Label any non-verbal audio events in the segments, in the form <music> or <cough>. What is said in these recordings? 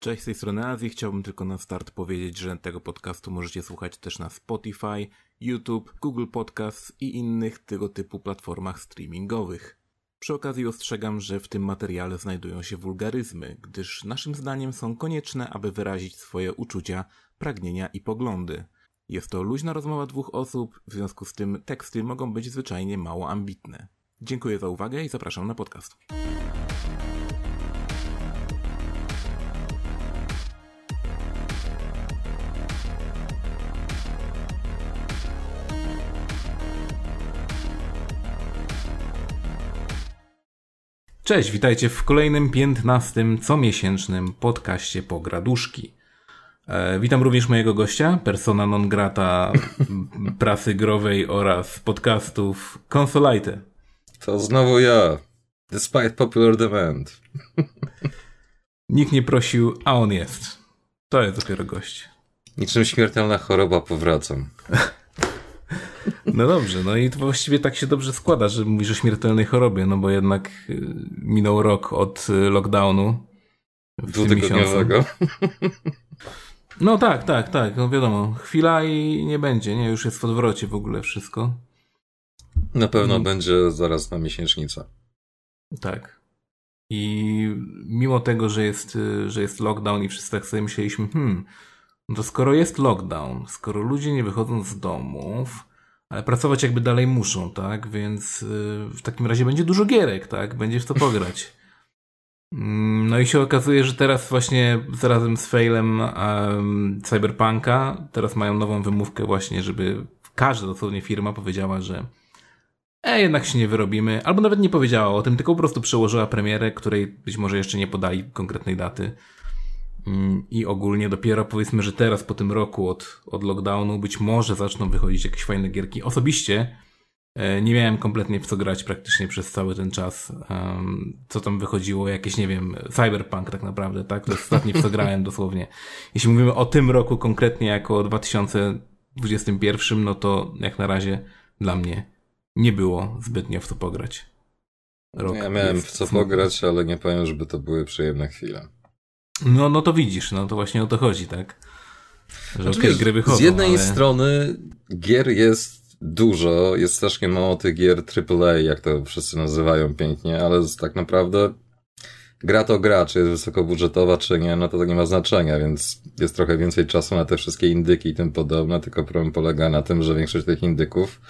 Cześć, z tej strony Azji. Chciałbym tylko na start powiedzieć, że tego podcastu możecie słuchać też na Spotify, YouTube, Google Podcasts i innych tego typu platformach streamingowych. Przy okazji ostrzegam, że w tym materiale znajdują się wulgaryzmy, gdyż naszym zdaniem są konieczne, aby wyrazić swoje uczucia, pragnienia i poglądy. Jest to luźna rozmowa dwóch osób, w związku z tym teksty mogą być zwyczajnie mało ambitne. Dziękuję za uwagę i zapraszam na podcast. Cześć, witajcie w kolejnym 15 comiesięcznym podcaście Pograduszki. E, witam również mojego gościa, persona non grata <laughs> prasy growej oraz podcastów Consolite. To znowu ja, despite popular demand. <laughs> Nikt nie prosił, a on jest. To jest dopiero gość. Niczym śmiertelna choroba powracam. <laughs> No dobrze, no i to właściwie tak się dobrze składa, że mówisz o śmiertelnej chorobie, no bo jednak y, minął rok od y, lockdownu. Dwutygodniowego. <laughs> No tak, tak, tak, no wiadomo. Chwila i nie będzie, nie? Już jest w odwrocie w ogóle wszystko. Na pewno I... będzie zaraz na miesięcznica. Tak. I mimo tego, że jest, y, że jest lockdown i wszyscy tak sobie myśleliśmy, hmm, no to skoro jest lockdown, skoro ludzie nie wychodzą z domów, ale pracować jakby dalej muszą, tak? Więc y, w takim razie będzie dużo gierek, tak? Będzie w to pograć. Mm, no i się okazuje, że teraz właśnie razem z failem um, Cyberpunka teraz mają nową wymówkę właśnie, żeby każda dosłownie firma powiedziała, że e, jednak się nie wyrobimy, albo nawet nie powiedziała o tym, tylko po prostu przełożyła premierę, której być może jeszcze nie podali konkretnej daty. Mm, I ogólnie dopiero powiedzmy, że teraz po tym roku od, od lockdownu być może zaczną wychodzić jakieś fajne gierki. Osobiście e, nie miałem kompletnie w co grać praktycznie przez cały ten czas. Co tam wychodziło, jakieś, nie wiem, cyberpunk tak naprawdę, tak? To jest ostatni w co grałem dosłownie. Jeśli mówimy o tym roku konkretnie jako o 2021, no to jak na razie dla mnie nie było zbytnio w co pograć. Rok ja miałem w co pograć, ale nie powiem, żeby to były przyjemne chwile. No, no to widzisz, no to właśnie o to chodzi, tak? Że znaczy, okay, gry wychodzą, Z jednej ale... strony gier jest dużo, jest strasznie mało tych gier AAA, jak to wszyscy nazywają pięknie, ale tak naprawdę gra to gra, czy jest wysokobudżetowa, czy nie, no to to nie ma znaczenia, więc jest trochę więcej czasu na te wszystkie indyki i tym podobne, tylko problem polega na tym, że większość tych indyków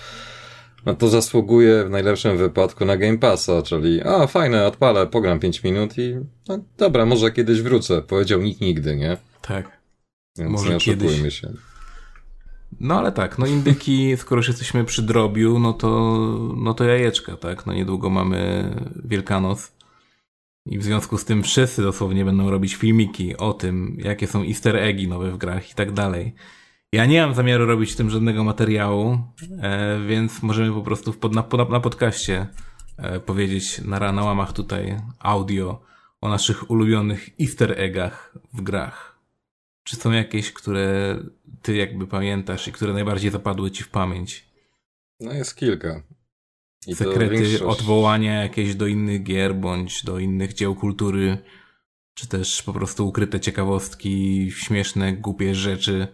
no to zasługuje w najlepszym wypadku na Game Passa, czyli a fajne, odpalę, pogram 5 minut i no dobra, może kiedyś wrócę. Powiedział nikt nigdy, nie? Tak. Więc może nie oszukujmy kiedyś. się. No ale tak, no indyki, skoro już jesteśmy przy drobiu, no to, no to jajeczka, tak? No niedługo mamy Wielkanoc. I w związku z tym wszyscy dosłownie będą robić filmiki o tym, jakie są easter eggi nowe w grach i tak dalej. Ja nie mam zamiaru robić w tym żadnego materiału, e, więc możemy po prostu pod, na, na podcaście e, powiedzieć na, na łamach tutaj audio o naszych ulubionych easter eggach w grach. Czy są jakieś, które ty jakby pamiętasz i które najbardziej zapadły ci w pamięć? No jest kilka. I Sekrety większość... odwołania jakieś do innych gier bądź do innych dzieł kultury, czy też po prostu ukryte ciekawostki, śmieszne, głupie rzeczy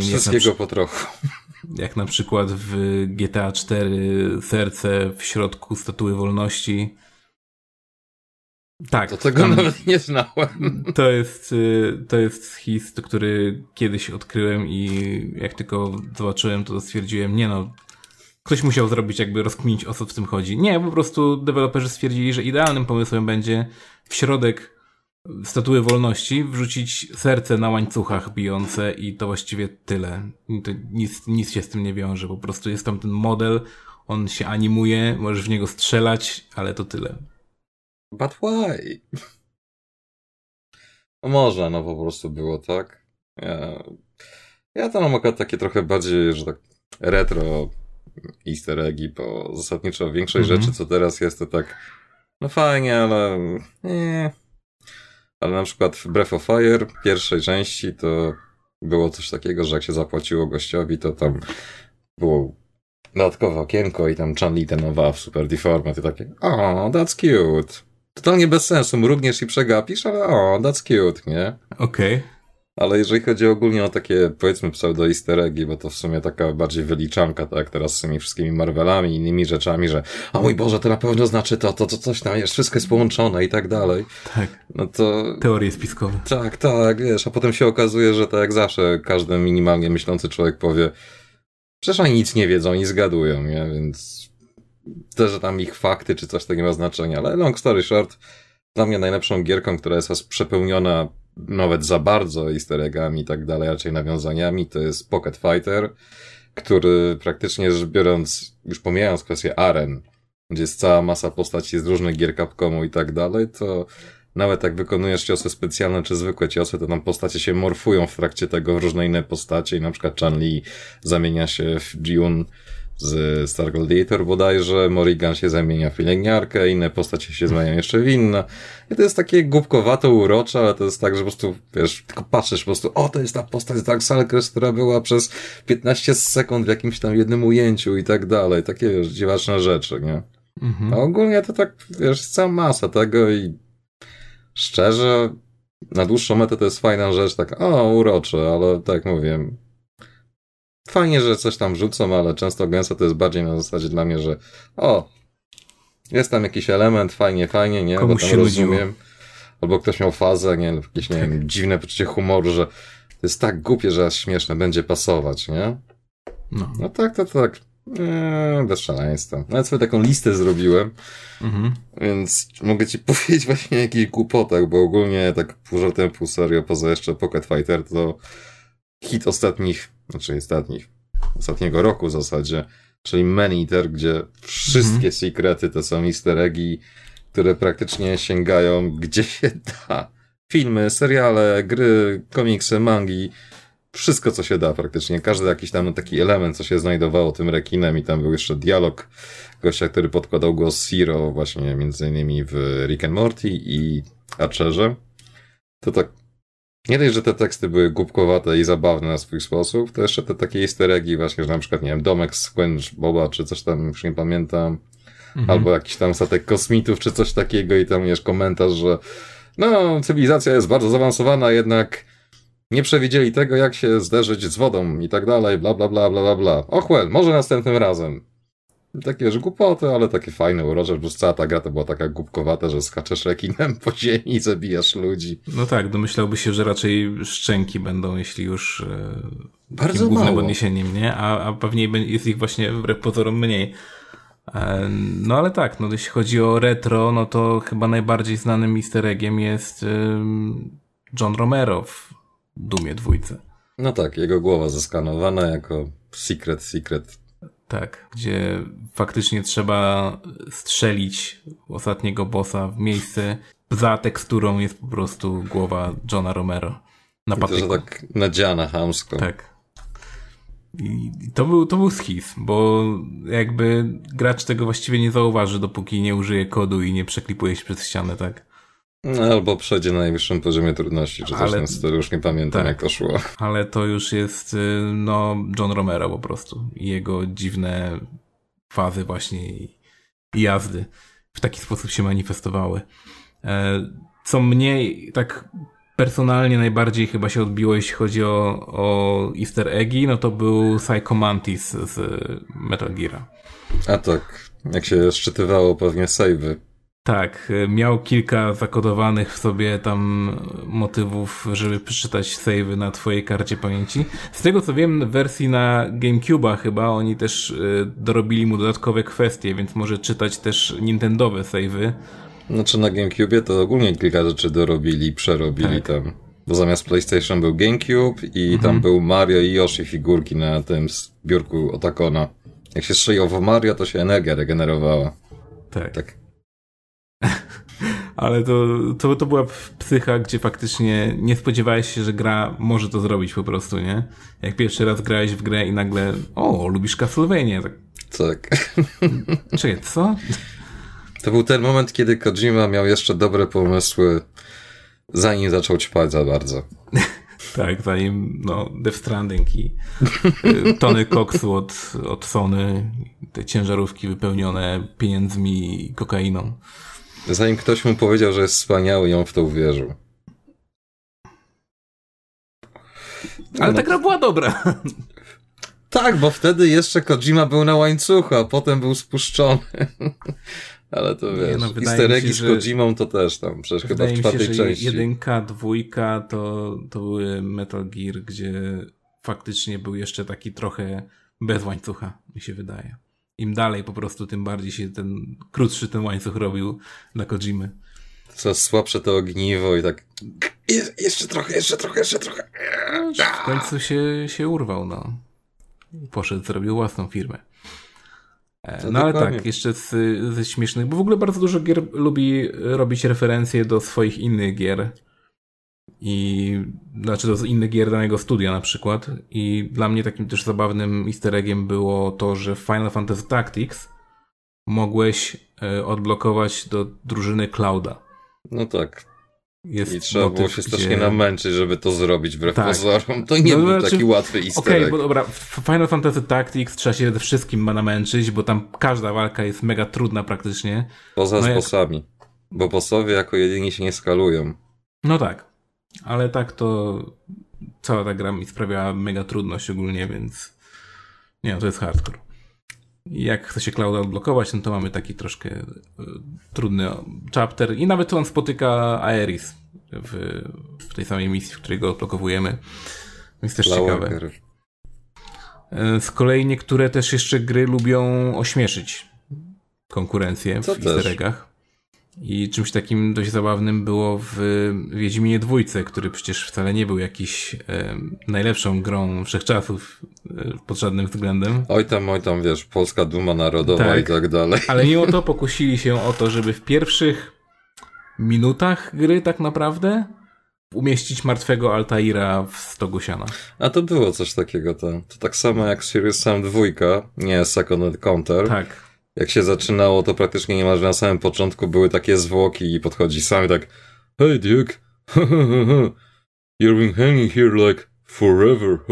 Wszystkiego po trochu. <laughs> Jak na przykład w GTA 4 serce w środku statuły wolności. Tak. To tego tam, nawet nie znałem. To jest, y, to jest hist, który kiedyś odkryłem i jak tylko zobaczyłem, to stwierdziłem, nie no, ktoś musiał zrobić, jakby rozkminić o co w tym chodzi. Nie, po prostu deweloperzy stwierdzili, że idealnym pomysłem będzie w środek statuły wolności, wrzucić serce na łańcuchach bijące i to właściwie tyle. To nic, nic się z tym nie wiąże, po prostu jest tam ten model, on się animuje, możesz w niego strzelać, ale to tyle. But why? No można, no po prostu było tak. Ja, ja to mam akurat takie trochę bardziej, że tak retro easter eggi, bo zasadniczo większość mm -hmm. rzeczy, co teraz jest, to tak no fajnie, ale nie, ale na przykład w Breath of Fire pierwszej części to było coś takiego, że jak się zapłaciło gościowi, to tam było dodatkowe okienko i tam Chanli tenowała w Super Deformat i takie, oh, that's cute. totalnie bez sensu, mrugniesz i przegapisz, ale o, that's cute, nie? Okej. Okay. Ale jeżeli chodzi ogólnie o takie, powiedzmy, pseudo easter eggi, bo to w sumie taka bardziej wyliczanka, tak, teraz z tymi wszystkimi Marvelami i innymi rzeczami, że a mój Boże, to na pewno znaczy to, to, to coś tam jest, wszystko jest połączone i tak dalej. Tak. No to... Teorie spiskowe. Tak, tak, wiesz, a potem się okazuje, że tak jak zawsze każdy minimalnie myślący człowiek powie, przecież oni nic nie wiedzą, nie zgadują, nie, więc też, że tam ich fakty czy coś nie ma znaczenia, ale long story short, dla mnie najlepszą gierką, która jest przepełniona nawet za bardzo easter eggami i tak dalej, raczej nawiązaniami, to jest Pocket Fighter, który praktycznie rzecz biorąc, już pomijając kwestię aren, gdzie jest cała masa postaci z różnych gier Capcomu i tak dalej, to nawet jak wykonujesz ciosy specjalne czy zwykłe ciosy, to tam postacie się morfują w trakcie tego w różne inne postacie i na przykład Chan-Li zamienia się w Jun z Star Gladiator bodajże, Morrigan się zamienia w pielęgniarkę, inne postacie się zmieniają jeszcze w inne. I to jest takie głupkowato urocze, ale to jest tak, że po prostu, wiesz, tylko patrzysz po prostu, o, to jest ta postać z Darksalkers, która była przez 15 sekund w jakimś tam jednym ujęciu i tak dalej. Takie, wiesz, dziwaczne rzeczy, nie? Mhm. A ogólnie to tak, wiesz, cała masa tego i szczerze, na dłuższą metę to jest fajna rzecz, tak, o, urocze, ale tak jak mówiłem, Fajnie, że coś tam wrzucą, ale często gęsto to jest bardziej na zasadzie dla mnie, że o, jest tam jakiś element, fajnie, fajnie, nie? Komuś Bo tam rozumiem. Albo ktoś miał fazę, nie? Jakieś, nie wiem, dziwne poczucie humoru, że to jest tak głupie, że aż śmieszne, będzie pasować, nie? No, no tak, to tak. Eee, bez szaleństwa. Nawet sobie taką listę zrobiłem, mhm. więc mogę ci <laughs> powiedzieć właśnie jakiś głupotach, bo ogólnie tak pół żartem, pół serio, poza jeszcze Pocket Fighter, to hit ostatnich, znaczy ostatnich, ostatniego roku w zasadzie, czyli Eater, gdzie wszystkie -hmm. sekrety to są easter eggi, które praktycznie sięgają gdzie się da. Filmy, seriale, gry, komiksy, mangi, wszystko co się da praktycznie. Każdy jakiś tam taki element, co się znajdowało tym rekinem i tam był jeszcze dialog gościa, który podkładał głos Zero właśnie między innymi w Rick and Morty i Archerze. To tak nie dość, że te teksty były głupkowate i zabawne na swój sposób, to jeszcze te takie easter właśnie, że na przykład, nie wiem, domek z Boba, czy coś tam, już nie pamiętam, mhm. albo jakiś tam statek kosmitów, czy coś takiego i tam jest komentarz, że no, cywilizacja jest bardzo zaawansowana, jednak nie przewidzieli tego, jak się zderzyć z wodą i tak dalej, bla, bla, bla, bla, bla, bla. Och, well, może następnym razem. Takie, że głupoty, ale takie fajne, urocze, bo cała ta gra to była taka głupkowata, że skaczesz rekinem po ziemi i zabijasz ludzi. No tak, domyślałby się, że raczej szczęki będą, jeśli już e, Bardzo głównym odniesieniem, nie? A, a pewnie jest ich właśnie wbrew pozorom mniej. E, no ale tak, no jeśli chodzi o retro, no to chyba najbardziej znanym easter eggiem jest John Romero w Dumie dwójce. No tak, jego głowa zeskanowana jako secret, secret tak, gdzie faktycznie trzeba strzelić ostatniego bossa w miejsce. Za teksturą jest po prostu głowa Johna Romero. Na patyku. To, tak nadziana hamsko. Tak. I to był, to był schizm, bo jakby gracz tego właściwie nie zauważy, dopóki nie użyje kodu i nie przeklipuje się przez ścianę, tak? No, albo przejdzie na najwyższym poziomie trudności, czy coś ale, z już nie pamiętam tak, jak to szło. Ale to już jest, y, no, John Romero po prostu i jego dziwne fazy właśnie i, i jazdy w taki sposób się manifestowały. E, co mnie tak personalnie najbardziej chyba się odbiło, jeśli chodzi o, o easter eggi, no to był Psycho Mantis z Metal Gear. A tak, jak się szczytywało pewnie savey tak, y, miał kilka zakodowanych w sobie tam motywów, żeby przeczytać savey na twojej karcie pamięci. Z tego co wiem, w wersji na GameCube'a chyba oni też y, dorobili mu dodatkowe kwestie, więc może czytać też Nintendowe savey. Znaczy na GameCube'ie to ogólnie kilka rzeczy dorobili, przerobili tak. tam. Bo zamiast PlayStation był GameCube i mhm. tam był Mario i Yoshi figurki na tym biurku Otakona. Jak się strzeliło w Mario, to się energia regenerowała. Tak. tak <laughs> ale to, to, to była psycha, gdzie faktycznie nie spodziewałeś się, że gra może to zrobić po prostu, nie? Jak pierwszy raz grałeś w grę i nagle, o, lubisz Castlevania. Tak. tak. <laughs> Czekaj, co? To był ten moment, kiedy Kojima miał jeszcze dobre pomysły, zanim zaczął ćpać za bardzo. <laughs> tak, zanim no, Death Stranding i y, tony koksu od, od Sony, te ciężarówki wypełnione pieniędzmi i kokainą. Zanim ktoś mu powiedział, że jest wspaniały i on w to uwierzył. Ale no, ta gra była dobra. Tak, bo wtedy jeszcze Kojima był na łańcuchu, a potem był spuszczony. <laughs> Ale to wiesz, no, easter eggi z Kojimą to też tam, przecież chyba w czwartej się, części. jedynka, dwójka to, to były Metal Gear, gdzie faktycznie był jeszcze taki trochę bez łańcucha, mi się wydaje. Im dalej po prostu, tym bardziej się ten, krótszy ten łańcuch robił dla Kojimy. Co słabsze to ogniwo i tak Je, jeszcze trochę, jeszcze trochę, jeszcze trochę. W końcu się, się urwał, no. Poszedł, zrobił własną firmę. E, no ale tak, jeszcze z, ze śmiesznych, bo w ogóle bardzo dużo gier lubi robić referencje do swoich innych gier. I znaczy do innych gier danego studia na przykład. I dla mnie takim też zabawnym easter eggiem było to, że w Final Fantasy Tactics mogłeś e, odblokować do drużyny Clouda. No tak. Jest I trzeba było się strasznie gdzie... namęczyć, żeby to zrobić wbrew tak. pozorom. To nie no, był znaczy, taki łatwy easter Okej, okay, bo dobra, w Final Fantasy Tactics trzeba się ze wszystkim ma namęczyć, bo tam każda walka jest mega trudna praktycznie. Poza no bossami. Jak... Bo bossowie jako jedyni się nie skalują. No tak. Ale tak to cała ta gra mi sprawiała mega trudność ogólnie, więc nie to jest hardcore. Jak chce się Clouda odblokować, no to mamy taki troszkę y, trudny chapter i nawet on spotyka Aeris w, w tej samej misji, w której go odblokowujemy. Jest też ciekawe. E, z kolei niektóre też jeszcze gry lubią ośmieszyć konkurencję w easter eggach. I czymś takim dość zabawnym było w Wiedźminie Dwójce, który przecież wcale nie był jakiś e, najlepszą grą wszechczasów e, pod żadnym względem. Oj tam, oj tam, wiesz, Polska Duma Narodowa tak, i tak dalej. Ale mimo to <laughs> pokusili się o to, żeby w pierwszych minutach gry tak naprawdę umieścić martwego Altaira w stogu siana. A to było coś takiego, to, to tak samo jak Serious Sam 2, nie Second Counter. Tak jak się zaczynało, to praktycznie niemalże na samym początku były takie zwłoki i podchodzi sam i tak Hey Duke, <laughs> you've been hanging here like forever, <laughs>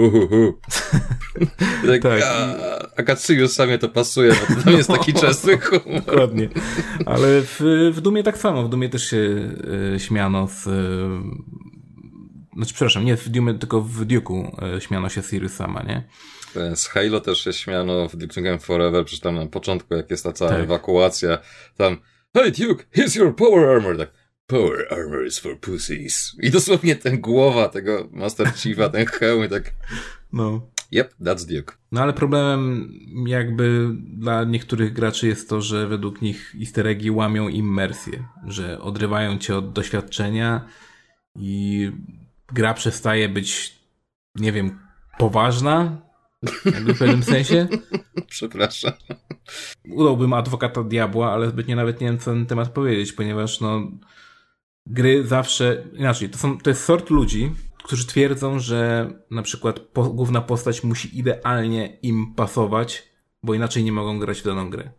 tak, tak. A, a Katsuyu samie to pasuje, bo to jest taki <laughs> częsty humor. Dokładnie. Ale w, w Dumie tak samo, w Dumie też się y, śmiano z... Y, znaczy, przepraszam, nie w Dumie, tylko w Duke'u y, śmiano się Sirius sama, nie? Z Halo też się śmiano w Duke Nukem Forever, przecież tam na początku, jak jest ta cała tak. ewakuacja, tam Hey Duke, here's your power armor, tak Power armor is for pussies. I dosłownie ten głowa tego Master Chiefa, ten hełm, tak no. Yep, that's Duke. No ale problemem jakby dla niektórych graczy jest to, że według nich easter eggi łamią immersję, że odrywają cię od doświadczenia i gra przestaje być, nie wiem, poważna, jakby w pewnym sensie. <laughs> Przepraszam. Udałbym adwokata diabła, ale zbytnio nawet nie wiem, co na ten temat powiedzieć, ponieważ no gry zawsze, inaczej, to, są, to jest sort ludzi, którzy twierdzą, że na przykład po, główna postać musi idealnie im pasować, bo inaczej nie mogą grać w daną grę.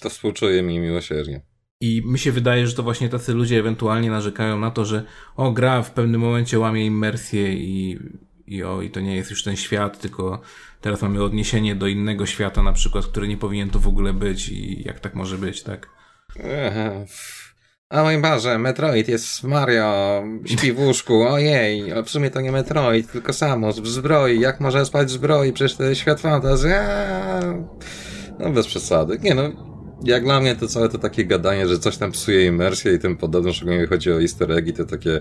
To współczuję mi miłosiernie. I mi się wydaje, że to właśnie tacy ludzie ewentualnie narzekają na to, że o, gra w pewnym momencie łamie immersję i i o, i to nie jest już ten świat, tylko teraz mamy odniesienie do innego świata na przykład, który nie powinien to w ogóle być i jak tak może być, tak? A mój Boże, Metroid jest Mario, śpi w łóżku, ojej, w sumie to nie Metroid, tylko Samus w zbroi, jak może spać w zbroi, przecież to jest świat fantazji, no bez przesady, nie no, jak dla mnie to całe to takie gadanie, że coś tam psuje imersję i tym podobne, szczególnie chodzi o easter eggi, to takie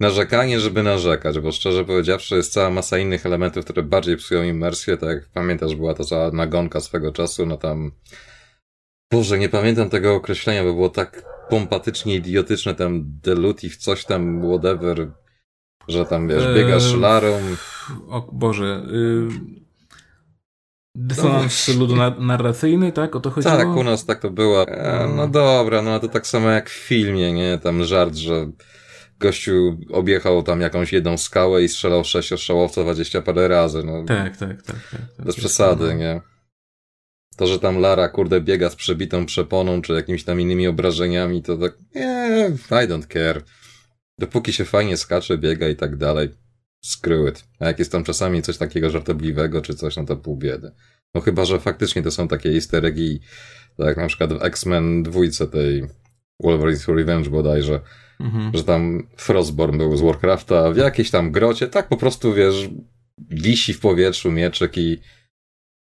narzekanie, żeby narzekać, bo szczerze powiedziawszy jest cała masa innych elementów, które bardziej psują imersję, tak jak pamiętasz, była to cała nagonka swego czasu, no tam Boże, nie pamiętam tego określenia, bo było tak pompatycznie idiotyczne, tam delutive, coś tam, whatever, że tam, wiesz, biegasz eee, larą. O Boże, y... Dysonans no narracyjny, tak? O to chodziło? Tak, u nas tak to było. E, no dobra, no to tak samo jak w filmie, nie? Tam żart, że gościu objechał tam jakąś jedną skałę i strzelał sześciostrzałowca dwadzieścia parę razy. No. Tak, tak, tak. tak, tak. Bez przesady, nie? To, że tam Lara, kurde, biega z przebitą przeponą, czy jakimiś tam innymi obrażeniami, to tak, nie, I don't care. Dopóki się fajnie skacze, biega i tak dalej, screw it. A jak jest tam czasami coś takiego żartobliwego, czy coś, no to pół biedy. No chyba, że faktycznie to są takie easter eggi, tak jak na przykład w X-Men dwójce tej Wolverine's Revenge bodajże, mhm. że tam Frostborn był z Warcrafta w jakiejś tam grocie, tak po prostu, wiesz, wisi w powietrzu mieczek i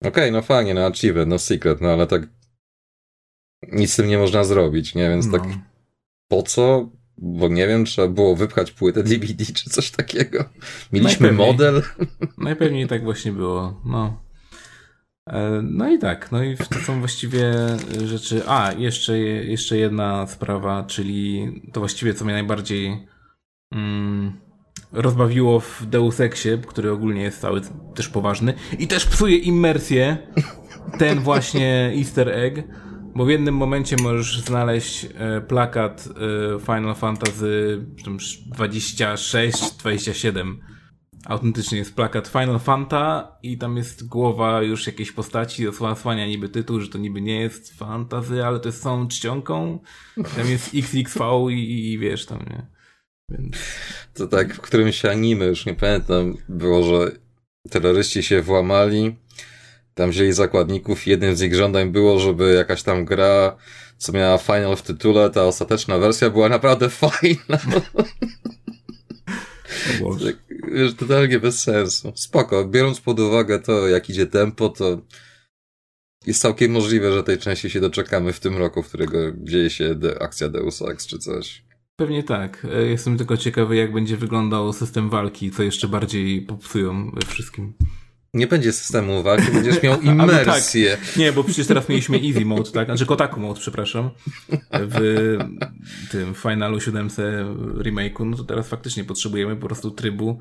okej, okay, no fajnie, no achievement, no secret, no ale tak nic z tym nie można zrobić, nie? Więc tak no. tak po co? Bo nie wiem, trzeba było wypchać płytę DVD czy coś takiego. Mieliśmy najpewniej, model. Najpewniej tak właśnie było, no. E, no i tak, no i to są właściwie rzeczy. A, jeszcze, jeszcze jedna sprawa, czyli to właściwie co mnie najbardziej mm, rozbawiło w Deus Exie, który ogólnie jest cały też poważny i też psuje immersję, ten właśnie easter egg, bo w jednym momencie możesz znaleźć e, plakat e, Final Fantasy 26, 27 autentycznie jest plakat Final Fanta i tam jest głowa już jakiejś postaci, osłania niby tytuł, że to niby nie jest fantazy, ale to jest całą czcionką. Tam jest XXV i, i, wiesz tam, nie? Więc... To tak w którymś anime, już nie pamiętam, było, że terroryści się włamali, tam wzięli zakładników jednym z ich żądań było, żeby jakaś tam gra, co miała final w tytule, ta ostateczna wersja była naprawdę <laughs> fajna. Tak, wiesz, totalnie bez sensu. Spoko, biorąc pod uwagę to, jak idzie tempo, to jest całkiem możliwe, że tej części się doczekamy w tym roku, w którego dzieje się de akcja Deus Ex czy coś. Pewnie tak. E, jestem tylko ciekawy, jak będzie wyglądał system walki, co jeszcze bardziej popsują we wszystkim. Nie będzie systemu walki, będziesz miał <laughs> immersję. no tak. Nie, bo przecież teraz mieliśmy easy mode, tak? Znaczy Kotaku mode, przepraszam. W tym finalu 7 remake'u, no to teraz faktycznie potrzebujemy po prostu trybu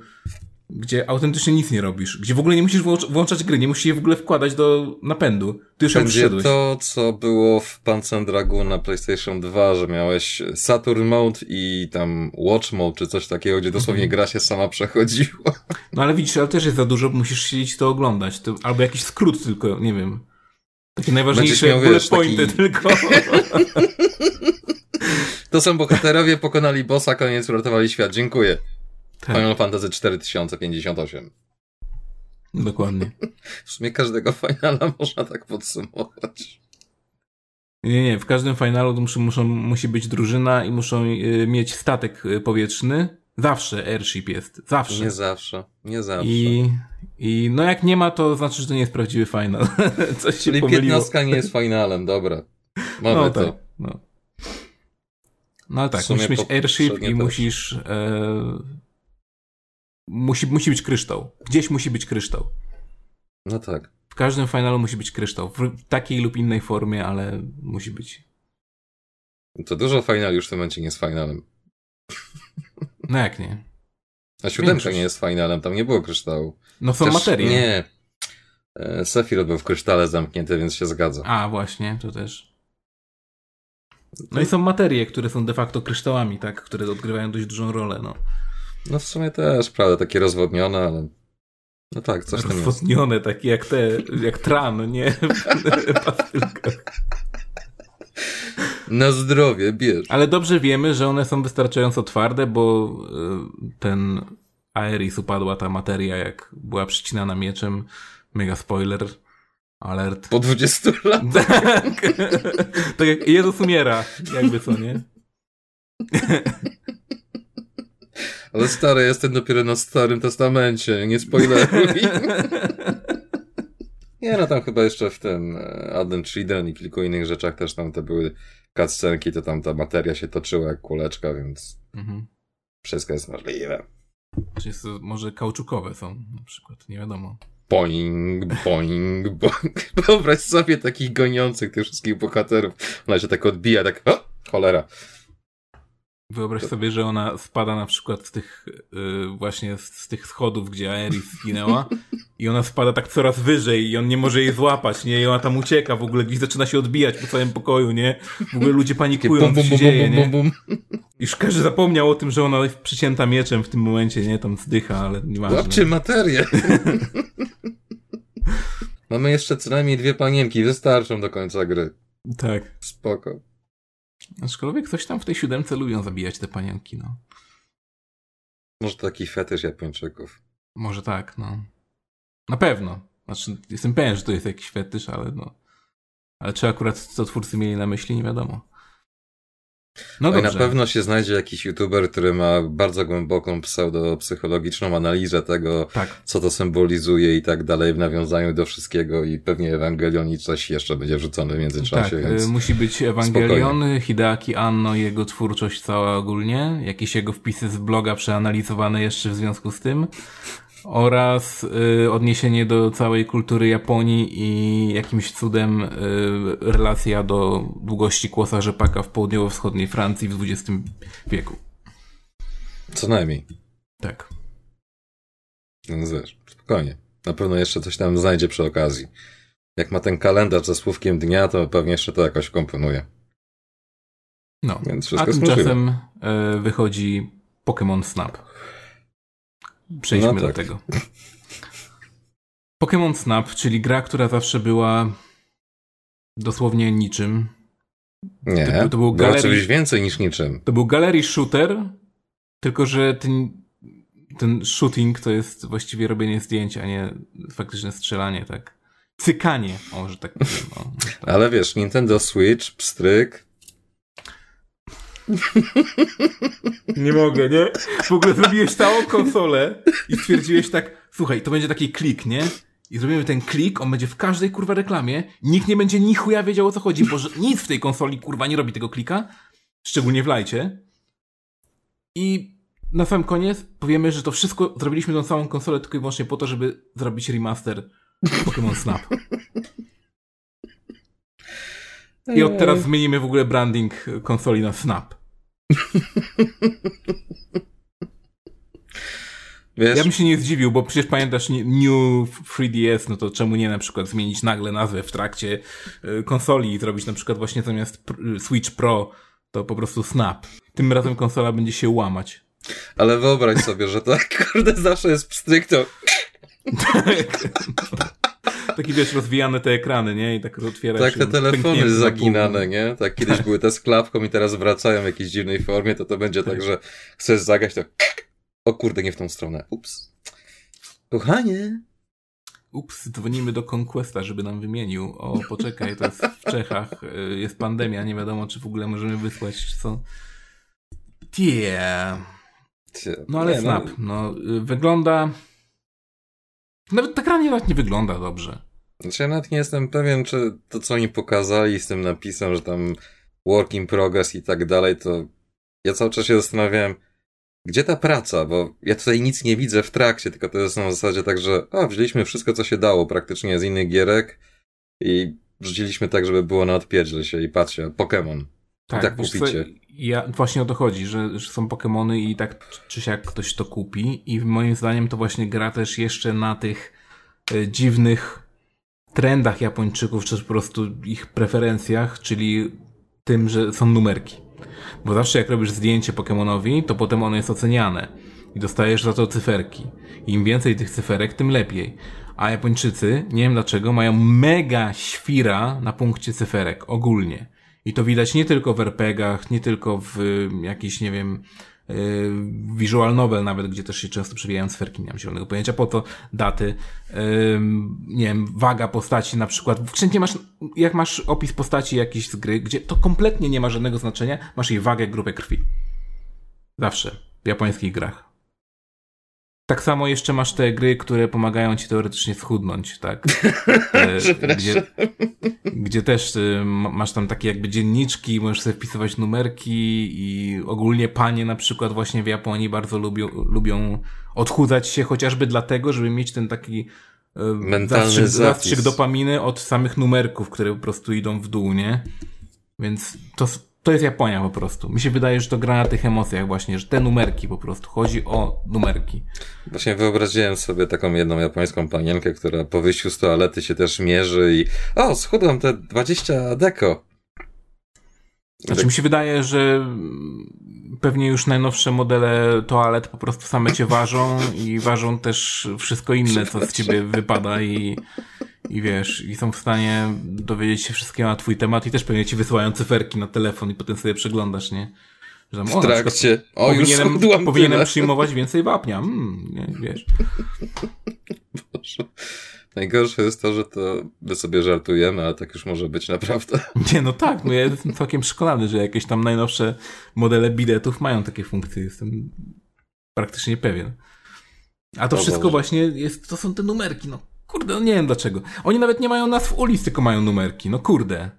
gdzie autentycznie nic nie robisz, gdzie w ogóle nie musisz włączać gry, nie musisz je w ogóle wkładać do napędu. Ty już Będzie to, co było w Panzer Dragoon na PlayStation 2, że miałeś Saturn Mode i tam Watch Mode, czy coś takiego, gdzie dosłownie gra się sama przechodziła. No ale widzisz, ale też jest za dużo, musisz siedzieć to oglądać. To, albo jakiś skrót tylko, nie wiem. Takie najważniejsze miał, bullet wiesz, pointy taki... tylko. <laughs> to są bohaterowie, pokonali bossa, koniec, uratowali świat. Dziękuję. Tak. Final Fantasy 4058. Dokładnie. <laughs> W sumie każdego finala można tak podsumować. Nie, nie, w każdym finalu muszą, muszą, musi być drużyna i muszą y, mieć statek y, powietrzny. Zawsze airship jest. Zawsze. Nie zawsze. Nie zawsze. I, I no jak nie ma, to znaczy, że to nie jest prawdziwy final. <laughs> Coś Czyli się piętnastka nie jest finalem, dobra. Mamy no, to. Tak, no. no ale tak, musisz mieć airship i musisz e, musi, musi być kryształ. Gdzieś musi być kryształ. No tak. W każdym finalu musi być kryształ. W takiej lub innej formie, ale musi być. To dużo final już w tym momencie nie jest finalem. <laughs> No jak nie? A siódemka nie jest finalem, tam nie było kryształu. No są materie. Nie. E, Sephiroth był w krysztale zamknięty, więc się zgadza. A, właśnie, to też. No i są materie, które są de facto kryształami, tak? Które odgrywają dość dużą rolę, no. No w sumie też, prawda, takie rozwodnione, ale no tak, coś tam jest. Rozwodnione, takie jak te, jak tran, nie? <laughs> Na zdrowie, bierz. Ale dobrze wiemy, że one są wystarczająco twarde, bo y, ten Aeris upadła ta materia, jak była przycinana mieczem. Mega spoiler. Alert. Po 20 latach. <laughs> Tak. tak jak Jezus umiera, jakby co, nie? <laughs> Ale stary, jestem dopiero na Starym Testamencie, nie spoileruj. <laughs> nie, no tam chyba jeszcze w tym e, Advent Children i kilku innych rzeczach też tam te były cutscenki, to tam ta materia się toczyła jak kuleczka, więc mhm. wszystko jest możliwe. Czy jest, może kauczukowe są na przykład, nie wiadomo. Boing, boing, boing. <laughs> Wyobraź sobie takich goniących tych wszystkich bohaterów. Ona się tak odbija, tak, o, cholera. Wyobraź sobie, że ona spada na przykład z tych yy, właśnie z, z, tych schodów, gdzie Aerys zginęła <laughs> i ona spada tak coraz wyżej i on nie może jej złapać, nie? I ona tam ucieka, w ogóle gdzieś zaczyna się odbijać po całym pokoju, nie? W ogóle ludzie panikują, bum, bum, co się dzieje, nie? Już każdy zapomniał o tym, że ona jest przycięta mieczem w tym momencie, nie? Tam zdycha, ale nieważne. Łapcie materię! <laughs> Mamy jeszcze co najmniej dwie panienki, wystarczą do końca gry. Tak. Spoko. Aczkolwiek coś tam w tej siódemce lubią zabijać te panienki, no. Może taki fetysz Japończyków. Może tak, no. Na pewno. Znaczy, jestem pewien, że to jest jakiś fetysz, ale no. Ale czy akurat co twórcy mieli na myśli, nie wiadomo. No, no i na pewno się znajdzie jakiś youtuber, który ma bardzo głęboką pseudo-psychologiczną analizę tego, tak. co to symbolizuje i tak dalej w nawiązaniu do wszystkiego i pewnie Ewangelion i coś jeszcze będzie wrzucone w międzyczasie. Tak, więc musi być Ewangelion, spokojnie. Hideaki Anno, jego twórczość cała ogólnie, jakieś jego wpisy z bloga przeanalizowane jeszcze w związku z tym oraz y, odniesienie do całej kultury Japonii i jakimś cudem y, relacja do długości kłosa rzepaka w południowo-wschodniej Francji w XX wieku. Co najmniej. Tak. No wiesz, spokojnie. Na pewno jeszcze coś tam znajdzie przy okazji. Jak ma ten kalendarz ze słówkiem dnia, to pewnie jeszcze to jakoś komponuje. No, Więc wszystko a tymczasem y, wychodzi Pokémon Snap. Przejdźmy no tak. do tego. Pokémon Snap, czyli gra, która zawsze była dosłownie niczym. Nie, to, to był galerii, czymś więcej niż niczym. To był galerii shooter, tylko że ten, ten shooting to jest właściwie robienie zdjęć, a nie faktyczne strzelanie, tak. Cykanie, może tak powiem. No. Ale wiesz, Nintendo Switch, pstryk, nie mogę, nie? W ogóle zrobiłeś całą konsolę i stwierdziłeś tak, słuchaj, to będzie taki klik, nie? I zrobimy ten klik, on będzie w każdej kurwa reklamie, nikt nie będzie ni chuja wiedział o co chodzi, bo nic w tej konsoli kurwa nie robi tego klika, szczególnie w lajcie. I na sam koniec powiemy, że to wszystko zrobiliśmy tą całą konsolę tylko i wyłącznie po to, żeby zrobić remaster Pokémon Snap. I od teraz zmienimy w ogóle branding konsoli na Snap. <laughs> Wiesz? Ja bym się nie zdziwił, bo przecież pamiętasz New 3DS, no to czemu nie na przykład zmienić nagle nazwę w trakcie y, konsoli i zrobić na przykład właśnie zamiast Switch Pro to po prostu Snap. Tym razem konsola będzie się łamać. Ale wyobraź sobie, że to <laughs> kurde zawsze jest pstryk to... <laughs> Taki wiesz, rozwijane te ekrany, nie? I tak otwierasz Tak, te telefony zaginane, nie? Tak, kiedyś były te z klapką i teraz wracają w jakiejś dziwnej formie, to to będzie tak, tak że chcesz zagać, to o kurde, nie w tą stronę. Ups. Kochanie. Ups, dzwonimy do Conquesta, żeby nam wymienił. O, poczekaj, to jest w Czechach, y, jest pandemia, nie wiadomo, czy w ogóle możemy wysłać, czy co. Yeah. No ale nie, Snap, no, no wygląda nawet ta gra nie, nie wygląda dobrze. Znaczy ja nawet nie jestem pewien, czy to, co oni pokazali z tym napisem, że tam work in progress i tak dalej, to ja cały czas się zastanawiałem, gdzie ta praca, bo ja tutaj nic nie widzę w trakcie, tylko to jest na zasadzie tak, że a, wzięliśmy wszystko, co się dało praktycznie z innych gierek i wrzuciliśmy tak, żeby było na odpierdziel się i patrzcie, Pokémon. Tak, I tak kupicie. Co, ja, właśnie o to chodzi, że, że są Pokémony i tak czy siak ktoś to kupi i moim zdaniem to właśnie gra też jeszcze na tych e, dziwnych trendach Japończyków, czy po prostu ich preferencjach, czyli tym, że są numerki. Bo zawsze jak robisz zdjęcie Pokémonowi, to potem ono jest oceniane i dostajesz za to cyferki. Im więcej tych cyferek, tym lepiej. A Japończycy, nie wiem dlaczego, mają mega świra na punkcie cyferek, ogólnie. I to widać nie tylko w RPGach, nie tylko w jakiś, nie wiem, visual novel nawet, gdzie też się często przewijają sferki, nie mam zielonego pojęcia, po to daty, nie wiem, waga postaci na przykład. Wszędzie masz, jak masz opis postaci jakiejś z gry, gdzie to kompletnie nie ma żadnego znaczenia, masz jej wagę, grupę krwi. Zawsze. W japońskich grach. Tak samo jeszcze masz te gry, które pomagają ci teoretycznie schudnąć, tak? <laughs> E, gdzie, gdzie też y, masz tam takie jakby dzienniczki, możesz sobie wpisywać numerki i ogólnie panie na przykład właśnie w Japonii bardzo lubią, lubią odchudzać się chociażby dlatego, żeby mieć ten taki y, Mentalny zastrzyk, zastrzyk dopaminy od samych numerków, które po prostu idą w dół, nie? Więc to to jest Japonia po prostu. Mi się wydaje, że to gra na tych emocjach właśnie, że te numerki po prostu. Chodzi o numerki. Właśnie wyobraziłem sobie taką jedną japońską panienkę, która po wyjściu z toalety się też mierzy i o, schudłam te 20 deko. Znaczy tak... mi się wydaje, że pewnie już najnowsze modele toalet po prostu same cię ważą i ważą też wszystko inne, co z ciebie wypada i i wiesz, i są w stanie dowiedzieć się wszystkiego na twój temat i też pewnie ci wysyłają cyferki na telefon i potem sobie przeglądasz, nie? Że tam, o, w trakcie. O, powinienem, powinienem przyjmować więcej wapnia. Mm, nie, wiesz. Boże. Najgorsze jest to, że to my sobie żartujemy, ale tak już może być naprawdę. <laughs> Nie, no tak, no ja jestem całkiem przekonany, że jakieś tam najnowsze modele biletów mają takie funkcje. Jestem praktycznie pewien. A to, wszystko Boże. właśnie jest, to są te numerki, no kurde, no nie wiem dlaczego. Oni nawet nie mają nazw ulic, tylko mają numerki, no kurde.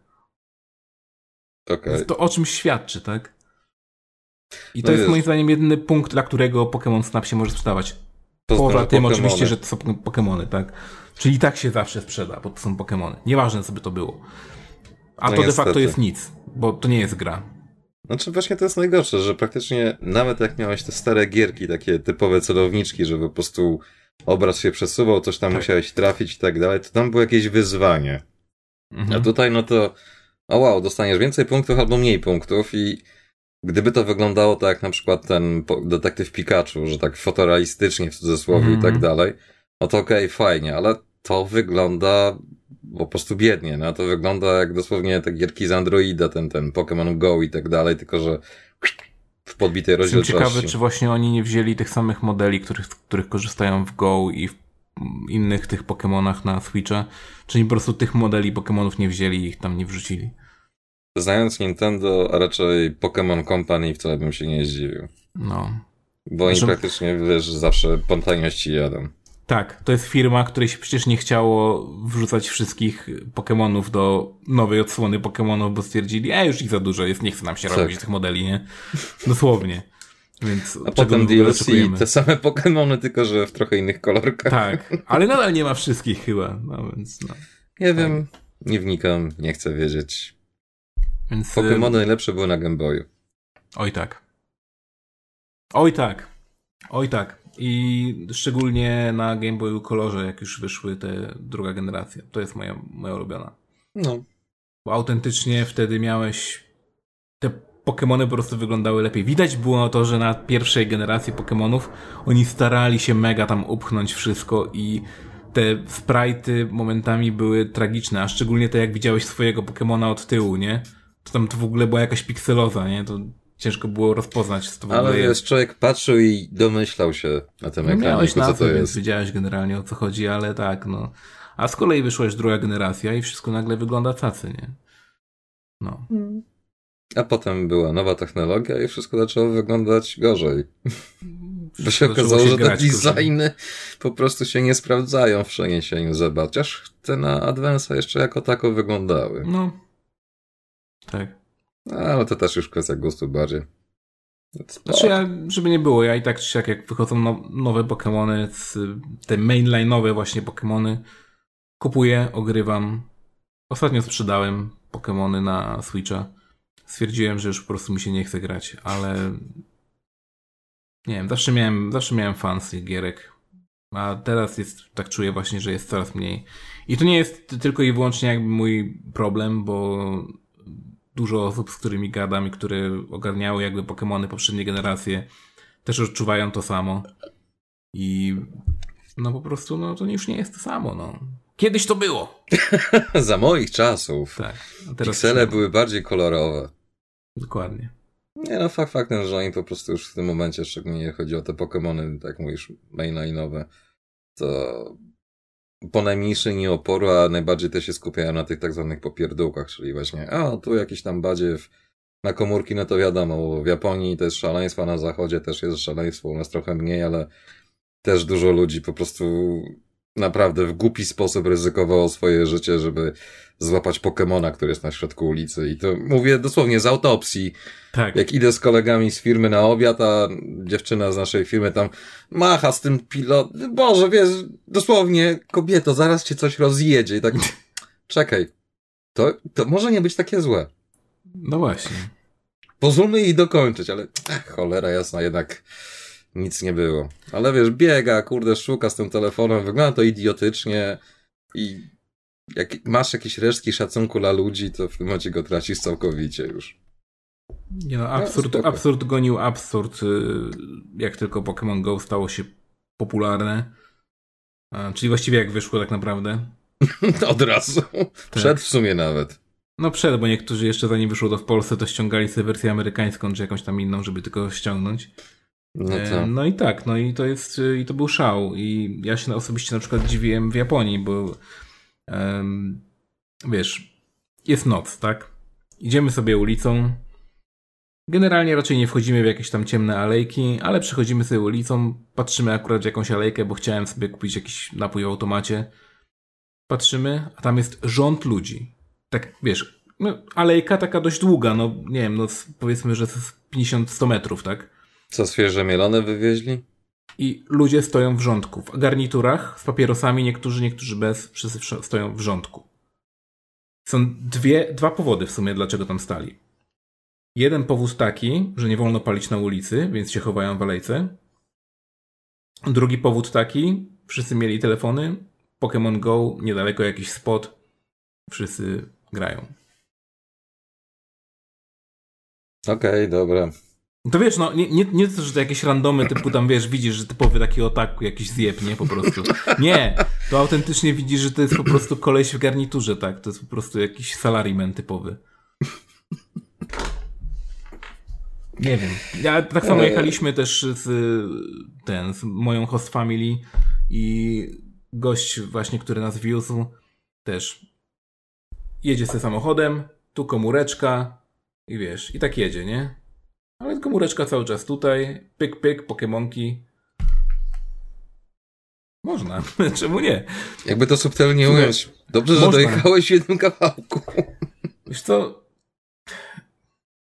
Okay. To o czymś świadczy, tak? I to no jest, jest moim zdaniem jedyny punkt, dla którego Pokémon Snap się może sprzedawać. Poza tym oczywiście, że to są Pokémony, tak? Czyli tak się zawsze sprzeda, bo to są Pokémony. Nieważne, co by to było. A no to niestety. de facto jest nic, bo to nie jest gra. Znaczy właśnie to jest najgorsze, że praktycznie nawet jak miałeś te stare gierki, takie typowe celowniczki, że po prostu obraz się przesuwał, coś tam tak. musiałeś trafić i tak dalej, to tam było jakieś wyzwanie. Mhm. A tutaj no to o wow, dostaniesz więcej punktów albo mniej punktów i gdyby to wyglądało tak jak na przykład ten detektyw Pikachu, że tak fotorealistycznie w cudzysłowie -hmm. i tak mhm. dalej, no to okej, okay, fajnie, ale to wygląda po prostu biednie, no to wygląda jak dosłownie te gierki z Androida, ten, ten Pokémon Go i tak dalej, tylko że w podbitej rozdzielczości. Jestem ciekawy, czy właśnie oni nie wzięli tych samych modeli, których, których korzystają w Go i w innych tych Pokémonach na Switcha, czy po prostu tych modeli Pokémonów nie wzięli i ich tam nie wrzucili. Znając Nintendo, a raczej Pokémon Company, wcale bym się nie zdziwił. No. Bo oni Zresztą... praktycznie, wiesz, zawsze po taniości jadą. Tak, to jest firma, której się przecież nie chciało wrzucać wszystkich Pokémonów do nowej odsłony Pokémonów, bo stwierdzili, a już ich za dużo jest, nie chce nam się tak. robić tych modeli, nie? Dosłownie. Więc a potem DLC, te same Pokémony, tylko że w trochę innych kolorkach. Tak, ale nadal nie ma wszystkich chyba, no więc no. Nie wiem, nie wnikam, nie chcę wiedzieć. Więc... Pokémony najlepsze były na Game Boyu. Oj tak. Oj tak. Oj tak. I szczególnie na Game Boyu kolorze, jak już wyszły te druga generacja. To jest moja, moja ulubiona. No. Bo autentycznie wtedy miałeś te Pokémony po prostu wyglądały lepiej. Widać było to, że na pierwszej generacji Pokémonów oni starali się mega tam upchnąć wszystko i te sprite'y momentami były tragiczne, a szczególnie to jak widziałeś swojego Pokémona od tyłu, nie? To tam to w ogóle była jakaś pikseloza, nie? To ciężko było rozpoznać, co to w ogóle Ale jest. człowiek patrzył i domyślał się na tym no ekranie, miałeś na co to jest. wiedziałeś generalnie o co chodzi, ale tak, no. A z kolei wyszła już druga generacja i wszystko nagle wygląda cacy, nie? No. Hmm. A potem była nowa technologia i wszystko zaczęło wyglądać gorzej. Bo się okazało, że te designy po prostu się nie sprawdzają w przeniesieniu Z, chociaż te na Advance'a jeszcze jako tako wyglądały. No. Tak. No, ale to też już kwestia gustu bardziej. Znaczy ja, żeby nie było, ja i tak czy siak jak wychodzą no, nowe Pokémony, te mainline'owe właśnie Pokémony, kupuję, ogrywam. Ostatnio sprzedałem Pokémony na Switcha stwierdziłem, że już po prostu mi się nie chce grać, ale nie wiem, zawsze miałem, zawsze miałem fan z tych gierek, a teraz jest, tak czuję właśnie, że jest coraz mniej. I to nie jest tylko i wyłącznie jakby mój problem, bo dużo osób, z którymi gadam i które ogarniały jakby Pokémony poprzedniej generacje, też odczuwają to samo. I no po prostu, no to już nie jest to samo, no. Kiedyś to było. <laughs> Za moich czasów. Tak. Piksele były bardziej kolorowe. Dokładnie. Nie no, fakt faktem, że oni po prostu już w tym momencie, szczególnie chodzi o te Pokémony, tak mówisz, mainline'owe, to po najmniejszej linii oporu, a najbardziej też się skupiają na tych tak zwanych popierdółkach, czyli właśnie, a tu jakiś tam badziew na komórki, no to wiadomo, w Japonii to jest szaleństwo, a na zachodzie też jest szaleństwo, u nas trochę mniej, ale też dużo ludzi po prostu naprawdę w głupi sposób ryzykowało swoje życie, żeby złapać Pokemona, który jest na środku ulicy. I to mówię dosłownie z autopsji. Tak. Jak idę z kolegami z firmy na obiad, a dziewczyna z naszej firmy tam macha z tym pilot. Boże, wiesz, dosłownie, kobieto, zaraz cię coś rozjedzie. I tak, <laughs> czekaj, to, to może nie być takie złe. No właśnie. Pozwólmy jej dokończyć, ale ach, cholera jasna, jednak nic nie było. Ale wiesz, biega, kurde, szuka z tym telefonem, wygląda to idiotycznie i jak masz jakieś resztki szacunku dla ludzi, to w tym momencie go tracisz całkowicie już. Nie no, absurd, no, absurd gonił absurd, y, jak tylko Pokémon Go stało się popularne. Czyli właściwie jak wyszło tak naprawdę. <laughs> Od razu. Tak. Przed w sumie nawet. No przed, bo niektórzy jeszcze zanim wyszło to w Polsce, to ściągali sobie wersję amerykańską, czy jakąś tam inną, żeby tylko ściągnąć. No, to. no i tak, no i to jest, i to był szał. I ja się osobiście na przykład dziwiłem w Japonii, bo wiesz, jest noc, tak? Idziemy sobie ulicą. Generalnie raczej nie wchodzimy w jakieś tam ciemne alejki, ale przechodzimy sobie ulicą, patrzymy akurat w jakąś alejkę, bo chciałem sobie kupić jakiś napój w automacie. Patrzymy, a tam jest rząd ludzi. Tak, wiesz, no, alejka taka dość długa, no nie wiem, no powiedzmy, że to jest 50-100 metrów, tak? Co, świeże mielone wywieźli? I ludzie stoją w rządku, w garniturach, z papierosami, niektórzy, niektórzy bez, wszyscy stoją w rządku. Są dwie, dwa powody w sumie, dlaczego tam stali. Jeden powód taki, że nie wolno palić na ulicy, więc się chowają w alejce. Drugi powód taki, wszyscy mieli telefony, Pokémon Go, niedaleko jakiś spot, wszyscy grają. Okej, okay, dobra. To wiesz, no nie, nie, nie to, że to jakieś randomy typu tam, wiesz, widzisz, że typowy taki otak jakiś zjeb, nie? Po prostu. Nie, to autentycznie widzisz, że to jest po prostu koleś w garniturze, tak? To jest po prostu jakiś salaryman typowy. Nie wiem. Ja tak samo jechaliśmy też z, ten, z moją host family i gość właśnie, który nas wiózł, też jedzie sobie samochodem, tu komóreczka i wiesz, i tak jedzie, nie? Ale komóreczka cały czas tutaj, pyk, pyk, pokemonki. Można, <laughs> czemu nie? Jakby to subtelnie ująć. Dobrze, że dojechałeś w jednym kawałku. Wiesz co,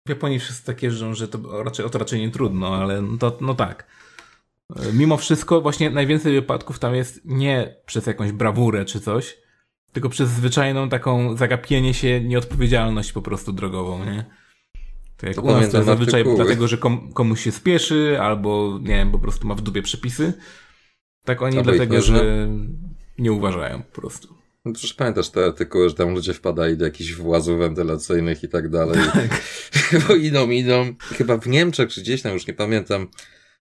w Japonii wszyscy tak jeżdżą, że to raczej, o to raczej nie trudno, ale no to, no tak. Mimo wszystko, właśnie najwięcej wypadków tam jest nie przez jakąś brawurę czy coś, tylko przez zwyczajną taką zagapienie się, nieodpowiedzialność po prostu drogową, nie? To jak to u nas to jest zazwyczaj artykuły. dlatego, że kom, komuś się spieszy, albo nie wiem, po prostu ma w dupie przepisy. Tak oni albo dlatego, że nie uważają po prostu. No przecież pamiętasz te artykuły, że tam ludzie wpadali do jakichś włazów wentylacyjnych i tak dalej. Tak. <laughs> Bo idą, idą. Chyba w Niemczech czy gdzieś tam, już nie pamiętam,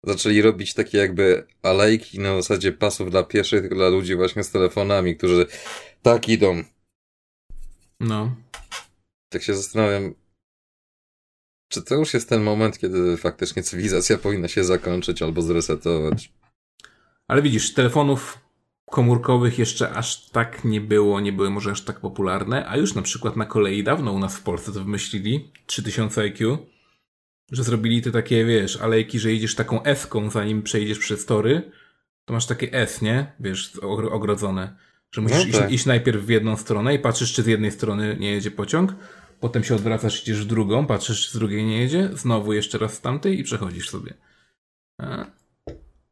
zaczęli robić takie jakby alejki na zasadzie pasów dla pieszych, tylko dla ludzi właśnie z telefonami, którzy tak idą. No. Tak się zastanawiam, czy to już jest ten moment, kiedy faktycznie cywilizacja powinna się zakończyć albo zresetować? Ale widzisz, telefonów komórkowych jeszcze aż tak nie było, nie były może aż tak popularne, a już na przykład na kolei dawno u nas w Polsce to wymyślili, 3000 IQ, że zrobili te takie, wiesz, alejki, że jedziesz taką S-ką, zanim przejdziesz przez tory, to masz takie S, nie? Wiesz, ogrodzone. Że musisz no tak. iść, iść, najpierw w jedną stronę i patrzysz, czy z jednej strony nie jedzie pociąg, potem się odwracasz, idziesz w drugą, patrzysz, czy z drugiej nie jedzie, znowu jeszcze raz z tamtej i przechodzisz sobie. A?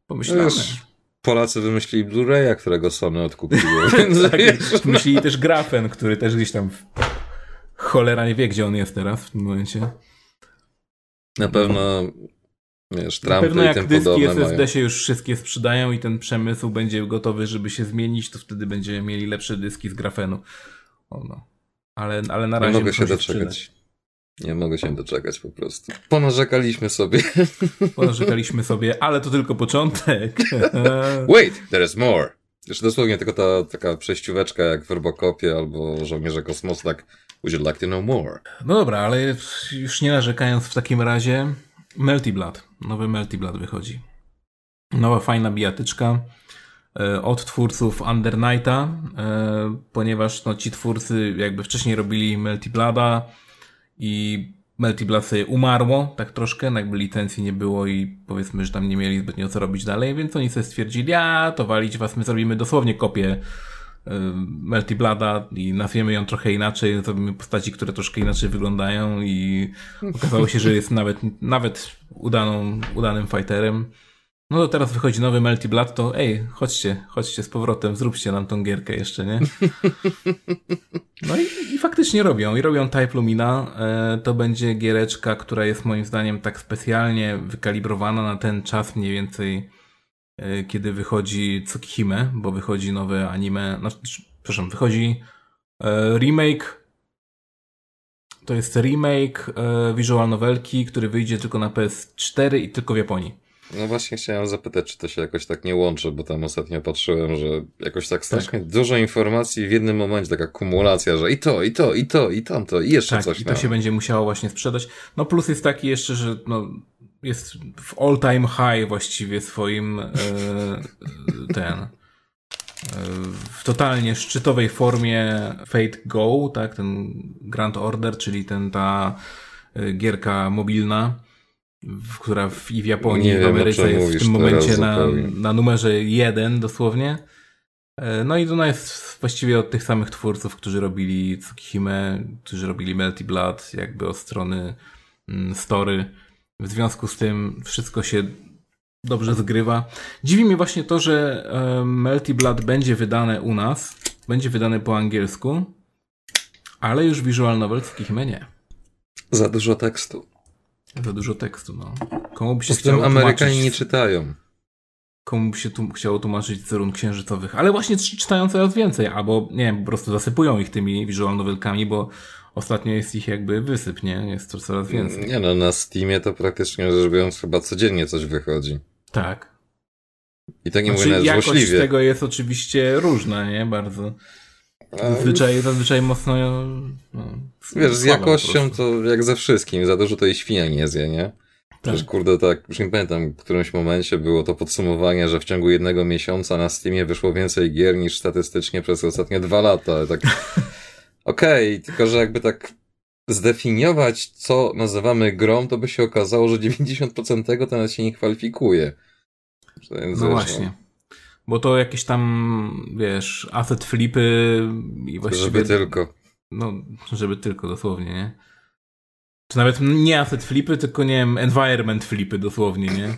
Pomyślane. Wiesz, Polacy wymyślili Blu-raya, którego Sony odkupiło. <laughs> tak, myśleli też grafen, który też gdzieś tam cholera nie wie, gdzie on jest teraz w tym momencie. Na pewno wiesz, Trumpy Na pewno jak i tym dyski SSD mają. się już wszystkie sprzedają i ten przemysł będzie gotowy, żeby się zmienić, to wtedy będziemy mieli lepsze dyski z grafenu. O no. Ale, ale na razie nie mogę się doczekać. Nie mogę się doczekać po prostu. Ponarzekaliśmy sobie. <laughs> Ponarzekaliśmy sobie, ale to tylko początek. <laughs> Wait, there is more. Jeszcze dosłownie tylko ta taka przejścióweczka jak w Robocopie albo Żołnierze Kosmosu, tak would you like to know more? No dobra, ale już nie narzekając w takim razie, Melty Blood. Nowy Melty Blood wychodzi. Nowa fajna bijatyczka od twórców Under Nighta, e, ponieważ no, ci twórcy jakby wcześniej robili Melty Blooda, i Melty Blood sobie umarło, tak troszkę, no jakby licencji nie było i powiedzmy, że tam nie mieli zbytnio co robić dalej, więc oni sobie stwierdzili, a to walić was, my zrobimy dosłownie kopię y, Melty Blada i nazwiemy ją trochę inaczej, zrobimy postaci, które troszkę inaczej wyglądają i okazało się, że jest nawet, nawet udaną, udanym fighterem. No to teraz wychodzi nowy Melty Blood, to ej, chodźcie, chodźcie z powrotem, zróbcie nam tą gierkę jeszcze, nie? <laughs> No i, i faktycznie robią, i robią Type Lumina. E, to będzie giereczka, która jest moim zdaniem tak specjalnie wykalibrowana na ten czas mniej więcej, e, kiedy wychodzi Tsukihime, bo wychodzi nowe anime, no, przepraszam, wychodzi e, remake to jest remake e, visual novelki, który wyjdzie tylko na PS4 i tylko w Japonii. No właśnie chciałem zapytać, czy to się jakoś tak nie łączy, bo tam ostatnio patrzyłem, że jakoś tak strasznie tak. dużo informacji w jednym momencie, taka kumulacja, że i to, i to, i to, i tamto, i jeszcze tak, coś. i to się będzie musiało właśnie sprzedać. No plus jest taki jeszcze, że no, jest w all time high właściwie swoim e, <laughs> ten e, w totalnie szczytowej formie Fate Go, tak, ten Grand Order, czyli ten ta e, gierka mobilna, która w, i w Japonii, i w Ameryce jest w tym momencie na, na numerze jeden dosłownie. No i ona jest właściwie od tych samych twórców, którzy robili Tsukihime, którzy robili Melty Blood, jakby od strony mm, story. W związku z tym wszystko się dobrze zgrywa. Dziwi mnie właśnie to, że Melty Blood będzie wydane u nas, będzie wydane po angielsku, ale już visual novel Tsukihime nie. Za dużo tekstu. Za dużo tekstu, no. Komu by się chciało Amerykanie nie czytają komu by się tu chciało tłumaczyć z run księżycowych, ale właśnie czytają coraz więcej, albo nie wiem, po prostu zasypują ich tymi visual novelkami, bo ostatnio jest ich jakby wysyp, nie? Jest to coraz więcej. Nie no, na Steamie to praktycznie rzecz biorąc chyba codziennie coś wychodzi. Tak. I to nie znaczy, mówię nawet złośliwie. Jakość tego jest oczywiście różna, nie? Bardzo. Zazwyczaj, zazwyczaj mocno. No, Wiesz, z jakością to jak ze wszystkim, za dużo to i świnia nie zje, nie? Tak. Przecież kurde, tak, już nie pamiętam, w którymś momencie było to podsumowanie, że w ciągu jednego miesiąca na Steamie wyszło więcej gier niż statystycznie przez ostatnie dwa lata. Tak, <laughs> okej, okay, tylko że jakby tak zdefiniować, co nazywamy grą, to by się okazało, że 90% tego to nawet się nie kwalifikuje. Więc no właśnie. Bo to jakieś tam, wiesz, asset flipy i właściwie... Żeby tylko. No, żeby tylko, dosłownie, nie? Czy nawet nie asset flipy, tylko nie wiem, environment flipy dosłownie, nie?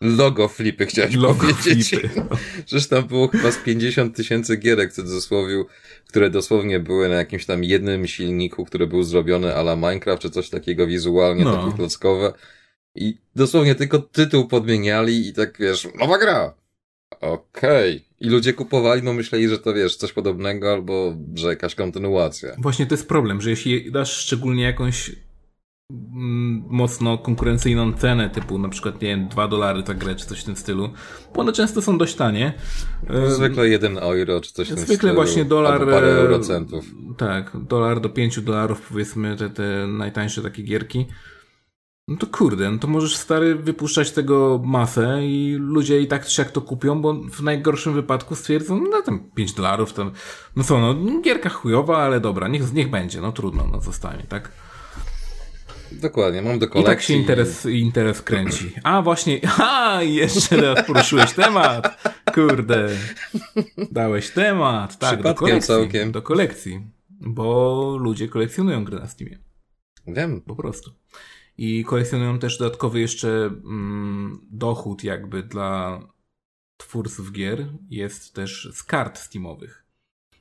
Logo flipy chciałeś Logo powiedzieć. Flipy. No. <laughs> Przecież tam było chyba z 50 tysięcy gierek, co dosłowił, które dosłownie były na jakimś tam jednym silniku, który był zrobiony ala Minecraft, czy coś takiego wizualnie, no. takie klockowe. I dosłownie tylko tytuł podmieniali i tak, wiesz, nowa gra. Okej. Okay. I ludzie kupowali, no myśleli, że to wiesz, coś podobnego, albo że jakaś kontynuacja. Właśnie to jest problem, że jeśli dasz szczególnie jakąś Mm, mocno konkurencyjną cenę, typu na przykład, nie wiem, 2 dolary za grę, czy coś w tym stylu, bo one często są dość tanie. Zwykle 1 euro, czy coś w tym Zwykle stylu, właśnie dolar... Parę e, eurocentów. Tak, dolar do 5 dolarów, powiedzmy, te, te najtańsze takie gierki. No to kurde, no to możesz stary wypuszczać tego masę i ludzie i tak czy jak to kupią, bo w najgorszym wypadku stwierdzą, no tam 5 dolarów, tam, no co, no gierka chujowa, ale dobra, niech, niech będzie, no trudno, no zostanie, tak? Dokładnie, mam do kolekcji. I tak się interes, interes kręci. A właśnie, <laughs> a jeszcze raz poruszyłeś temat. Kurde. Dałeś temat. Tak, Przypadkiem do kolekcji. Całkiem. Do kolekcji. Bo ludzie kolekcjonują gry na Steamie. Wiem. Po prostu. I kolekcjonują też dodatkowy jeszcze mm, dochód jakby dla twórców gier. Jest też z kart Steamowych.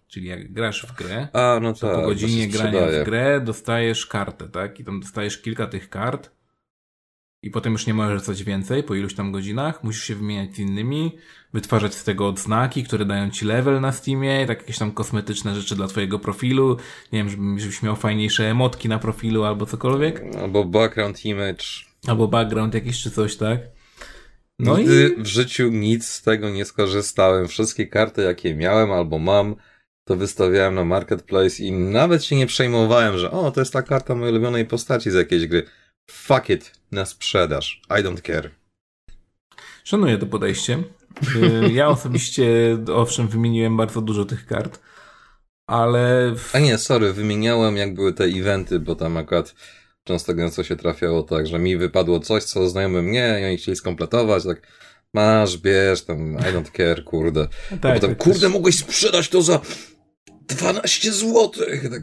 Czyli jak grasz w grę, A, no to tak, po godzinie grania w grę dostajesz kartę, tak? I tam dostajesz kilka tych kart i potem już nie możesz coś więcej po iluś tam godzinach. Musisz się wymieniać z innymi, wytwarzać z tego odznaki, które dają ci level na Steamie, tak jakieś tam kosmetyczne rzeczy dla twojego profilu. Nie wiem, żebyś miał fajniejsze emotki na profilu albo cokolwiek. Albo background image. Albo background jakiś czy coś, tak? No Nigdy i... w życiu nic z tego nie skorzystałem. Wszystkie karty, jakie miałem albo mam, to wystawiałem na Marketplace i nawet się nie przejmowałem, że o, to jest ta karta mojej ulubionej postaci z jakiejś gry. Fuck it, na sprzedaż. I don't care. Szanuję to podejście. Y, ja osobiście, owszem, wymieniłem bardzo dużo tych kart, ale... A nie, sorry, wymieniałem jak były te eventy, bo tam akurat często gęsto się trafiało tak, że mi wypadło coś, co znajomym nie, i oni chcieli skompletować, tak masz, bierz, tam I don't care, kurde. <laughs> Tak, A potem, tak, kurde, też... mogłeś sprzedać to za 12 złotych. Tak.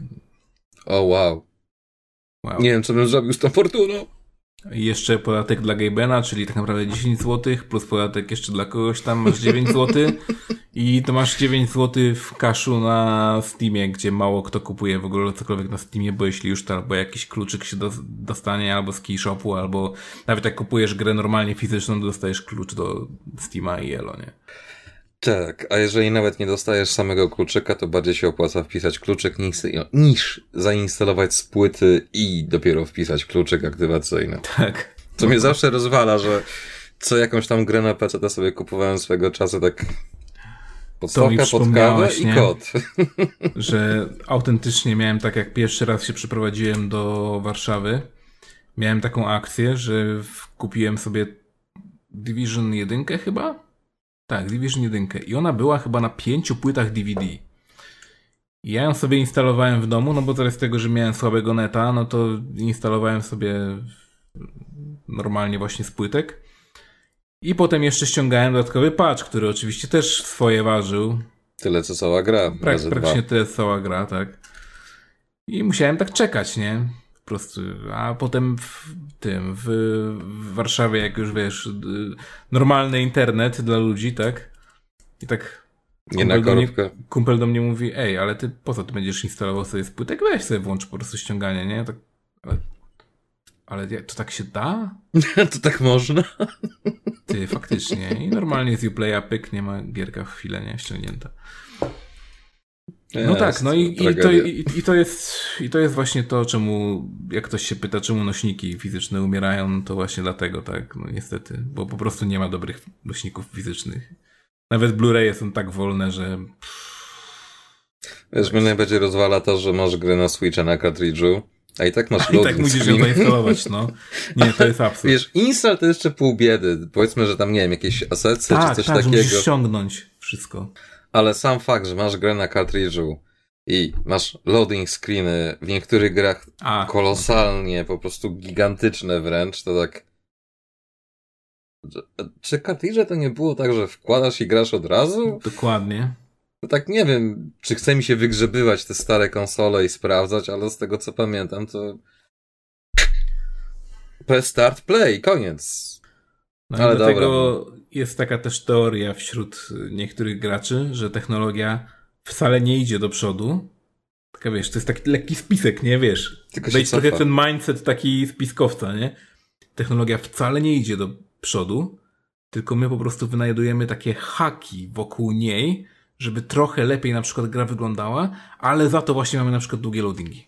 O, wow. Wow. Nie wiem, co bym zrobił z tą fortuną. I jeszcze podatek dla Gabena, czyli tak naprawdę 10 zł, plus podatek jeszcze dla kogoś tam masz 9 zł. I to masz 9 zł w kaszu na Steamie, gdzie mało kto kupuje w ogóle cokolwiek na Steamie, bo jeśli już to albo jakiś kluczyk się do, dostanie, albo z keyshopu, albo nawet jak kupujesz grę normalnie fizyczną, dostajesz klucz do Steama i Elo, nie? Tak, a jeżeli nawet nie dostajesz samego kluczyka, to bardziej się opłaca wpisać kluczyk niż, zainstalować z płyty i dopiero wpisać kluczyk aktywacyjny. Tak. Co mnie zawsze rozwala, że co jakąś tam grę na PC to sobie kupowałem swego czasu tak podstawka pod kawę i kod. <laughs> Że autentycznie miałem tak jak pierwszy raz się przeprowadziłem do Warszawy miałem taką akcję, że kupiłem sobie Division 1 chyba? Tak, Division 1. I ona była chyba na pięciu płytach DVD. Ja ją sobie instalowałem w domu, no bo z tego, że miałem słabego neta, no to instalowałem sobie normalnie właśnie z płytek. I potem jeszcze ściągałem dodatkowy patch, który oczywiście też swoje ważył. Tyle co cała gra. Prak, praktycznie tyle co cała gra, tak. I musiałem tak czekać, nie? Po prostu. A potem w tym, w, w Warszawie, jak już wiesz, normalny internet dla ludzi, tak? I tak nie na korbkę. Kumpel do mnie mówi, ej, ale ty po co ty będziesz instalował sobie z płytek? Weź sobie włącz po prostu ściąganie, nie? Tak, ale, ale to tak się da? <laughs> to tak można? Ty, faktycznie. I normalnie z Uplaya pyk, nie ma gierka w chwilę, nie? Ściągnięta. No tak, no i, i, to, i, i, to jest, i to jest właśnie to, czemu, jak ktoś się pyta, czemu nośniki fizyczne umierają, no to właśnie dlatego, tak, no niestety, bo po prostu nie ma dobrych nośników fizycznych. Nawet Blu-raye są tak wolne, że... Wiesz, mnie najbardziej rozwala to, że masz grę na Switcha na cartridge'u, a i tak masz loading <laughs> I tak musisz ją zainstalować, no. <laughs> Nie, to jest absurd. Wiesz, install to jeszcze pół biedy. Powiedzmy, że tam, nie wiem, jakieś asety tak, czy coś tak, takiego. musisz ściągnąć wszystko. Ale sam fakt, że masz grę na cartridge'u i masz loading screeny w niektórych grach a, kolosalnie, po prostu gigantyczne wręcz, to tak czy kartridże to nie było tak, że wkładasz i grasz od razu? Dokładnie. No tak nie wiem, czy chce mi się wygrzebywać te stare konsole i sprawdzać, ale z tego co pamiętam, to press start play, koniec. No ale dlatego dobra. Jest taka też teoria wśród niektórych graczy, że technologia wcale nie idzie do przodu. Taka wiesz, to jest taki lekki spisek, nie wiesz. Tylko się trochę ten mindset taki spiskowca, nie? Technologia wcale nie idzie do przodu, tylko my po prostu wynajdujemy takie haki wokół niej, żeby trochę lepiej na przykład gra wyglądała, ale za to właśnie mamy na przykład długie loadingi.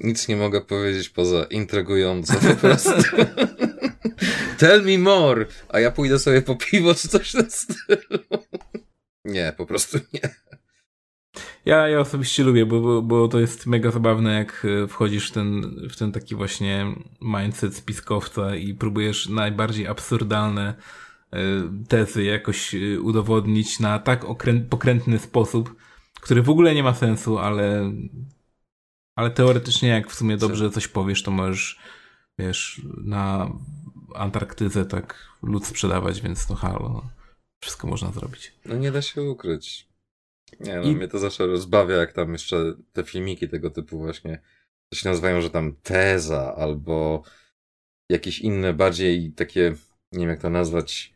Nic nie mogę powiedzieć poza intrygująco po prostu. <laughs> Tell me more, a ja pójdę sobie po piwo czy coś w stylu. Nie, po prostu nie. Ja, ja osobiście lubię, bo, bo, bo to jest mega zabawne, jak e, wchodzisz w ten, w ten taki właśnie mindset spiskowca i próbujesz najbardziej absurdalne e, tezy jakoś e, udowodnić na tak pokrętny sposób, który w ogóle nie ma sensu, ale, ale teoretycznie jak w sumie dobrze coś powiesz, to możesz, wiesz, na Antarktydę tak lud sprzedawać, więc no halo, no, wszystko można zrobić. No nie da się ukryć. Nie no, I... mnie to zawsze rozbawia, jak tam jeszcze te filmiki tego typu właśnie, to się nazywają, że tam teza, albo jakieś inne, bardziej takie, nie wiem jak to nazwać,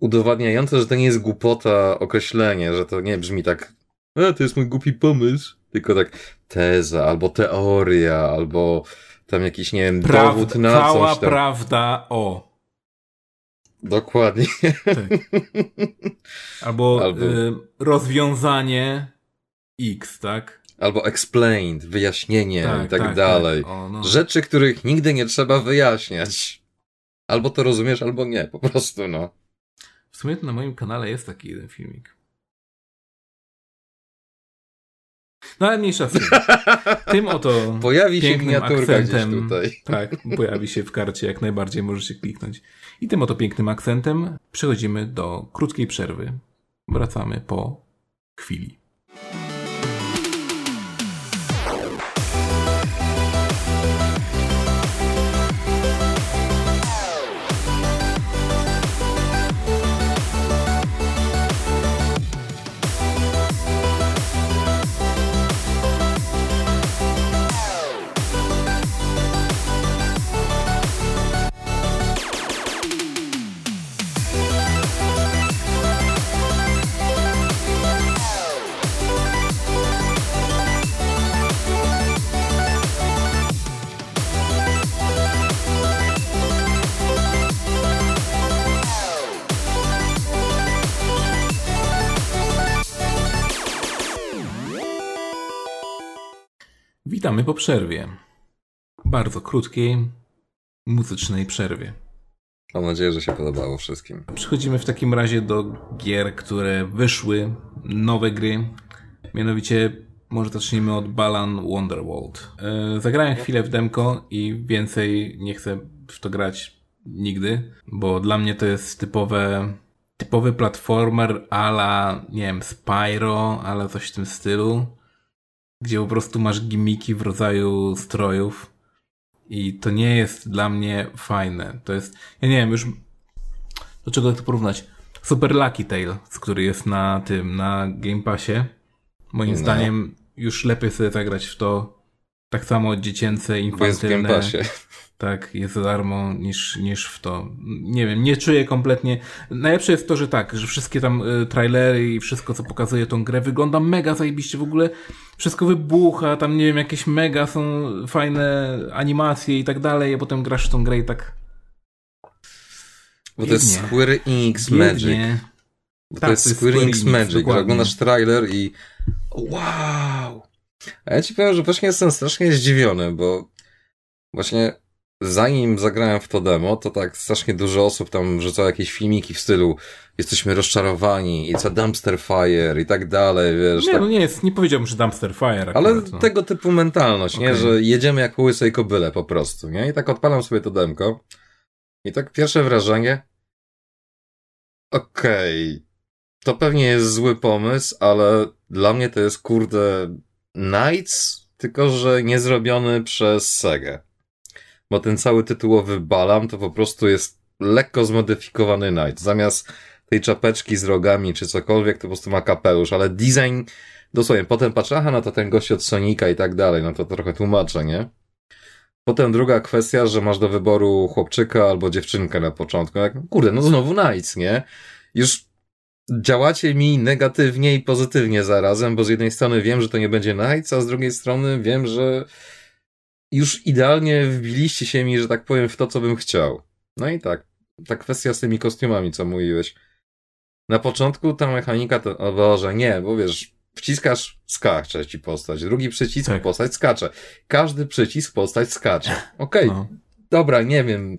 udowadniające, że to nie jest głupota określenie, że to nie brzmi tak, a to jest mój głupi pomysł, tylko tak teza, albo teoria, albo tam jakiś, nie wiem, dowód na cała coś tam. prawda o. Dokładnie. Tak. Albo, <laughs> Albo... Y, rozwiązanie X, tak? Albo explained, wyjaśnienie tak, i tak, tak dalej. Tak. O, no. Rzeczy, których nigdy nie trzeba wyjaśniać. Albo to rozumiesz, albo nie, po prostu, no. W sumie to na moim kanale jest taki jeden filmik. No ale mniejsza z <laughs> tym. Oto Pojawi się miniaturka akcentem, gdzieś tutaj. <laughs> Tak, pojawi się w karcie, jak najbardziej możecie kliknąć. I tym oto pięknym akcentem przechodzimy do krótkiej przerwy. Wracamy po chwili. Witamy po przerwie. Bardzo krótkiej, muzycznej przerwie. Mam nadzieję, że się podobało wszystkim. Przechodzimy w takim razie do gier, które wyszły, nowe gry. Mianowicie może zacznijmy od Balan Wonderworld. Yy, zagrałem chwilę w demko i więcej nie chcę w to grać nigdy, bo dla mnie to jest typowe typowy platformer ala, nie wiem, Spyro, ale coś w tym stylu, gdzie po prostu masz gimmiki w rodzaju strojów i to nie jest dla mnie fajne. To jest, ja nie wiem, już do czego to porównać? Super Lucky Tail, który jest na tym, na Game Passie. Moim no. zdaniem już lepiej sobie zagrać w to tak samo dziecięce, infantylne. Jest w Game Passie. Tak, jest za darmo niż, niż w to. Nie wiem, nie czuję kompletnie. Najlepsze jest to, że tak, że wszystkie tam y, trailery i wszystko, co pokazuje tą grę, wygląda mega zajebiście. W ogóle wszystko wybucha, tam nie wiem, jakieś mega są fajne animacje i tak dalej, a potem grasz w tą grę i tak. Bo to jest Square Enix Magic. Bo tak, to jest Square Enix Magic, że oglądasz trailer i wow! A ja ci powiem, że właśnie jestem strasznie zdziwiony, bo właśnie zanim zagrałem w to demo, to tak strasznie dużo osób tam wrzucało jakieś filmiki w stylu jesteśmy rozczarowani, it's a dumpster fire i tak dalej, wiesz. Nie, tak... no nie jest, nie powiedziałbym, że dumpster fire. Akurat, Ale no. tego typu mentalność, okay. nie, że jedziemy jak łysej kobyle po prostu, nie? I tak odpalam sobie to demko i tak pierwsze wrażenie okej, okay. to pewnie jest zły pomysł, ale dla mnie to jest kurde Knights, tylko że nie zrobiony przez Sega bo ten cały tytułowy Balam to po prostu jest lekko zmodyfikowany Knight. Zamiast tej czapeczki z rogami czy cokolwiek, to po prostu ma kapelusz, ale design dosłownie, potem patrzę, aha, no to ten gość od Sonika i tak dalej, no to trochę tłumaczę, nie? Potem druga kwestia, że masz do wyboru chłopczyka albo dziewczynkę na początku. Jak, kurde, no znowu Knights, nie? Już działacie mi negatywnie i pozytywnie zarazem, bo z jednej strony wiem, że to nie będzie Knights, a z drugiej strony wiem, że już idealnie wbiliście się mi, że tak powiem, w to, co bym chciał. No i tak, ta kwestia z tymi kostiumami, co mówiłeś. Na początku ta mechanika to, o Boże, nie, bo wiesz, wciskasz, skacze ci postać, drugi przycisk, tak. postać skacze. Każdy przycisk, postać skacze. Okej, okay. no. dobra, nie wiem,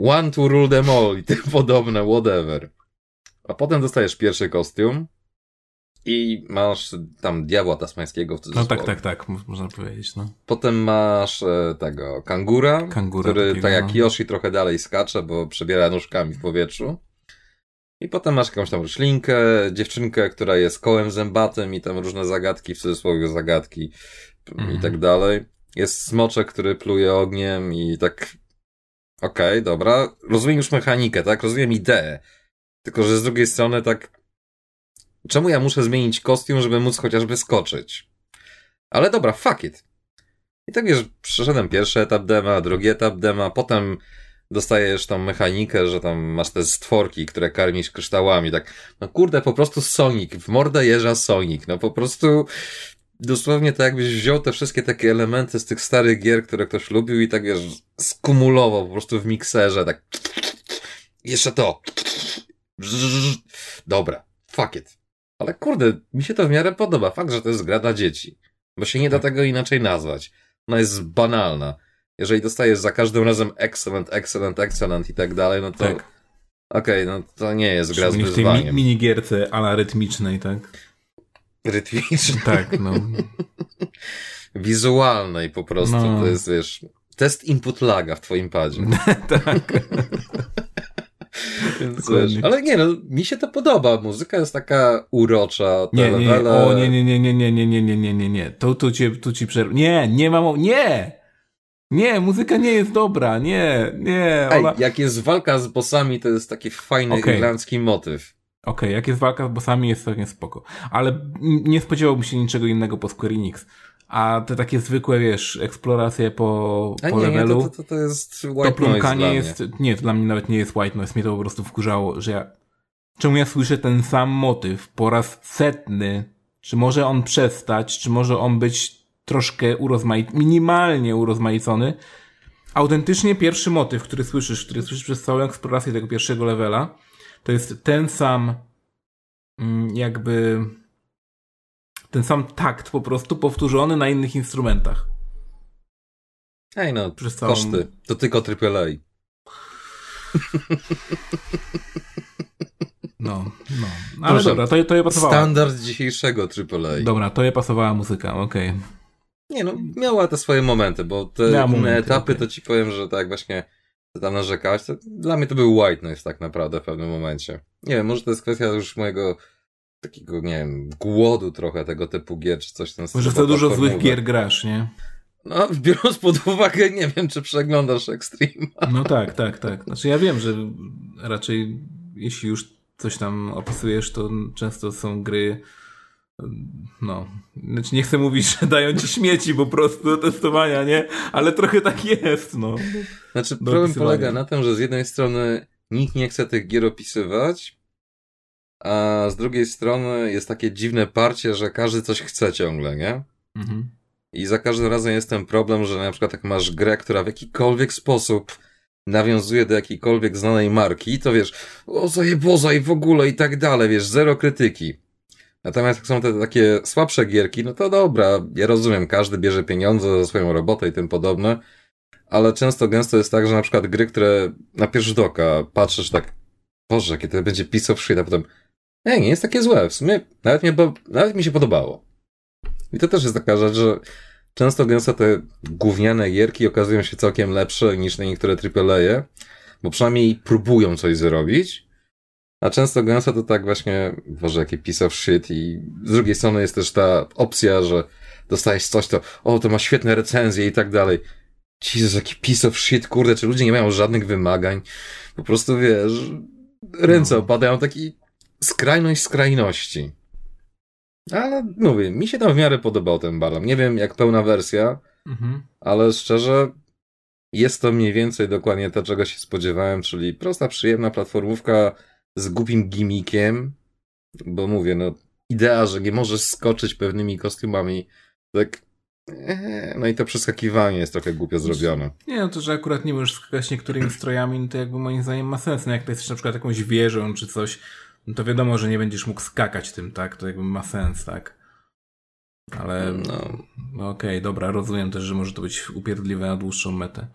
one to rule them all i tym <laughs> podobne, whatever. A potem dostajesz pierwszy kostium, i masz tam diabła tasmańskiego w cudzysłowie. No tak, tak, tak, można powiedzieć, no. Potem masz e, tego kangura, kangura który takiego, tak jak no. Yoshi trochę dalej skacze, bo przebiera nóżkami w powietrzu. I potem masz jakąś tam roślinkę, dziewczynkę, która jest kołem zębatym i tam różne zagadki, w cudzysłowie zagadki mm. i tak mhm. dalej. Jest smoczek, który pluje ogniem i tak... Okej, okay, dobra. Rozumiem już mechanikę, tak? Rozumiem ideę. Tylko, że z drugiej strony tak Czemu ja muszę zmienić kostium, żeby móc chociażby skoczyć? Ale dobra, fuck it. I tak wiesz, przeszedłem pierwszy etap dema, drugi etap dema, potem dostajesz tą mechanikę, że tam masz te stworki, które karmisz kryształami, tak, no kurde, po prostu Sonic, w mordę jeża Sonic, no po prostu dosłownie tak jakbyś wziął te wszystkie takie elementy z tych starych gier, które ktoś lubił i tak wiesz, skumulował po prostu w mikserze, tak jeszcze to dobra, fuck it. Ale kurde, mi się to w miarę podoba. Fakt, że to jest gra dla dzieci. Bo się nie da tak. tego inaczej nazwać. Ona jest banalna. Jeżeli dostajesz za każdym razem excellent, excellent, excellent i tak dalej, no to... Tak. Okej, okay, no to nie jest gra z wyzwaniem. w tej minigierce ala rytmicznej, tak? Rytmicznej? Tak, no. <laughs> Wizualnej po prostu. No. To jest, wiesz, test input laga w twoim padzie. <laughs> tak. <laughs> <laughs> Więc wiesz, ale nie no, mi się to podoba. Muzyka jest taka urocza. Nie, nie, nie, o nie, nie, nie, nie, nie, nie, nie, nie, nie, nie, nie. Tu, tu ci, tu ci przerwę. Nie, nie mam, nie! Nie, muzyka nie jest dobra, nie, nie. Ona... Ej, jak jest walka z bossami, to jest taki fajny okay. irlandzki motyw. Okej, okay, jak jest walka z bossami, jest całkiem spoko. Ale nie spodziewałbym się niczego innego po Square Enix. A te takie zwykłe, wiesz, eksploracje po, po nie, levelu. Nie, to, to, to jest white to plumkanie jest. Nie, to dla mnie nawet nie jest white noise. Mnie to po prostu wkurzało, że ja. Czemu ja słyszę ten sam motyw po raz setny? Czy może on przestać? Czy może on być troszkę urozmaicony, minimalnie urozmaicony? Autentycznie pierwszy motyw, który słyszysz, który słyszysz przez całą eksplorację tego pierwszego levela, to jest ten sam, mm, jakby ten sam takt po prostu powtórzony na innych instrumentach. Ej no, Przez całą... koszty. To tylko AAA. <laughs> No, no. Ale Proszę, dobra, to, to je pasowała. Standard dzisiejszego AAA. Dobra, to je pasowała muzyka, okej. Okay. Nie no, miała te swoje momenty, bo te momenty, etapy okay. to ci powiem, że tak właśnie tam narzekałeś, to dla mnie to był white noise tak naprawdę w pewnym momencie. Nie wiem, może to jest kwestia już mojego takiego, nie wiem, głodu trochę tego typu gier, czy coś tam. Może za dużo złych gier grasz, nie? No, biorąc pod uwagę, nie wiem, czy przeglądasz Extreme. No tak, tak, tak. Znaczy ja wiem, że raczej jeśli już coś tam opisujesz, to często są gry no, znaczy nie chcę mówić, że dają ci śmieci po prostu do testowania, nie? Ale trochę tak jest, no. Znaczy problem polega na tym, że z jednej strony nikt nie chce tych gier opisywać, a z drugiej strony jest takie dziwne parcie, że każdy coś chce ciągle, nie? Mhm. I za każdym razem jest ten problem, że na przykład jak masz grę, która w jakikolwiek sposób nawiązuje do jakiejkolwiek znanej marki, to wiesz, o zajeboza i w ogóle i tak dalej, wiesz, zero krytyki. Natomiast jak są te takie słabsze gierki, no to dobra, ja rozumiem, każdy bierze pieniądze za swoją robotę i tym podobne, ale często gęsto jest tak, że na przykład gry, które na pierwszy rzut oka patrzysz tak, Boże, to będzie shit, a potem, nie, nie jest takie złe, w sumie nawet, mnie, nawet mi się podobało. I to też jest taka rzecz, że często gęsto te gówniane gierki okazują się całkiem lepsze niż na niektóre AAA, bo przynajmniej próbują coś zrobić, a często gęsto to tak właśnie, boże, jakie piece of shit i z drugiej strony jest też ta opcja, że dostajesz coś, to o, to ma świetne recenzje i tak dalej. Jezus, jaki piece of shit, kurde, czy ludzie nie mają żadnych wymagań? Po prostu, wiesz, ręce no. opadają, taki skrajność skrajności. Ale mówię, mi się tam w miarę podobał ten balam. Nie wiem, jak pełna wersja, mhm. ale szczerze, jest to mniej więcej dokładnie to, czego się spodziewałem, czyli prosta, przyjemna platformówka, z głupim gimmickiem, bo mówię, no, idea, że nie możesz skoczyć pewnymi kostiumami, tak, ee, no i to przeskakiwanie jest trochę głupio zrobione. Nie, no to, że akurat nie możesz skakać niektórymi strojami, no to jakby moim zdaniem ma sens. No jak to jesteś na przykład jakąś wieżą czy coś, no to wiadomo, że nie będziesz mógł skakać tym, tak? To jakby ma sens, tak? Ale, no, no okej, okay, dobra, rozumiem też, że może to być upierdliwe na dłuższą metę.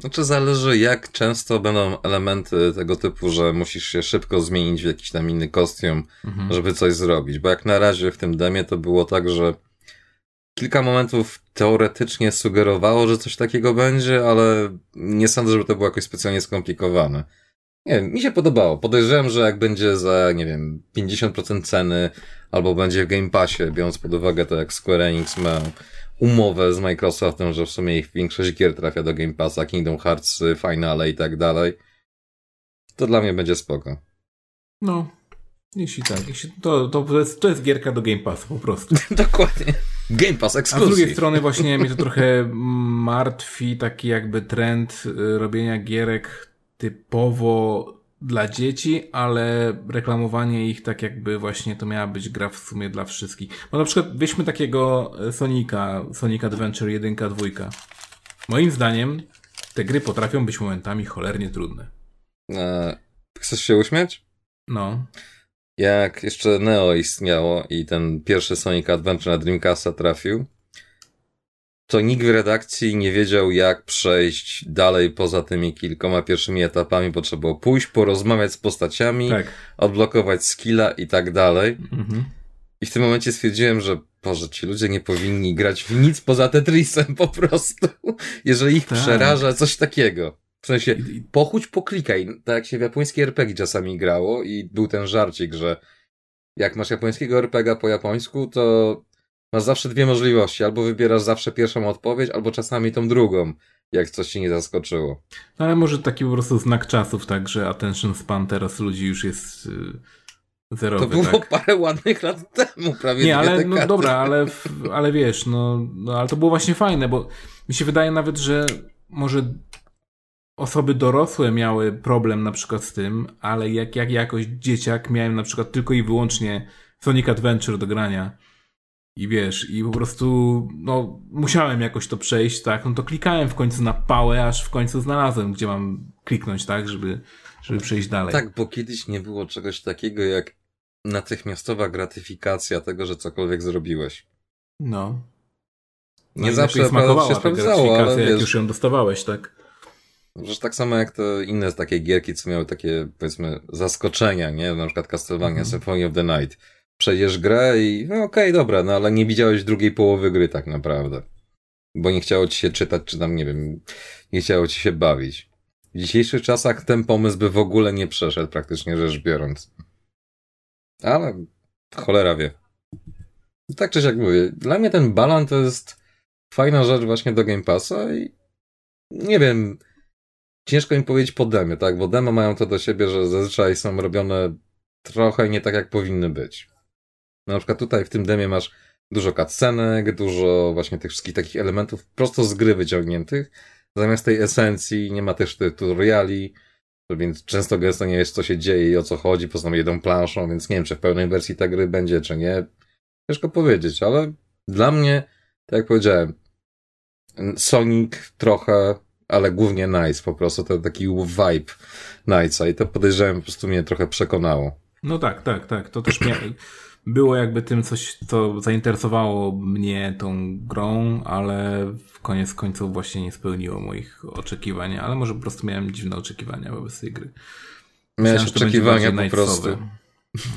Znaczy zależy jak często będą elementy tego typu, że musisz się szybko zmienić w jakiś tam inny kostium, mhm. żeby coś zrobić. Bo jak na razie w tym demie to było tak, że kilka momentów teoretycznie sugerowało, że coś takiego będzie, ale nie sądzę, żeby to było jakoś specjalnie skomplikowane. Nie wiem, mi się podobało. Podejrzewam, że jak będzie za, nie wiem, 50% ceny, albo będzie w Game Passie, biorąc pod uwagę to, jak Square Enix ma umowę z Microsoftem, że w sumie ich większość gier trafia do Game Passa, Kingdom Hearts, Finale i tak dalej, to dla mnie będzie spoko. No, jeśli tak, jeśli to, to, jest, to jest gierka do Game Passa po prostu. <laughs> Dokładnie. Game Pass ekskluzyw. A z drugiej strony właśnie <laughs> mnie to trochę martwi taki jakby trend y, robienia gierek typowo dla dzieci, ale reklamowanie ich tak jakby właśnie to miała być gra w sumie dla wszystkich. Bo na przykład weźmy takiego e, Sonika, Sonic Adventure 1, 2. Moim zdaniem te gry potrafią być momentami cholernie trudne. E, chcesz się uśmiać? No. Jak jeszcze Neo istniało i ten pierwszy Sonic Adventure na Dreamcasta trafił, to nikt w redakcji nie wiedział, jak przejść dalej poza tymi kilkoma pierwszymi etapami, bo trzeba było pójść, porozmawiać z postaciami, tak. odblokować skilla i tak dalej. Mhm. I w tym momencie stwierdziłem, że Boże, ci ludzie nie powinni grać w nic poza Tetrisem po prostu, <laughs> jeżeli ich tak. przeraża coś takiego. W sensie, pochódź, poklikaj, tak jak się w japońskie RPG czasami grało i był ten żarcik, że jak masz japońskiego RPG po japońsku, to masz zawsze dwie możliwości. Albo wybierasz zawsze pierwszą odpowiedź, albo czasami tą drugą, jak coś ci nie zaskoczyło. No, ale może taki po prostu znak czasów, tak, że attention span teraz ludzi już jest yy, zerowy. To było tak? parę ładnych lat temu, prawie Nie, ale no dobra, ale, ale wiesz, no, no ale to było właśnie fajne, bo mi się wydaje nawet, że może osoby dorosłe miały problem na przykład z tym, ale jak, jak jakoś dzieciak miałem na przykład tylko i wyłącznie Sonic Adventure do grania i wiesz, i po prostu, no, musiałem jakoś to przejść, tak, no to klikałem w końcu na pałę, aż w końcu znalazłem, gdzie mam kliknąć, tak, żeby, żeby przejść dalej. Tak, bo kiedyś nie było czegoś takiego jak natychmiastowa gratyfikacja tego, że cokolwiek zrobiłeś. No. Nie no zawsze smakowała się sprawdzało, ale wiesz... jak już ją dostawałeś, tak? Że tak samo jak te inne takie gierki, co miały takie, powiedzmy, zaskoczenia, nie? Na przykład Castlevania mm. Symphony of the Night. Przejdziesz grę i no okej, okay, dobra, no ale nie widziałeś drugiej połowy gry tak naprawdę. Bo nie chciało ci się czytać, czy tam, nie wiem, nie chciało ci się bawić. W dzisiejszych czasach ten pomysł by w ogóle nie przeszedł, praktycznie rzecz biorąc. Ale cholera wie. Tak czy siak mówię, dla mnie ten balon to jest fajna rzecz właśnie do Game Passa i nie wiem, ciężko mi powiedzieć po demie, tak? Bo demo mają to do siebie, że zazwyczaj są robione trochę nie tak, jak powinny być. Na przykład tutaj w tym demie masz dużo cutscenek, dużo właśnie tych wszystkich takich elementów prosto z gry wyciągniętych. Zamiast tej esencji nie ma też tutoriali, więc często gęsto nie wiesz, co się dzieje i o co chodzi, poza jedną planszą, więc nie wiem, czy w pełnej wersji ta gry będzie, czy nie. Ciężko powiedzieć, ale dla mnie, tak jak powiedziałem, Sonic trochę, ale głównie Nice, po prostu to taki vibe Nice'a i to podejrzewam po prostu mnie trochę przekonało. No tak, tak, tak. To też mnie <clears throat> było jakby tym coś, co zainteresowało mnie tą grą, ale w koniec końców właśnie nie spełniło moich oczekiwań, ale może po prostu miałem dziwne oczekiwania wobec tej gry. Miałeś oczekiwania po prostu.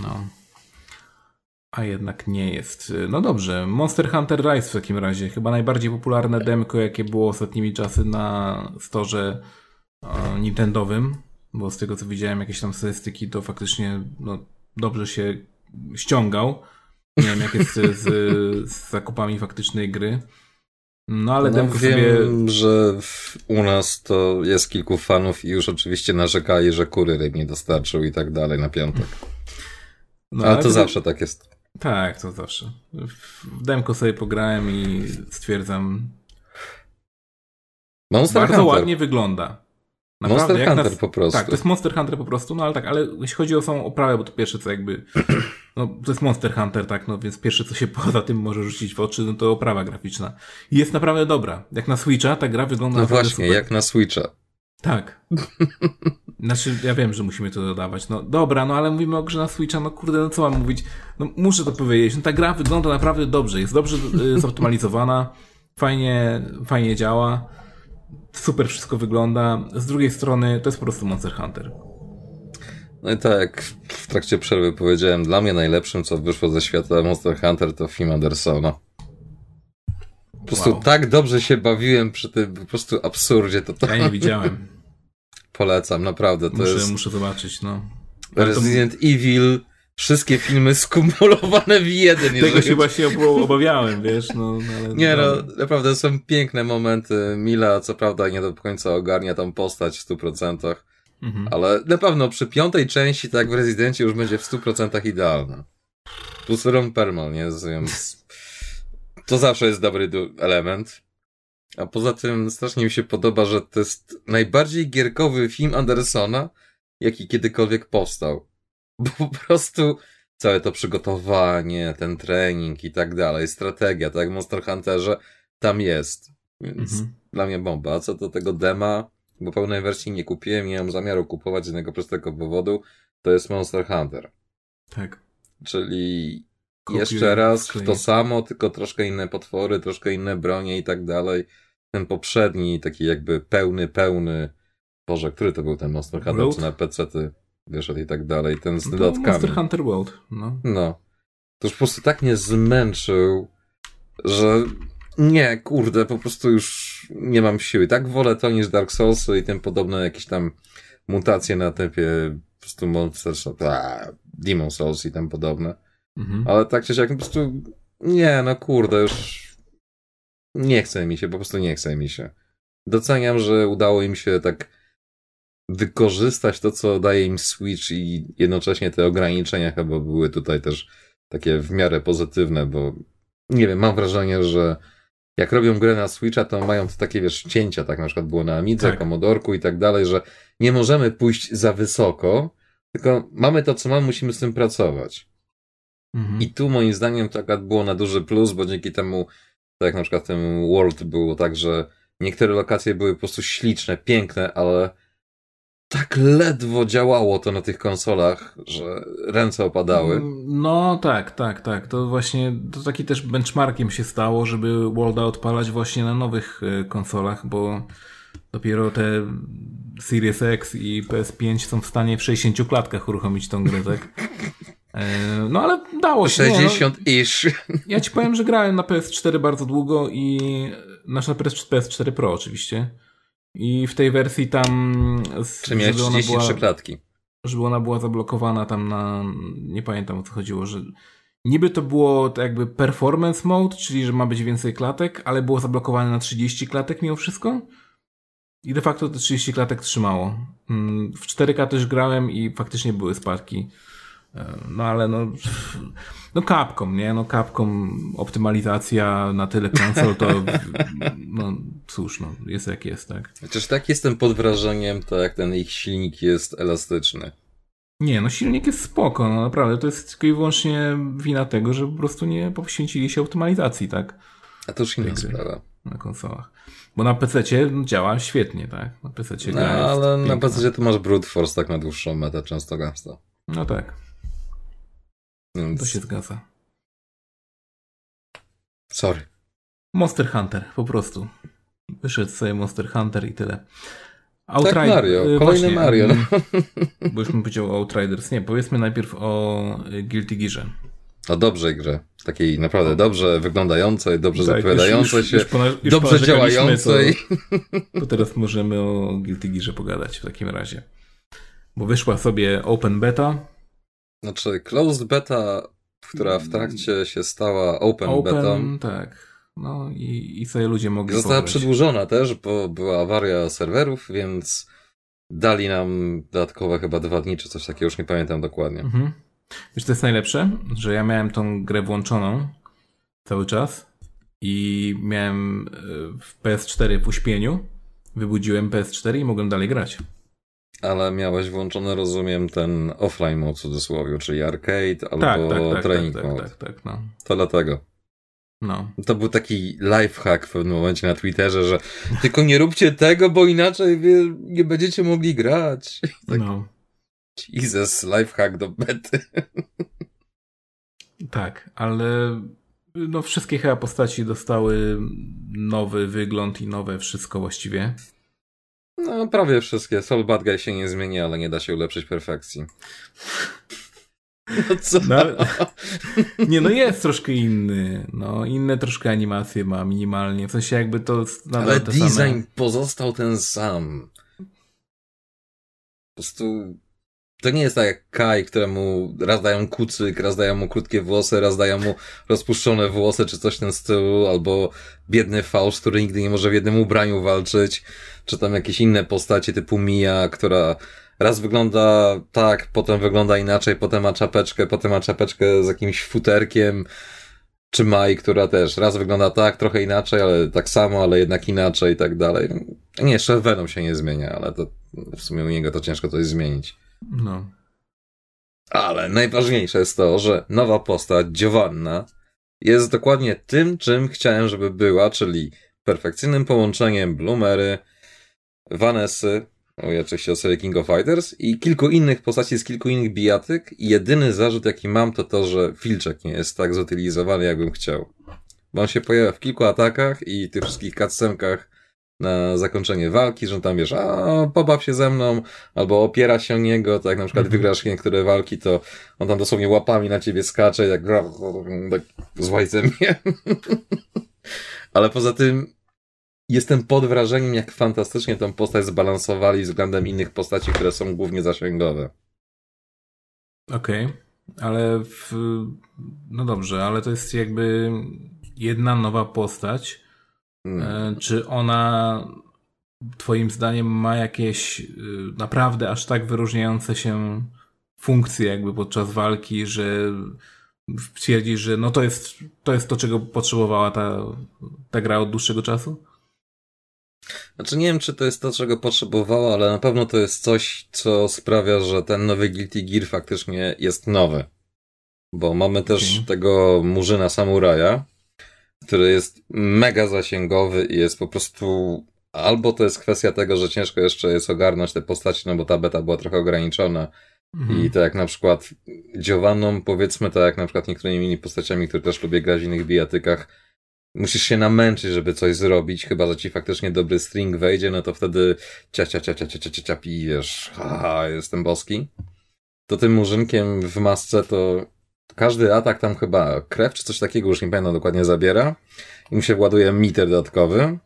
No. A jednak nie jest. No dobrze, Monster Hunter Rise w takim razie. Chyba najbardziej popularne demko, jakie było ostatnimi czasy na storze e, Nintendowym, bo z tego co widziałem jakieś tam statystyki, to faktycznie no, dobrze się ściągał. Nie wiem, jak jest z, z zakupami faktycznej gry. No ale no, wiem, sobie... że w, u nas to jest kilku fanów i już oczywiście narzekali, że kury nie dostarczył i tak dalej na piątek. No, ale, ale to zawsze tak jest. Tak, to zawsze. W demko sobie pograłem i stwierdzam. Monster bardzo Hunter. ładnie wygląda. Naprawdę, Monster Hunter nas... po prostu. Tak, to jest Monster Hunter po prostu, no ale tak, ale jeśli chodzi o samą oprawę, bo to pierwsze co jakby, <clears throat> no to jest Monster Hunter, tak, no więc pierwsze co się <laughs> poza tym może rzucić w oczy, no to oprawa graficzna. I jest naprawdę dobra. Jak na Switcha ta gra wygląda No właśnie, super. jak na Switcha. Tak. <laughs> Znaczy, ja wiem, że musimy to dodawać. No dobra, no ale mówimy o grze na Switcha, no kurde, no co mam mówić? No muszę to powiedzieć. No ta gra wygląda naprawdę dobrze, jest dobrze y, zoptymalizowana, fajnie, fajnie działa super wszystko wygląda. Z drugiej strony to jest po prostu Monster Hunter. No i tak, w trakcie przerwy powiedziałem, dla mnie najlepszym, co wyszło ze świata Monster Hunter to film Andersona. Po prostu wow. tak dobrze się bawiłem przy tym po prostu absurdzie. To, to... Ja nie widziałem. <laughs> Polecam, naprawdę. To muszę, jest... muszę zobaczyć, no. Resident to... Evil wszystkie filmy skumulowane w jeden. Tego jeżeli... się właśnie obawiałem, wiesz, no, no ale... Nie no, naprawdę są piękne momenty. Mila, co prawda, nie do końca ogarnia tam postać w stu procentach, mhm. ale na pewno przy piątej części, tak w Rezydencie, już będzie w stu procentach idealna. Plus Ron Perlman, nie? Więc to zawsze jest dobry element. A poza tym strasznie mi się podoba, że to jest najbardziej gierkowy film Andersona, jaki kiedykolwiek powstał. Bo <laughs> po prostu całe to przygotowanie, ten trening i tak dalej, strategia, tak jak Monster Hunterze, tam jest. Więc mhm. dla mnie bomba. A co do tego dema, bo pełnej wersji nie kupiłem, nie mam zamiaru kupować z jednego prostego powodu, to jest Monster Hunter. Tak. Czyli jeszcze raz w to samo, tylko troszkę inne potwory, troszkę inne bronie i tak dalej. Ten poprzedni, taki jakby pełny, pełny. Boże, który to był ten Monster Hunter? Czy na PC ty? Wyszedł i tak dalej, ten z no dodatkami. Monster Hunter World, no. No. To już po prostu tak mnie zmęczył, że nie, kurde, po prostu już nie mam siły. Tak wolę to niż Dark Souls i tym podobne jakieś tam mutacje na typie po prostu Monster, a, Demon Souls i tym podobne. Mhm. Ale tak czy siak po prostu nie, no kurde, już nie chce mi się, po prostu nie chce mi się. Doceniam, że udało im się tak wykorzystać to, co daje im Switch i jednocześnie te ograniczenia chyba były tutaj też takie w miarę pozytywne, bo nie wiem, mam wrażenie, że jak robią grę na Switcha, to mają takie, wiesz, cięcia, tak na przykład było na Amidze, tak. Commodorku i tak dalej, że nie możemy pójść za wysoko, tylko mamy to, co mamy, musimy z tym pracować. Mhm. I tu moim zdaniem to akurat było na duży plus, bo dzięki temu, tak jak na przykład w tym World było tak, że niektóre lokacje były po prostu śliczne, piękne, ale tak ledwo działało to na tych konsolach, że ręce opadały. No tak, tak, tak. To właśnie to taki też benchmarkiem się stało, żeby Worlda odpalać właśnie na nowych e, konsolach, bo Dopiero te Series X i PS5 są w stanie w 60 klatkach uruchomić tą grę, tak? E, no ale dało się. 60 no. ish. Ja ci powiem, że grałem na PS4 bardzo długo i nasz na PS4 Pro oczywiście. I w tej wersji tam. Czy miałeś 33 była, klatki? Żeby ona była zablokowana tam na. Nie pamiętam o co chodziło, że. Niby to było tak jakby performance mode, czyli że ma być więcej klatek, ale było zablokowane na 30 klatek mimo wszystko. I de facto te 30 klatek trzymało. Mm, w 4K też grałem i faktycznie były spadki. No ale no, no Capcom, nie? No Capcom optymalizacja na tyle konsol to no cóż, no jest jak jest, tak? Chociaż tak jestem pod wrażeniem, to jak ten ich silnik jest elastyczny. Nie, no silnik jest spoko, no naprawdę, to jest tylko i wyłącznie wina tego, że po prostu nie poświęcili się optymalizacji, tak? A to już inna sprawa. Na konsolach. Bo na PC działa świetnie, tak? Na PC no, ale na PC to masz brute force tak na dłuższą metę często gęsto. No tak. Więc... To się zgadza. Sorry. Monster Hunter, po prostu. Wyszedł sobie Monster Hunter i tyle. Outride... Tak, Mario. Y, Kolejny Właśnie, Mario. Mm, <laughs> bo już bym powiedział o Outriders. Nie, powiedzmy najpierw o y, Guilty Gearze. O dobrej grze. Takiej naprawdę dobrze wyglądającej, dobrze tak, zapowiadającej się, już, już, już dobrze działającej. To, to teraz możemy o Guilty Gearze pogadać w takim razie. Bo wyszła sobie Open Beta. Znaczy, Closed Beta, która w trakcie się stała Open, open Betą. tak. No i, i sobie ludzie mogli Została pobrać. przedłużona też, bo była awaria serwerów, więc dali nam dodatkowe chyba dwa dni, czy coś takiego, już nie pamiętam dokładnie. Mhm. Wiesz, to jest najlepsze, że ja miałem tą grę włączoną cały czas i miałem e, w PS4 w uśpieniu, wybudziłem PS4 i mogłem dalej grać. Ale miałeś włączony, rozumiem, ten offline mode w cudzysłowie, czyli arcade albo tak, tak, tak, training tak, mode. Tak, tak, no. To dlatego. No. To był taki lifehack w pewnym momencie na Twitterze, że tylko nie róbcie tego, bo inaczej wy nie będziecie mogli grać. Tak, no. Jesus, lifehack do bety. Tak, ale no wszystkie chyba postaci dostały nowy wygląd i nowe wszystko właściwie. No, prawie wszystkie. Soul Bad Guy się nie zmieni, ale nie da się ulepszyć perfekcji. No co? No, <laughs> nie, no jest troszkę inny. No, inne troszkę animacje ma minimalnie. W sensie jakby to... Ale design same... pozostał ten sam. Po prostu to nie jest tak jak Kai, któremu raz dają kucyk, raz dają mu krótkie włosy, raz dają mu rozpuszczone włosy, czy coś w tym stylu, albo biedny Faust, który nigdy nie może w jednym ubraniu walczyć, czy tam jakieś inne postacie typu Mia, która raz wygląda tak, potem wygląda inaczej, potem ma czapeczkę, potem ma czapeczkę z jakimś futerkiem, czy Mai, która też raz wygląda tak, trochę inaczej, ale tak samo, ale jednak inaczej i tak dalej. Nie, jeszcze Venom się nie zmienia, ale to w sumie u niego to ciężko coś zmienić. No. Ale najważniejsze jest to, że nowa postać, Giovanna, jest dokładnie tym, czym chciałem, żeby była, czyli perfekcyjnym połączeniem Bloomery, Vanessy, mówię oczywiście o serii King of Fighters, i kilku innych postaci z kilku innych bijatyk. I jedyny zarzut, jaki mam, to to, że Filczek nie jest tak zutylizowany, jakbym chciał. Bo on się pojawia w kilku atakach i tych wszystkich cutscenkach na zakończenie walki, że on tam wiesz, a pobaw się ze mną, albo opiera się o niego, tak na przykład mhm. wygrasz niektóre walki, to on tam dosłownie łapami na ciebie skacze, jak tak złajce mnie. <laughs> Ale poza tym jestem pod wrażeniem, jak fantastycznie tę postać zbalansowali względem innych postaci, które są głównie zasięgowe. Okej, okay. ale w... no dobrze, ale to jest jakby jedna nowa postać, Hmm. E, czy ona Twoim zdaniem ma jakieś y, naprawdę aż tak wyróżniające się funkcje jakby podczas walki, że twierdzisz, że no to jest to, jest to czego potrzebowała ta, ta gra od dłuższego czasu? Znaczy nie wiem, czy to jest to, czego potrzebowała, ale na pewno to jest coś, co sprawia, że ten nowy Guilty Gear faktycznie jest nowy. Bo mamy też okay. tego Murzyna Samuraja, który jest mega zasięgowy i jest po prostu albo to jest kwestia tego, że ciężko jeszcze jest ogarnąć te postaci, no bo ta beta była trochę ograniczona mhm. i tak jak na przykład Giovanną, powiedzmy tak jak na przykład niektórymi innymi postaciami, które też lubię grać w innych bijatykach, musisz się namęczyć, żeby coś zrobić, chyba, że ci faktycznie dobry string wejdzie, no to wtedy cia, cia, cia, cia, cia, cia, cia, cia pijesz, haha, jestem boski. To tym murzynkiem w masce to każdy atak tam chyba krew czy coś takiego, już nie pamiętam dokładnie, zabiera i mu się właduje meter dodatkowy.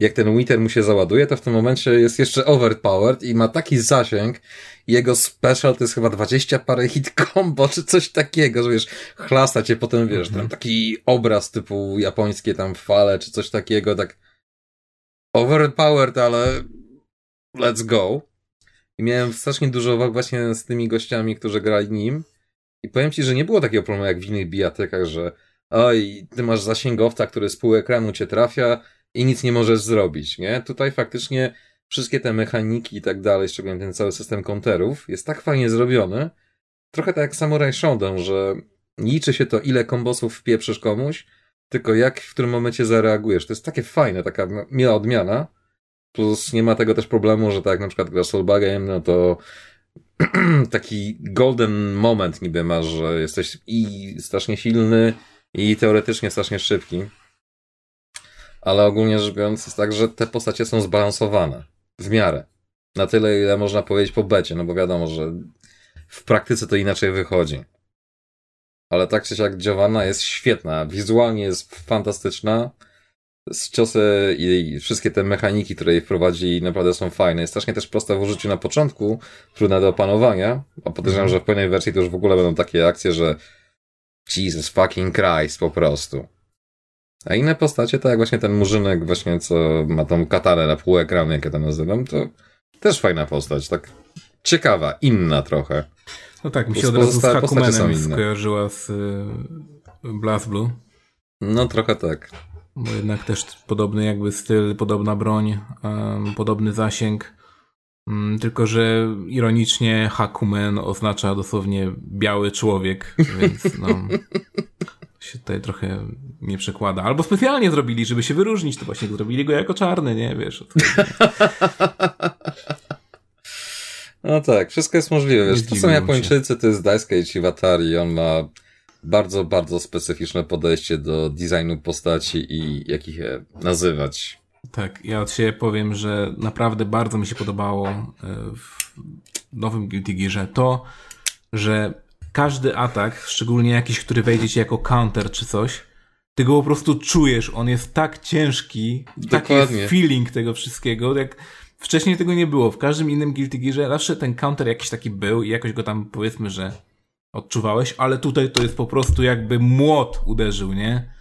Jak ten meter mu się załaduje, to w tym momencie jest jeszcze overpowered i ma taki zasięg jego special to jest chyba 20 parę hit combo, czy coś takiego, że wiesz, chlasta cię potem, wiesz, tam taki obraz typu japońskie tam fale, czy coś takiego, tak overpowered, ale let's go. I miałem strasznie dużo uwag właśnie z tymi gościami, którzy grali nim. I powiem ci, że nie było takiego problemu jak w innych bijatykach, że oj, ty masz zasięgowca, który z pół ekranu cię trafia i nic nie możesz zrobić, nie? Tutaj faktycznie wszystkie te mechaniki i tak dalej, szczególnie ten cały system konterów, jest tak fajnie zrobiony, trochę tak jak Samurai Shodown, że liczy się to, ile kombosów wpieprzysz komuś, tylko jak w którym momencie zareagujesz. To jest takie fajne, taka miła odmiana. Plus nie ma tego też problemu, że tak na przykład gra Soulbagiem, no to <clears throat> taki golden moment niby masz, że jesteś i strasznie silny, i teoretycznie strasznie szybki. Ale ogólnie rzecz biorąc jest tak, że te postacie są zbalansowane. W miarę. Na tyle, ile można powiedzieć po becie, no bo wiadomo, że w praktyce to inaczej wychodzi. Ale tak czy siak Giovanna jest świetna. Wizualnie jest fantastyczna. Z ciosy i wszystkie te mechaniki, które jej wprowadzi, naprawdę są fajne. Jest strasznie też prosta w użyciu na początku, trudna do opanowania, a podejrzewam, że w pełnej wersji to już w ogóle będą takie akcje, że Jesus fucking Christ po prostu. A inne postacie, tak jak właśnie ten murzynek właśnie, co ma tą katarę na pół ekranu, jak ja to nazywam, to też fajna postać, tak ciekawa, inna trochę. No tak, mi się od razu z Hakumenem skojarzyła z y, Blast Blue. No trochę tak. Bo jednak też podobny jakby styl, podobna broń, um, podobny zasięg. Um, tylko, że ironicznie Hakumen oznacza dosłownie biały człowiek, więc no <laughs> się tutaj trochę nie przekłada. Albo specjalnie zrobili, żeby się wyróżnić, to właśnie zrobili go jako czarny, nie? Wiesz. <laughs> no tak, wszystko jest możliwe. Wiesz, to są Japończycy, to jest Daisuke Ichiwatari, on ma bardzo, bardzo specyficzne podejście do designu postaci i jak ich je nazywać. Tak, ja od siebie powiem, że naprawdę bardzo mi się podobało e, w nowym Guilty Gearze to, że każdy atak, szczególnie jakiś, który wejdzie ci jako counter czy coś, ty go po prostu czujesz, on jest tak ciężki, Dokładnie. taki jest feeling tego wszystkiego, jak wcześniej tego nie było. W każdym innym Guilty Gearze zawsze ten counter jakiś taki był i jakoś go tam powiedzmy, że odczuwałeś, ale tutaj to jest po prostu jakby młot uderzył, nie?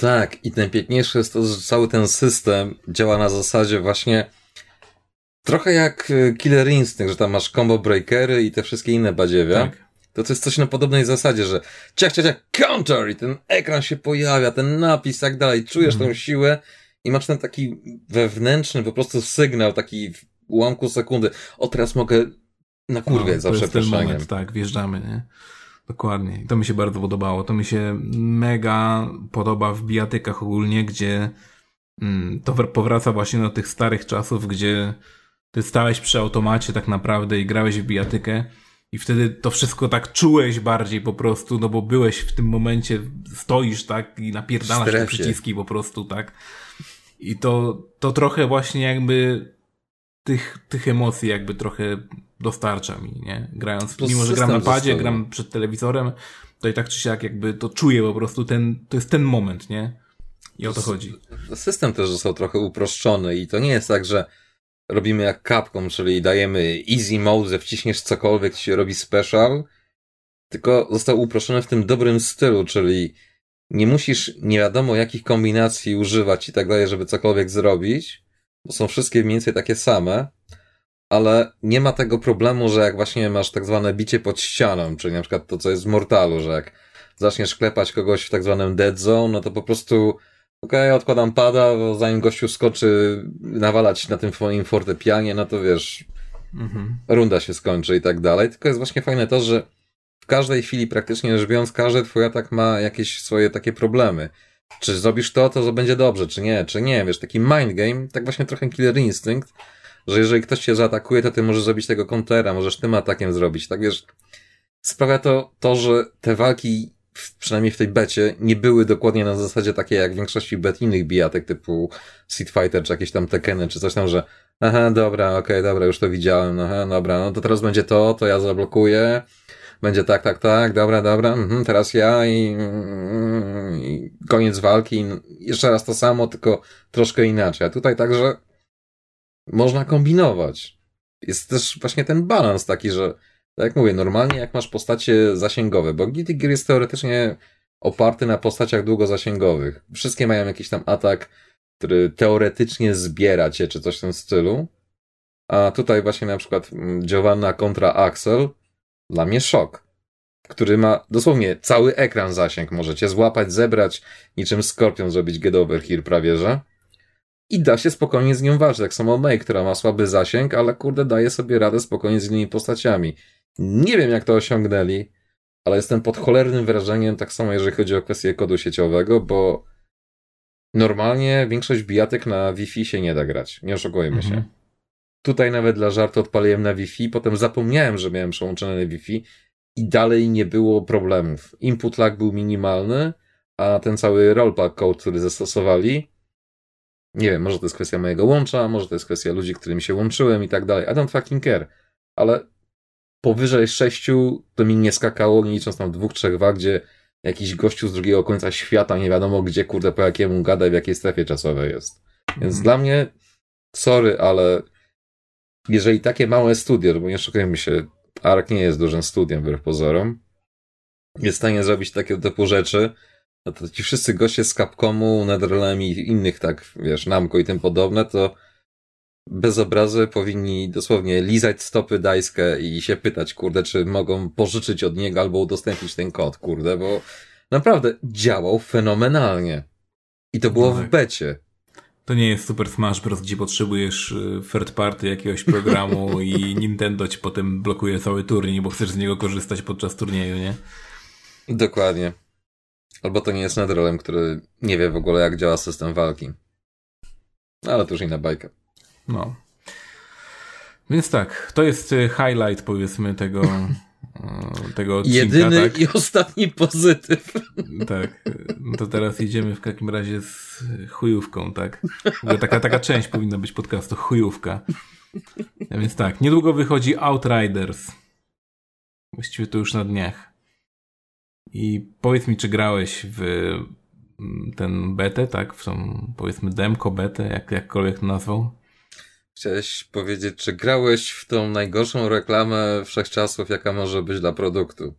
Tak, i najpiękniejsze jest to, że cały ten system działa na zasadzie właśnie trochę jak e, Killer Instinct, że tam masz combo breakery i te wszystkie inne badziewia. Tak. To to jest coś na podobnej zasadzie, że ciach, ciach, ciach, counter i ten ekran się pojawia, ten napis i tak dalej, czujesz mm. tą siłę i masz ten taki wewnętrzny po prostu sygnał, taki w ułamku sekundy. O, teraz mogę na kurwie no, za przeproszeniem. tak, wjeżdżamy, nie? Dokładnie. I to mi się bardzo podobało. To mi się mega podoba w bijatykach ogólnie, gdzie mm, to powraca właśnie do tych starych czasów, gdzie ty stałeś przy automacie tak naprawdę i grałeś w bijatykę i wtedy to wszystko tak czułeś bardziej po prostu, no bo byłeś w tym momencie, stoisz tak i napierdalasz te przyciski po prostu, tak. I to, to trochę właśnie jakby tych, tych emocji jakby trochę dostarcza mi, nie? Grając, to mimo że gram na padzie, gram przed telewizorem, to i tak czy siak jakby to czuję po prostu ten, to jest ten moment, nie? I o to chodzi. System też został trochę uproszczony i to nie jest tak, że robimy jak Capcom, czyli dajemy easy mode, że wciśniesz cokolwiek, się robi special, tylko został uproszczony w tym dobrym stylu, czyli nie musisz nie wiadomo jakich kombinacji używać i tak dalej, żeby cokolwiek zrobić, bo są wszystkie mniej więcej takie same, ale nie ma tego problemu, że jak właśnie masz tak zwane bicie pod ścianą, czyli na przykład to, co jest w Mortalu, że jak zaczniesz klepać kogoś w tak zwanym dead zone, no to po prostu okej, okay, odkładam pada, bo zanim gościu skoczy nawalać na tym twoim fortepianie, no to wiesz, mhm. runda się skończy i tak dalej. Tylko jest właśnie fajne to, że w każdej chwili praktycznie rzecz biorąc, każdy twój atak ma jakieś swoje takie problemy. Czy zrobisz to, to będzie dobrze, czy nie, czy nie, wiesz, taki mind game, tak właśnie trochę killer instinct, że jeżeli ktoś cię zaatakuje, to ty możesz zrobić tego kontera, możesz tym atakiem zrobić, tak wiesz, sprawia to to, że te walki przynajmniej w tej becie, nie były dokładnie na zasadzie takiej jak w większości bet innych bijatek typu Street Fighter, czy jakieś tam Tekeny, czy coś tam, że aha, dobra, okej, okay, dobra, już to widziałem, aha, dobra, no to teraz będzie to, to ja zablokuję, będzie tak, tak, tak, dobra, dobra, mhm, teraz ja i, i koniec walki, jeszcze raz to samo, tylko troszkę inaczej. A tutaj także można kombinować. Jest też właśnie ten balans taki, że tak jak mówię, normalnie jak masz postacie zasięgowe, bo Guilty Gear jest teoretycznie oparty na postaciach długozasięgowych. Wszystkie mają jakiś tam atak, który teoretycznie zbiera cię, czy coś w tym stylu. A tutaj właśnie na przykład mm, Giovanna kontra Axel, dla mnie szok. Który ma dosłownie cały ekran zasięg. Możecie złapać, zebrać, niczym Skorpion zrobić get over here prawie, że. I da się spokojnie z nią walczyć. Tak samo May, która ma słaby zasięg, ale kurde daje sobie radę spokojnie z innymi postaciami. Nie wiem, jak to osiągnęli, ale jestem pod cholernym wrażeniem, tak samo jeżeli chodzi o kwestię kodu sieciowego, bo normalnie większość bijatek na Wi-Fi się nie da grać. Nie oszukujmy mhm. się. Tutaj nawet dla żartu odpaliłem na Wi-Fi, potem zapomniałem, że miałem przełączone na Wi-Fi i dalej nie było problemów. Input lag był minimalny, a ten cały rollback code, który zastosowali, nie wiem, może to jest kwestia mojego łącza, może to jest kwestia ludzi, którymi się łączyłem i tak dalej. I don't fucking care. Ale powyżej sześciu to mi nie skakało, nie licząc tam dwóch, trzech wag, gdzie jakiś gościu z drugiego końca świata, nie wiadomo gdzie, kurde, po jakiemu gada i w jakiej strefie czasowej jest. Więc mm. dla mnie, sorry, ale jeżeli takie małe studio, bo nie szukajmy się, Ark nie jest dużym studiem wbrew pozorom, jest w stanie zrobić takie typu rzeczy, no to ci wszyscy goście z Capcomu, Netherrealm i innych tak, wiesz, Namco i tym podobne, to bez obrazy powinni dosłownie lizać stopy Dajskę i się pytać, kurde, czy mogą pożyczyć od niego albo udostępnić ten kod, kurde, bo naprawdę działał fenomenalnie. I to było no tak. w becie. To nie jest Super Smash Bros., gdzie potrzebujesz y, third party jakiegoś programu <laughs> i Nintendo ci potem blokuje cały turniej, bo chcesz z niego korzystać podczas turnieju, nie? Dokładnie. Albo to nie jest Netherrealm, który nie wie w ogóle jak działa system walki. Ale to już inna bajka. No. Więc tak, to jest y, highlight powiedzmy tego, <laughs> y, tego odcinka. Jedyny tak? i ostatni pozytyw. Tak. No to teraz idziemy w takim razie z chujówką, tak? Taka, taka część powinna być podcastu, chujówka. A więc tak, niedługo wychodzi Outriders. Właściwie to już na dniach. I powiedz mi, czy grałeś w mm, ten betę, tak? W tą, powiedzmy, demko betę, jak, jakkolwiek to nazwał? Chciałeś powiedzieć, czy grałeś w tą najgorszą reklamę wszechczasów, jaka może być dla produktu?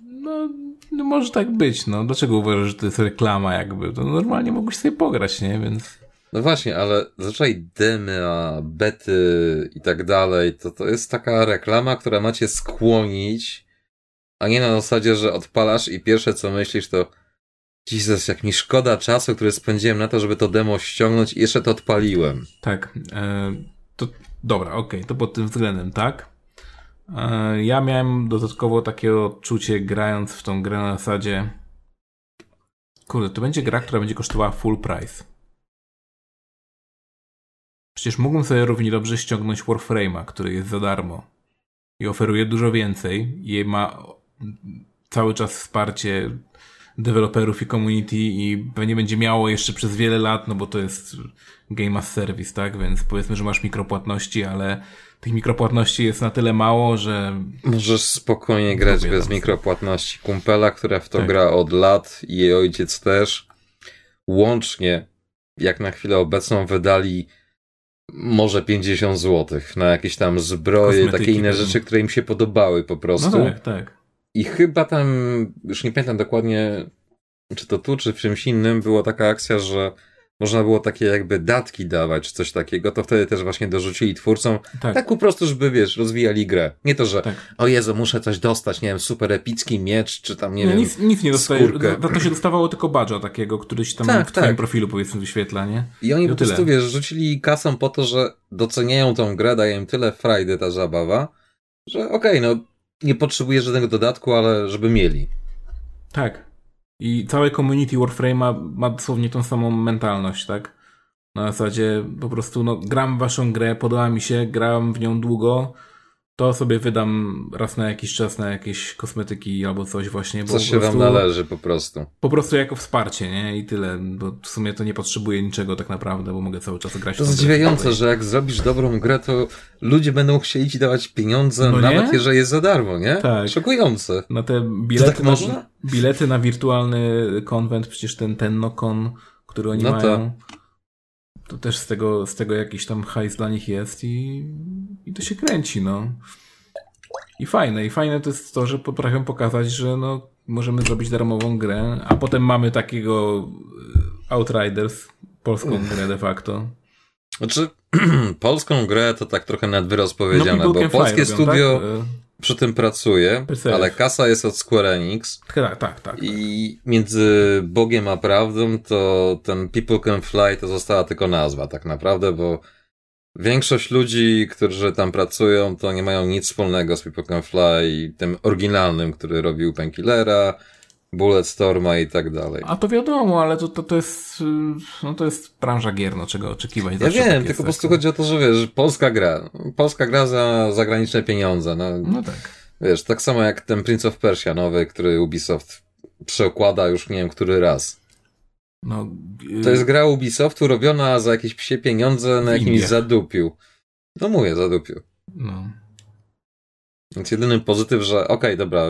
No, no może tak być, no. Dlaczego uważasz, że to jest reklama jakby? To normalnie mogłeś sobie pograć, nie? Więc... No właśnie, ale zazwyczaj demy, a bety i tak dalej, to to jest taka reklama, która macie skłonić, a nie na zasadzie, że odpalasz i pierwsze co myślisz to Jesus, jak mi szkoda czasu, który spędziłem na to, żeby to demo ściągnąć i jeszcze to odpaliłem. Tak. E, to dobra, okej, okay, to pod tym względem, tak. E, ja miałem dodatkowo takie odczucie grając w tą grę na zasadzie kurde, to będzie gra, która będzie kosztowała full price. Przecież mógłbym sobie równie dobrze ściągnąć Warframe'a, który jest za darmo i oferuje dużo więcej i ma cały czas wsparcie deweloperów i community i pewnie będzie miało jeszcze przez wiele lat, no bo to jest game as service, tak? Więc powiedzmy, że masz mikropłatności, ale tych mikropłatności jest na tyle mało, że... Możesz spokojnie grać bez mikropłatności. Kumpela, która w to tak. gra od lat i jej ojciec też, łącznie, jak na chwilę obecną, wydali może 50 zł na jakieś tam zbroje, takie inne rzeczy, które im się podobały po prostu. No tak, tak. I chyba tam, już nie pamiętam dokładnie, czy to tu, czy w czymś innym, była taka akcja, że można było takie jakby datki dawać, czy coś takiego, to wtedy też właśnie dorzucili twórcom, tak, tak po prostu, żeby, wiesz, rozwijali grę. Nie to, że tak. o Jezu, muszę coś dostać, nie wiem, super epicki miecz, czy tam, nie, nie wiem, nic, nic nie dostajesz, to się dostawało tylko badża takiego, który się tam tak, w twoim tak. profilu, powiedzmy, wyświetla, nie? I oni I po prostu, wiesz, rzucili kasą po to, że doceniają tą grę, daje im tyle frajdy ta zabawa, że okej, okay, no nie potrzebuje żadnego dodatku, ale żeby mieli. Tak. I całe community Warframe ma, ma dosłownie tą samą mentalność, tak? Na zasadzie po prostu, no, gram waszą grę, podoba mi się, grałem w nią długo, to sobie wydam raz na jakiś czas na jakieś kosmetyki albo coś właśnie. Bo Coś się prostu, wam należy po prostu. Po prostu jako wsparcie, nie? I tyle, bo w sumie to nie potrzebuję niczego tak naprawdę, bo mogę cały czas grać. To zdziwiające, że jak zrobisz dobrą grę, to ludzie będą chcieli ci dawać pieniądze, No nawet nie? jeżeli jest za darmo, nie? Tak. Szokujące. Na te bilety, tak można? Na, bilety na wirtualny konwent, przecież ten TennoCon, który oni No mają, to też z tego, z tego jakiś tam hajs dla nich jest i, i to się kręci, no. I fajne, i fajne to jest to, że potrafią pokazać, że no, możemy zrobić darmową grę, a potem mamy takiego e, Outriders, polską grę de facto. Znaczy, <clears throat> polską grę to tak trochę nad No, powiedziane, People bo polskie robią, studio Tak? Przy tym pracuje, ale kasa jest od Square Enix Tak, tak, tak. i między Bogiem a prawdą to ten People Can Fly to została tylko nazwa tak naprawdę, bo większość ludzi, którzy tam pracują, to nie mają nic wspólnego z People Can Fly, tym oryginalnym, który robił Painkillera, Bulletstorma i tak dalej. A to wiadomo, ale to, to, to jest, y, no to jest branża gier, no czego oczekiwać. Ja wiem, tak tylko po prostu chodzi o to, że wiesz, polska gra. Polska gra za zagraniczne pieniądze. No, No tak. Wiesz, tak samo jak ten Prince of Persia nowy, który Ubisoft przeokłada już nie wiem który raz. No, y, To jest gra Ubisoftu robiona za jakieś psie pieniądze na jakimś zadupiu. No mówię, zadupiu. no. Więc jedyny pozytyw, że okej, dobra,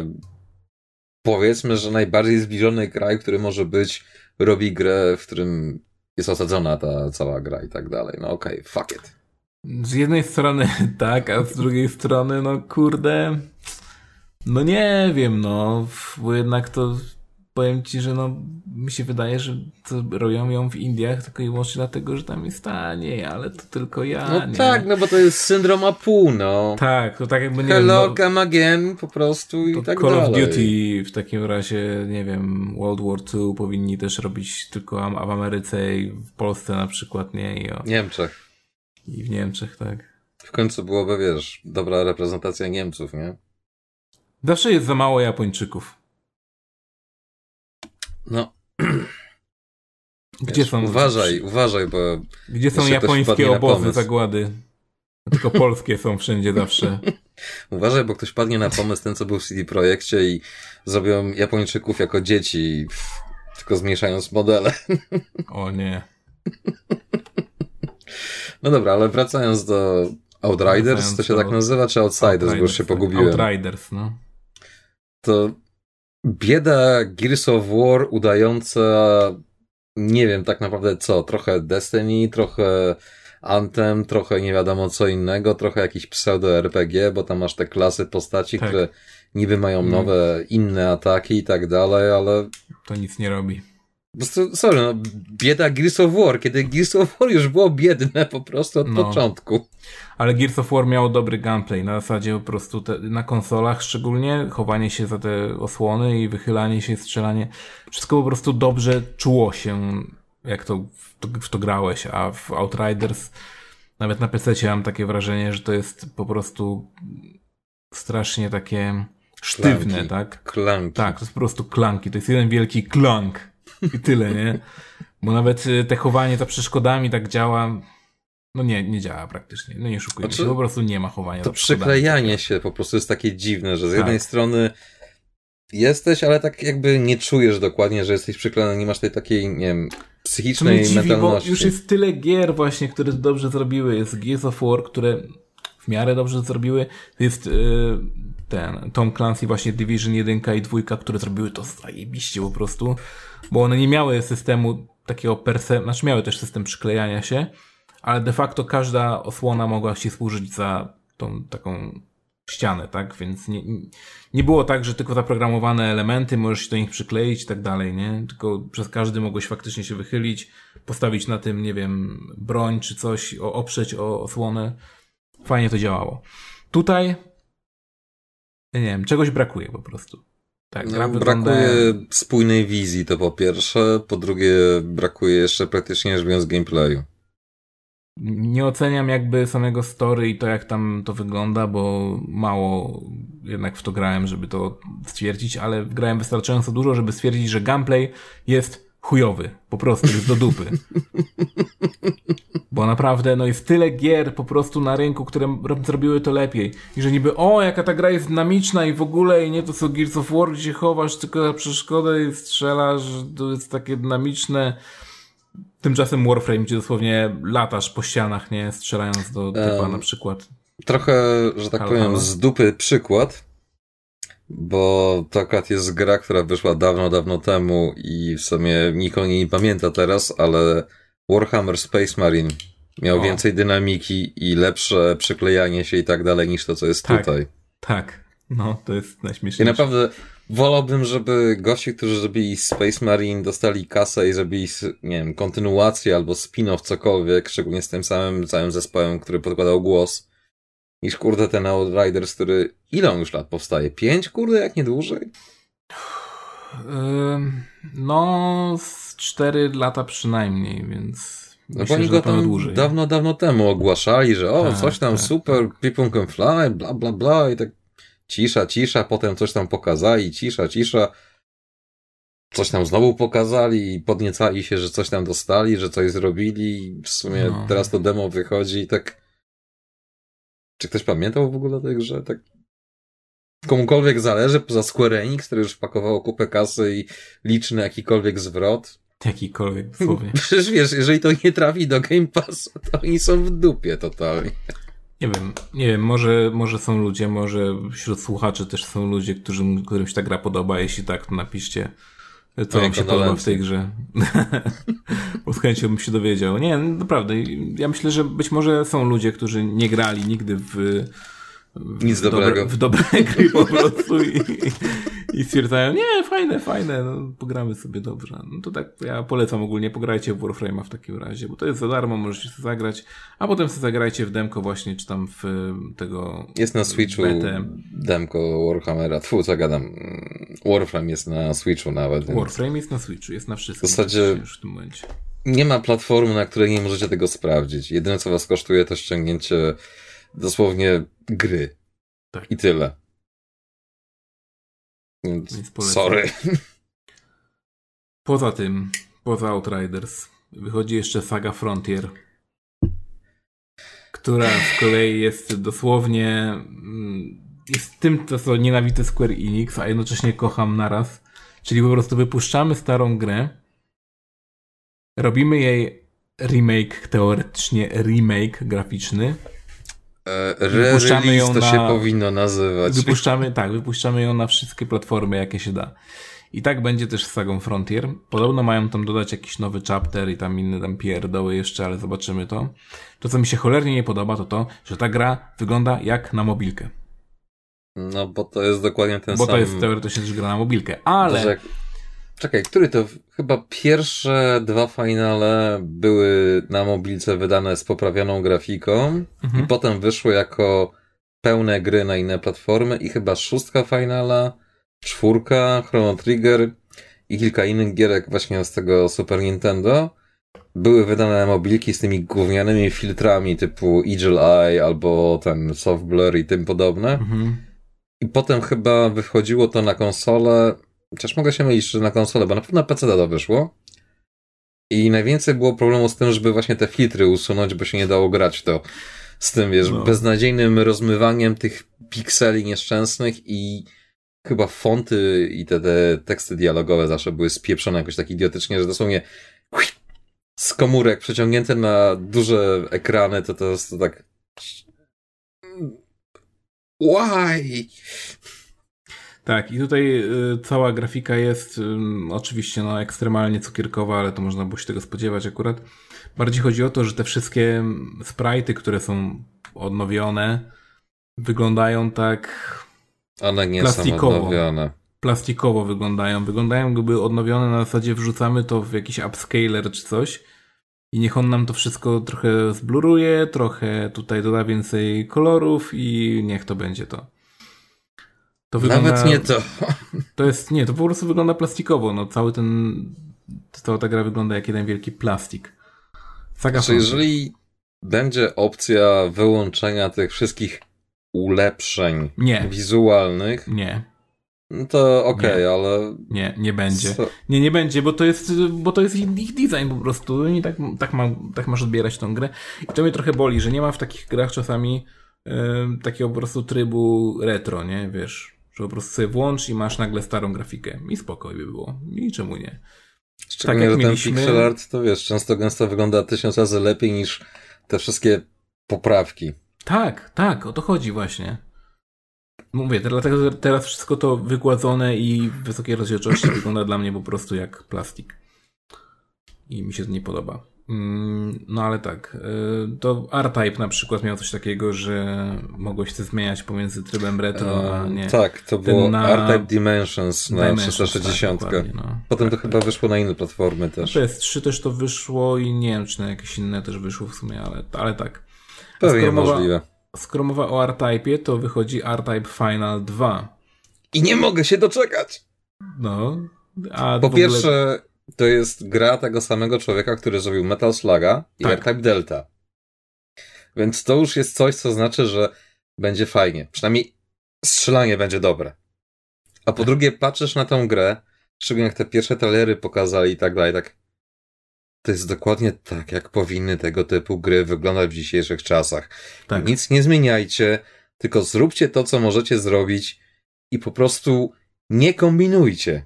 powiedzmy, że najbardziej zbliżony kraj, który może być, robi grę, w którym jest osadzona ta cała gra i tak dalej. No okej, fuck it. Z jednej strony <laughs> tak, a z drugiej strony, no kurde, no nie wiem, no, bo jednak to powiem ci, że no, mi się wydaje, że to robią ją w Indiach tylko i wyłącznie dlatego, że tam jest taniej, ale to tylko ja, No nie? tak, no bo to jest syndrom Apu, no. Tak, to tak jakby nie Hello, wiem, no, come again, po prostu i tak Call dalej. of Duty w takim razie, nie wiem, World War II powinni też robić tylko w Ameryce i w Polsce na przykład, nie? I, o, Niemczech. i w Niemczech, tak. W końcu byłoby, wiesz, dobra reprezentacja Niemców, nie? Zawsze jest za mało Japończyków. No, Gdzie wiesz, są... Uważaj, uważaj, bo Gdzie są japońskie obozy zagłady? Tylko polskie są wszędzie zawsze. <laughs> uważaj, bo ktoś padnie na pomysł ten, co był w CD Projekcie i zrobią Japończyków jako dzieci, tylko zmniejszając modele. O nie. <laughs> No dobra, ale wracając do Outriders, Wracając to się do tak nazywa, czy Outsiders, bo już się tak. pogubiłem. Outriders, no. to bieda Gears of War udająca nie wiem tak naprawdę co, trochę Destiny, trochę Anthem, trochę nie wiadomo co innego, trochę jakiś pseudo-RPG, bo tam masz te klasy postaci, Tak. które niby mają Mm. nowe, inne ataki i tak dalej, ale To nic nie robi. Po prostu, sorry, no, bieda Gears of War, kiedy Gears of War już było biedne po prostu od No. początku. Ale Gears of War miało dobry gameplay. Na zasadzie po prostu te, na konsolach szczególnie, chowanie się za te osłony i wychylanie się, strzelanie. Wszystko po prostu dobrze czuło się, jak to w to, w to grałeś, a w Outriders nawet na PC mam takie wrażenie, że to jest po prostu strasznie takie sztywne, Klanki. tak? Klanki. Tak, to jest po prostu klanki. To jest jeden wielki klank. I tyle, nie? Bo nawet y, te chowanie za przeszkodami tak działa. No nie, nie działa praktycznie. No nie szukujmy Znaczy, się, po prostu nie ma chowania To przyklejanie się po prostu jest takie dziwne, że z Tak. jednej strony jesteś, ale tak jakby nie czujesz dokładnie, że jesteś przyklejony, nie masz tej takiej, nie wiem, psychicznej dziwi, bo mentalności. już jest tyle gier właśnie, które dobrze zrobiły. Jest Gears of War, które w miarę dobrze zrobiły. Jest y, ten Tom Clancy właśnie Division 1 i 2, które zrobiły to zajebiście po prostu. Bo one nie miały systemu takiego per se, znaczy miały też system przyklejania się, ale de facto każda osłona mogła się służyć za tą taką ścianę, tak? Więc nie, nie było tak, że tylko zaprogramowane elementy możesz się do nich przykleić i tak dalej, nie? Tylko przez każdy mogłeś faktycznie się wychylić, postawić na tym, nie wiem, broń czy coś, o, oprzeć o osłonę. Fajnie to działało. Tutaj nie wiem, czegoś brakuje po prostu. Tak, No, wygląda... brakuje spójnej wizji, to po pierwsze. Po drugie, brakuje jeszcze praktycznie rzecz biorąc gameplayu. Nie oceniam jakby samego story i to, jak tam to wygląda, bo mało jednak w to grałem, żeby to stwierdzić, ale grałem wystarczająco dużo, żeby stwierdzić, że gameplay jest chujowy. Po prostu jest do dupy. Bo naprawdę, no jest tyle gier po prostu na rynku, które zrobiły to lepiej. I że niby, o, jaka ta gra jest dynamiczna i w ogóle, i nie to co Gears of War, gdzie chowasz tylko na przeszkodę i strzelasz, to jest takie dynamiczne. Tymczasem Warframe, gdzie dosłownie latasz po ścianach, nie? Strzelając do typa um, na przykład. Trochę, że tak halo, powiem, halo. z dupy przykład, bo to akurat jest gra, która wyszła dawno, dawno temu i w sumie nikt o niej nie pamięta teraz, ale Warhammer Space Marine miał o. więcej dynamiki i lepsze przyklejanie się i tak dalej niż to, co jest tak, tutaj. Tak, no to jest najśmieszniejsze. I naprawdę wolałbym, żeby gości, którzy zrobili Space Marine dostali kasę i zrobili, nie wiem, kontynuację albo spin-off, cokolwiek, szczególnie z tym samym całym zespołem, który podkładał głos, niż kurde ten Outriders, który ile on już lat powstaje? Pięć, kurde, jak nie dłużej? No, z cztery lata przynajmniej, więc. No myślę, oni go tam dłużej. dawno, dawno temu ogłaszali, że o, tak, coś tam tak, super, tak. people can fly, bla, bla, bla i tak cisza, cisza, potem coś tam pokazali, cisza, cisza. Coś tam znowu pokazali i podniecali się, że coś tam dostali, że coś zrobili. W sumie no. teraz to demo wychodzi i tak czy ktoś pamiętał w ogóle o tej grze? Tak komukolwiek zależy, poza Square Enix, które już wpakowało kupę kasy i liczny jakikolwiek zwrot. Jakikolwiek, słowie. <laughs> Przecież wiesz, jeżeli to nie trafi do Game Pass, to oni są w dupie totalnie. Nie wiem, nie wiem, może, może są ludzie, może wśród słuchaczy też są ludzie, którym, którym się ta gra podoba. Jeśli tak, to napiszcie, co wam się podoba w tej grze. <laughs> Z chęcią bym się dowiedział. Nie, naprawdę. Ja myślę, że być może są ludzie, którzy nie grali nigdy w, w nic dobrego. Dobre, w dobre <laughs> gry po prostu i, i stwierdzają, nie, fajne, fajne, no, pogramy sobie dobrze. No to tak, ja polecam ogólnie, pograjcie w Warframe'a w takim razie, bo to jest za darmo, możecie sobie zagrać, a potem sobie zagrajcie w demko właśnie, czy tam w tego... Jest na Switchu betę. demko Warhammera, tfu, co gadam, Warframe jest na Switchu nawet. Więc... Warframe jest na Switchu, jest na wszystkim. W zasadzie już w tym momencie. nie ma platformy, na której nie możecie tego sprawdzić. Jedyne, co was kosztuje, to ściągnięcie dosłownie gry. Tak. I tyle. Sorry. Poza tym, poza Outriders, wychodzi jeszcze saga Frontier, która z kolei jest dosłownie mm, jest tym, co nienawidzę Square Enix, a jednocześnie kocham naraz. Czyli po prostu wypuszczamy starą grę, robimy jej remake, teoretycznie remake graficzny, wypuszczamy ją to na, się powinno nazywać. Wypuszczamy, tak, wypuszczamy ją na wszystkie platformy, jakie się da. I tak będzie też z sagą Frontier. Podobno mają tam dodać jakiś nowy chapter i tam inne tam pierdoły jeszcze, ale zobaczymy to. To, co mi się cholernie nie podoba, to to, że ta gra wygląda jak na mobilkę. No, bo to jest dokładnie ten bo sam... Bo to jest teoretycznie też gra na mobilkę, ale... Czekaj, który to? Chyba pierwsze dwa finale były na mobilce wydane z poprawioną grafiką mhm. i potem wyszły jako pełne gry na inne platformy i chyba szóstka finala, czwórka, Chrono Trigger i kilka innych gierek właśnie z tego Super Nintendo były wydane na mobilki z tymi gównianymi filtrami typu Eagle Eye albo ten Soft Blur i tym podobne. Mhm. I potem chyba wychodziło to na konsolę Chociaż mogę się mylić, że na konsolę, bo na pewno na PC to wyszło. I najwięcej było problemu z tym, żeby właśnie te filtry usunąć, bo się nie dało grać to z tym, wiesz, no. beznadziejnym rozmywaniem tych pikseli nieszczęsnych i chyba fonty i te, te teksty dialogowe zawsze były spieprzone jakoś tak idiotycznie, że dosłownie z komórek przeciągnięte na duże ekrany, to to jest to tak why? Tak, i tutaj y, cała grafika jest oczywiście no, ekstremalnie cukierkowa, ale to można było się tego spodziewać akurat. Bardziej chodzi o to, że te wszystkie sprite'y, które są odnowione, wyglądają tak One nie plastikowo. są odnowione. Plastikowo wyglądają. Wyglądają jakby odnowione na zasadzie wrzucamy to w jakiś upscaler czy coś i niech on nam to wszystko trochę zbluruje, trochę tutaj doda więcej kolorów i niech to będzie to. To wygląda, Nawet nie to. To jest, nie, to po prostu wygląda plastikowo. No, cały ten, cała ta gra wygląda jak jeden wielki plastik. Saga znaczy, jeżeli będzie opcja wyłączenia tych wszystkich ulepszeń nie. wizualnych. Nie. No to okej, okay, ale... Nie, nie będzie. Co? Nie, nie będzie, bo to jest, bo to jest ich design po prostu i tak, tak, ma, tak masz odbierać tą grę. I to mnie trochę boli, że nie ma w takich grach czasami yy, takiego po prostu trybu retro, nie? Wiesz, że po prostu sobie włącz i masz nagle starą grafikę. I spokoj by było. I czemu nie? Szczególnie, tak jak że mieliśmy... ten pixel art, to wiesz, często gęsto wygląda tysiąc razy lepiej niż te wszystkie poprawki. Tak, tak, o to chodzi właśnie. Mówię, dlatego teraz wszystko to wygładzone i w wysokiej rozdzielczości <clears throat> wygląda dla mnie po prostu jak plastik. I mi się to nie podoba. Mm, no ale tak, y, to R-Type na przykład miał coś takiego, że mogło się zmieniać pomiędzy trybem retro, a nie. Tak, to było na... R-Type Dimensions na Dimensions, 360. Tak, no. Potem tak, to chyba tak. wyszło na inne platformy też. No PS3 też to wyszło i nie wiem, czy na jakieś inne też wyszło w sumie, ale, ale tak. Pewnie możliwe. Skoro mowa o R-Type, to wychodzi R-Type Final 2. I nie mogę się doczekać! No. A po pierwsze, to jest gra tego samego człowieka, który zrobił Metal Sluga i tak. R-Type Delta. Więc to już jest coś, co znaczy, że będzie fajnie. Przynajmniej strzelanie będzie dobre. A po tak. drugie, patrzysz na tą grę, szczególnie jak te pierwsze trailery pokazali i tak dalej, tak. To jest dokładnie tak, jak powinny tego typu gry wyglądać w dzisiejszych czasach. Tak. Nic nie zmieniajcie, tylko zróbcie to, co możecie zrobić i po prostu nie kombinujcie.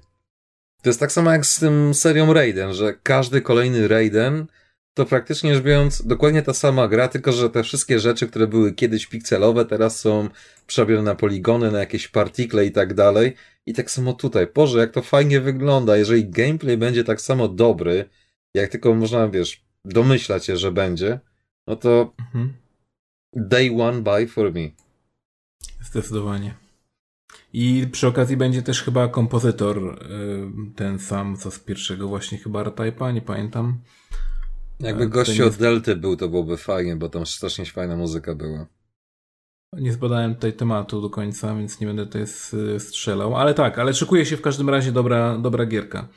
To jest tak samo jak z tym serią Raiden, że każdy kolejny Raiden to praktycznie rzecz biorąc dokładnie ta sama gra, tylko że te wszystkie rzeczy, które były kiedyś pikselowe, teraz są przerobione na poligony, na jakieś partikle i tak dalej. I tak samo tutaj. Boże, jak to fajnie wygląda. Jeżeli gameplay będzie tak samo dobry, jak tylko można, wiesz, domyślać się, że będzie, no to mhm. day one buy for me. Zdecydowanie. I przy okazji będzie też chyba kompozytor y, ten sam, co z pierwszego właśnie chyba R-Type'a, nie pamiętam. Jakby gościu od Delty był, to byłoby fajnie, bo tam strasznie fajna muzyka była. Nie zbadałem tutaj tematu do końca, więc nie będę tutaj strzelał. Ale tak, ale szykuje się w każdym razie dobra, dobra gierka.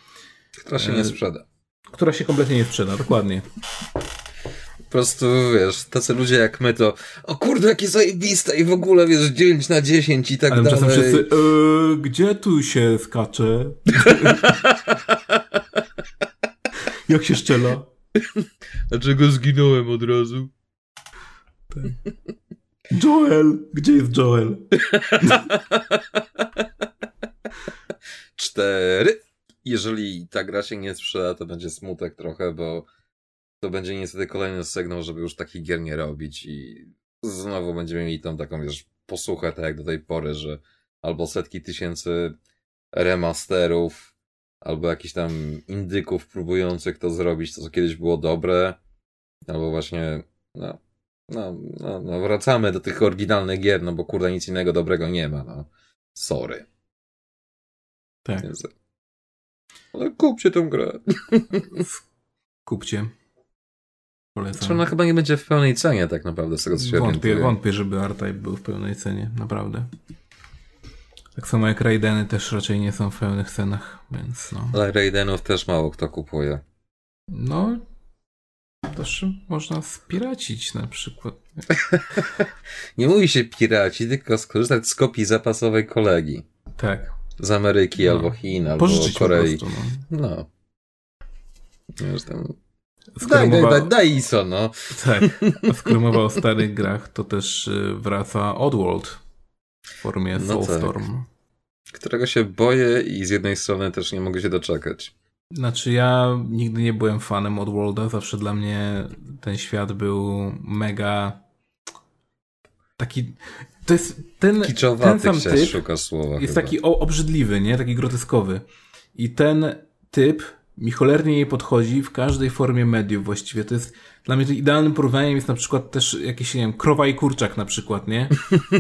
Która się nie e, sprzeda. Która się kompletnie nie sprzeda, dokładnie prostu, wiesz, tacy ludzie jak my to o kurde, jakie zajebiste i w ogóle, wiesz, 9 na 10 i tak Ale dalej. Ale czasem wszyscy, e, gdzie tu się skacze? <laughs> jak się szczela? Dlaczego zginąłem od razu? Tak. Joel! Gdzie jest Joel? <laughs> Cztery. Jeżeli ta gra się nie sprzeda, to będzie smutek trochę, bo to będzie niestety kolejny sygnał, żeby już takich gier nie robić i znowu będziemy mieli tam taką, wiesz, posłuchę, tak jak do tej pory, że albo setki tysięcy remasterów, albo jakichś tam indyków próbujących to zrobić, to co kiedyś było dobre, albo właśnie, no, no, no, no wracamy do tych oryginalnych gier, no bo kurde nic innego dobrego nie ma, no. Sorry. Tak. Więc... Ale kupcie tę grę. Kupcie. Polecam. Czy ona chyba nie będzie w pełnej cenie tak naprawdę, z tego co się wątpię, wątpię, żeby R-Type był w pełnej cenie, naprawdę. Tak samo jak Raideny też raczej nie są w pełnych cenach, więc no. Ale Raidenów też mało kto kupuje. No, też można spiracić na przykład. <laughs> nie mówi się piraci, tylko skorzystać z kopii zapasowej kolegi. Tak. Z Ameryki no. albo Chin, albo Pożyczyć Korei. Po prostu, no. no. Wiesz, tam Daj, daj, daj, daj ISO, no. Tak. A skoro mowa o starych grach, to też y, wraca Oddworld w formie no Soulstorm. Tak. Którego się boję i z jednej strony też nie mogę się doczekać. Znaczy ja nigdy nie byłem fanem Oddworlda, zawsze dla mnie ten świat był mega taki to jest ten, ten sam typ szuka słowa jest chyba. taki obrzydliwy, nie? Taki groteskowy. I ten typ mi cholernie jej podchodzi w każdej formie mediów właściwie. To jest, dla mnie to idealnym porównaniem jest na przykład też jakieś, nie wiem, krowa i kurczak na przykład, nie?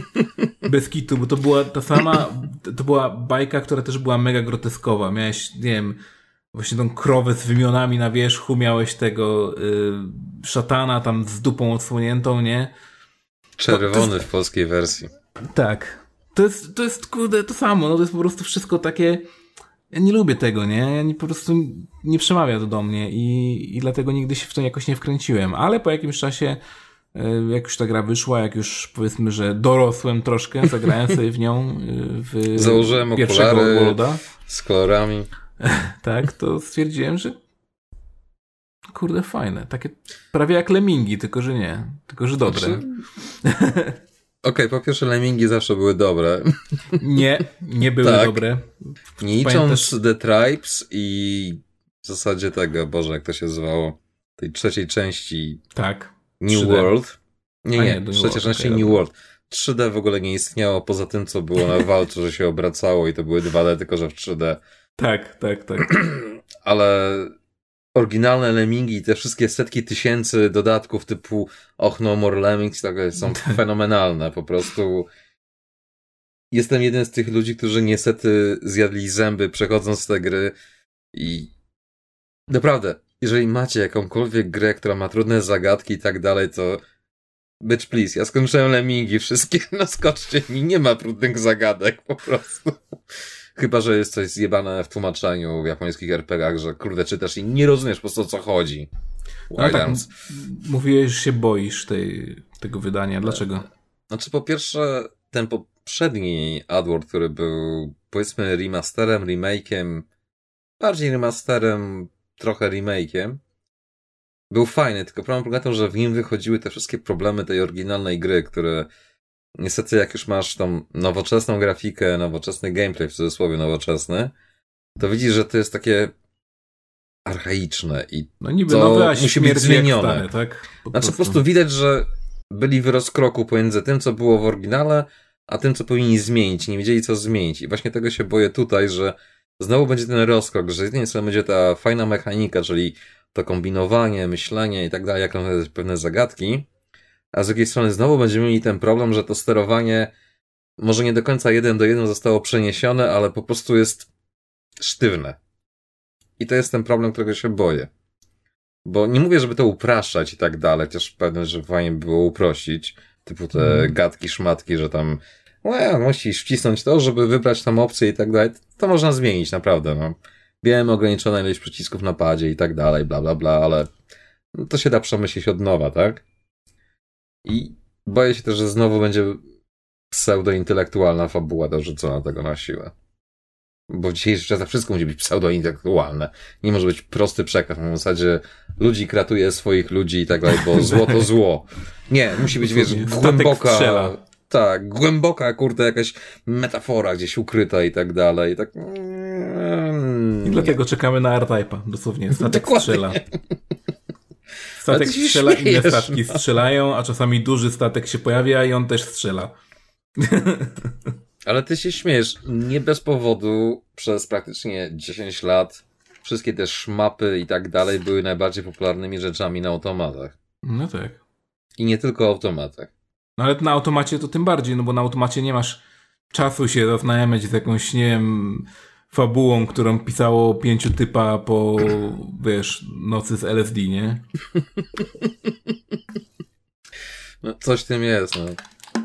<laughs> Bez kitu, bo to była ta sama, to była bajka, która też była mega groteskowa. Miałeś, nie wiem, właśnie tą krowę z wymionami na wierzchu, miałeś tego y, szatana tam z dupą odsłoniętą, nie? Czerwony jest, w polskiej wersji. Tak. To jest, to jest, kurde, to samo, no to jest po prostu wszystko takie ja nie lubię tego, nie? Ja nie, po prostu nie przemawia to do mnie i, i dlatego nigdy się w to jakoś nie wkręciłem. Ale po jakimś czasie E, jak już ta gra wyszła, jak już powiedzmy, że dorosłem troszkę, zagrałem sobie w nią e, w Założyłem pierwszego okulary Worlda. z kolorami. <laughs> tak, to stwierdziłem, że kurde fajne, takie prawie jak lemingi, tylko że nie, tylko że dobre. Znaczy... <laughs> Okej, okay, po pierwsze Lemmingi zawsze były dobre. Nie, nie były tak. dobre. Nie licząc. The Tribes i w zasadzie tego, Boże, jak to się zwało, tej trzeciej części tak. New 3D. World. Nie, nie, nie trzeciej części okay, New World. 3D w ogóle nie istniało poza tym, co było na walce, że się obracało i to były 2D, tylko że w 3D. Tak, tak, tak. Ale oryginalne Lemmingi, te wszystkie setki tysięcy dodatków typu Och No More Lemmings tak, są <laughs> fenomenalne. Po prostu jestem jeden z tych ludzi, którzy niestety zjadli zęby przechodząc te gry i naprawdę, jeżeli macie jakąkolwiek grę, która ma trudne zagadki i tak dalej, to bitch please, ja skończyłem Lemmingi wszystkie, <laughs> no skoczcie mi, nie ma trudnych zagadek po prostu. Chyba, że jest coś zjebane w tłumaczeniu w japońskich RPGach, że kurde czytasz i nie rozumiesz po prostu o co chodzi. No tak, mówiłeś, że się boisz tej, tego wydania. Dlaczego? Znaczy, po pierwsze, ten poprzedni AdWord, który był powiedzmy remasterem, remake'iem, bardziej remasterem, trochę remake'iem, był fajny, tylko problem polega na tym, że w nim wychodziły te wszystkie problemy tej oryginalnej gry, które niestety jak już masz tą nowoczesną grafikę, nowoczesny gameplay, w cudzysłowie nowoczesny, to widzisz, że to jest takie archaiczne i no niby to nowe, a musi być zmienione. Stare, tak? Po znaczy po prostu widać, że byli w rozkroku pomiędzy tym, co było w oryginale, a tym, co powinni zmienić. Nie wiedzieli, co zmienić. I właśnie tego się boję tutaj, że znowu będzie ten rozkrok, że z jednej strony będzie ta fajna mechanika, czyli to kombinowanie, myślenie i tak dalej, jak pewne zagadki, a z drugiej strony znowu będziemy mieli ten problem, że to sterowanie może nie do końca jeden do jeden zostało przeniesione, ale po prostu jest sztywne. I to jest ten problem, którego się boję. Bo nie mówię, żeby to upraszczać i tak dalej, chociaż pewnie, że fajnie było uprościć, typu te mm. gadki, szmatki, że tam no, musisz wcisnąć to, żeby wybrać tam opcję i tak dalej. To można zmienić, naprawdę, no. Wiem, ograniczona ilość przycisków na padzie i tak dalej, bla, bla, bla, ale to się da przemyśleć od nowa, tak? I boję się też, że znowu będzie pseudointelektualna fabuła dorzucona tego na siłę. Bo w dzisiejszych czasach wszystko musi być pseudointelektualne. Nie może być prosty przekaz na zasadzie ludzi kratuje swoich ludzi i tak dalej, bo zło to zło. Nie, musi być, wiesz, głęboka... Tak, głęboka, kurde, jakaś metafora gdzieś ukryta i tak dalej. I tak... I dlatego czekamy na R-Type'a, dosłownie. Statek Dokładnie. strzela. <laughs> Statek strzela, inne statki no. strzelają, a czasami duży statek się pojawia i on też strzela. Ale ty się śmiesz. Nie bez powodu przez praktycznie 10 lat wszystkie te szmapy i tak dalej były najbardziej popularnymi rzeczami na automatach. No tak. I nie tylko automatach. No ale na automacie to tym bardziej, no bo na automacie nie masz czasu się zaznajamiać z jakąś, nie wiem, fabułą, którą pisało pięciu typa po, wiesz, nocy z LSD, nie? No, coś w tym jest, no.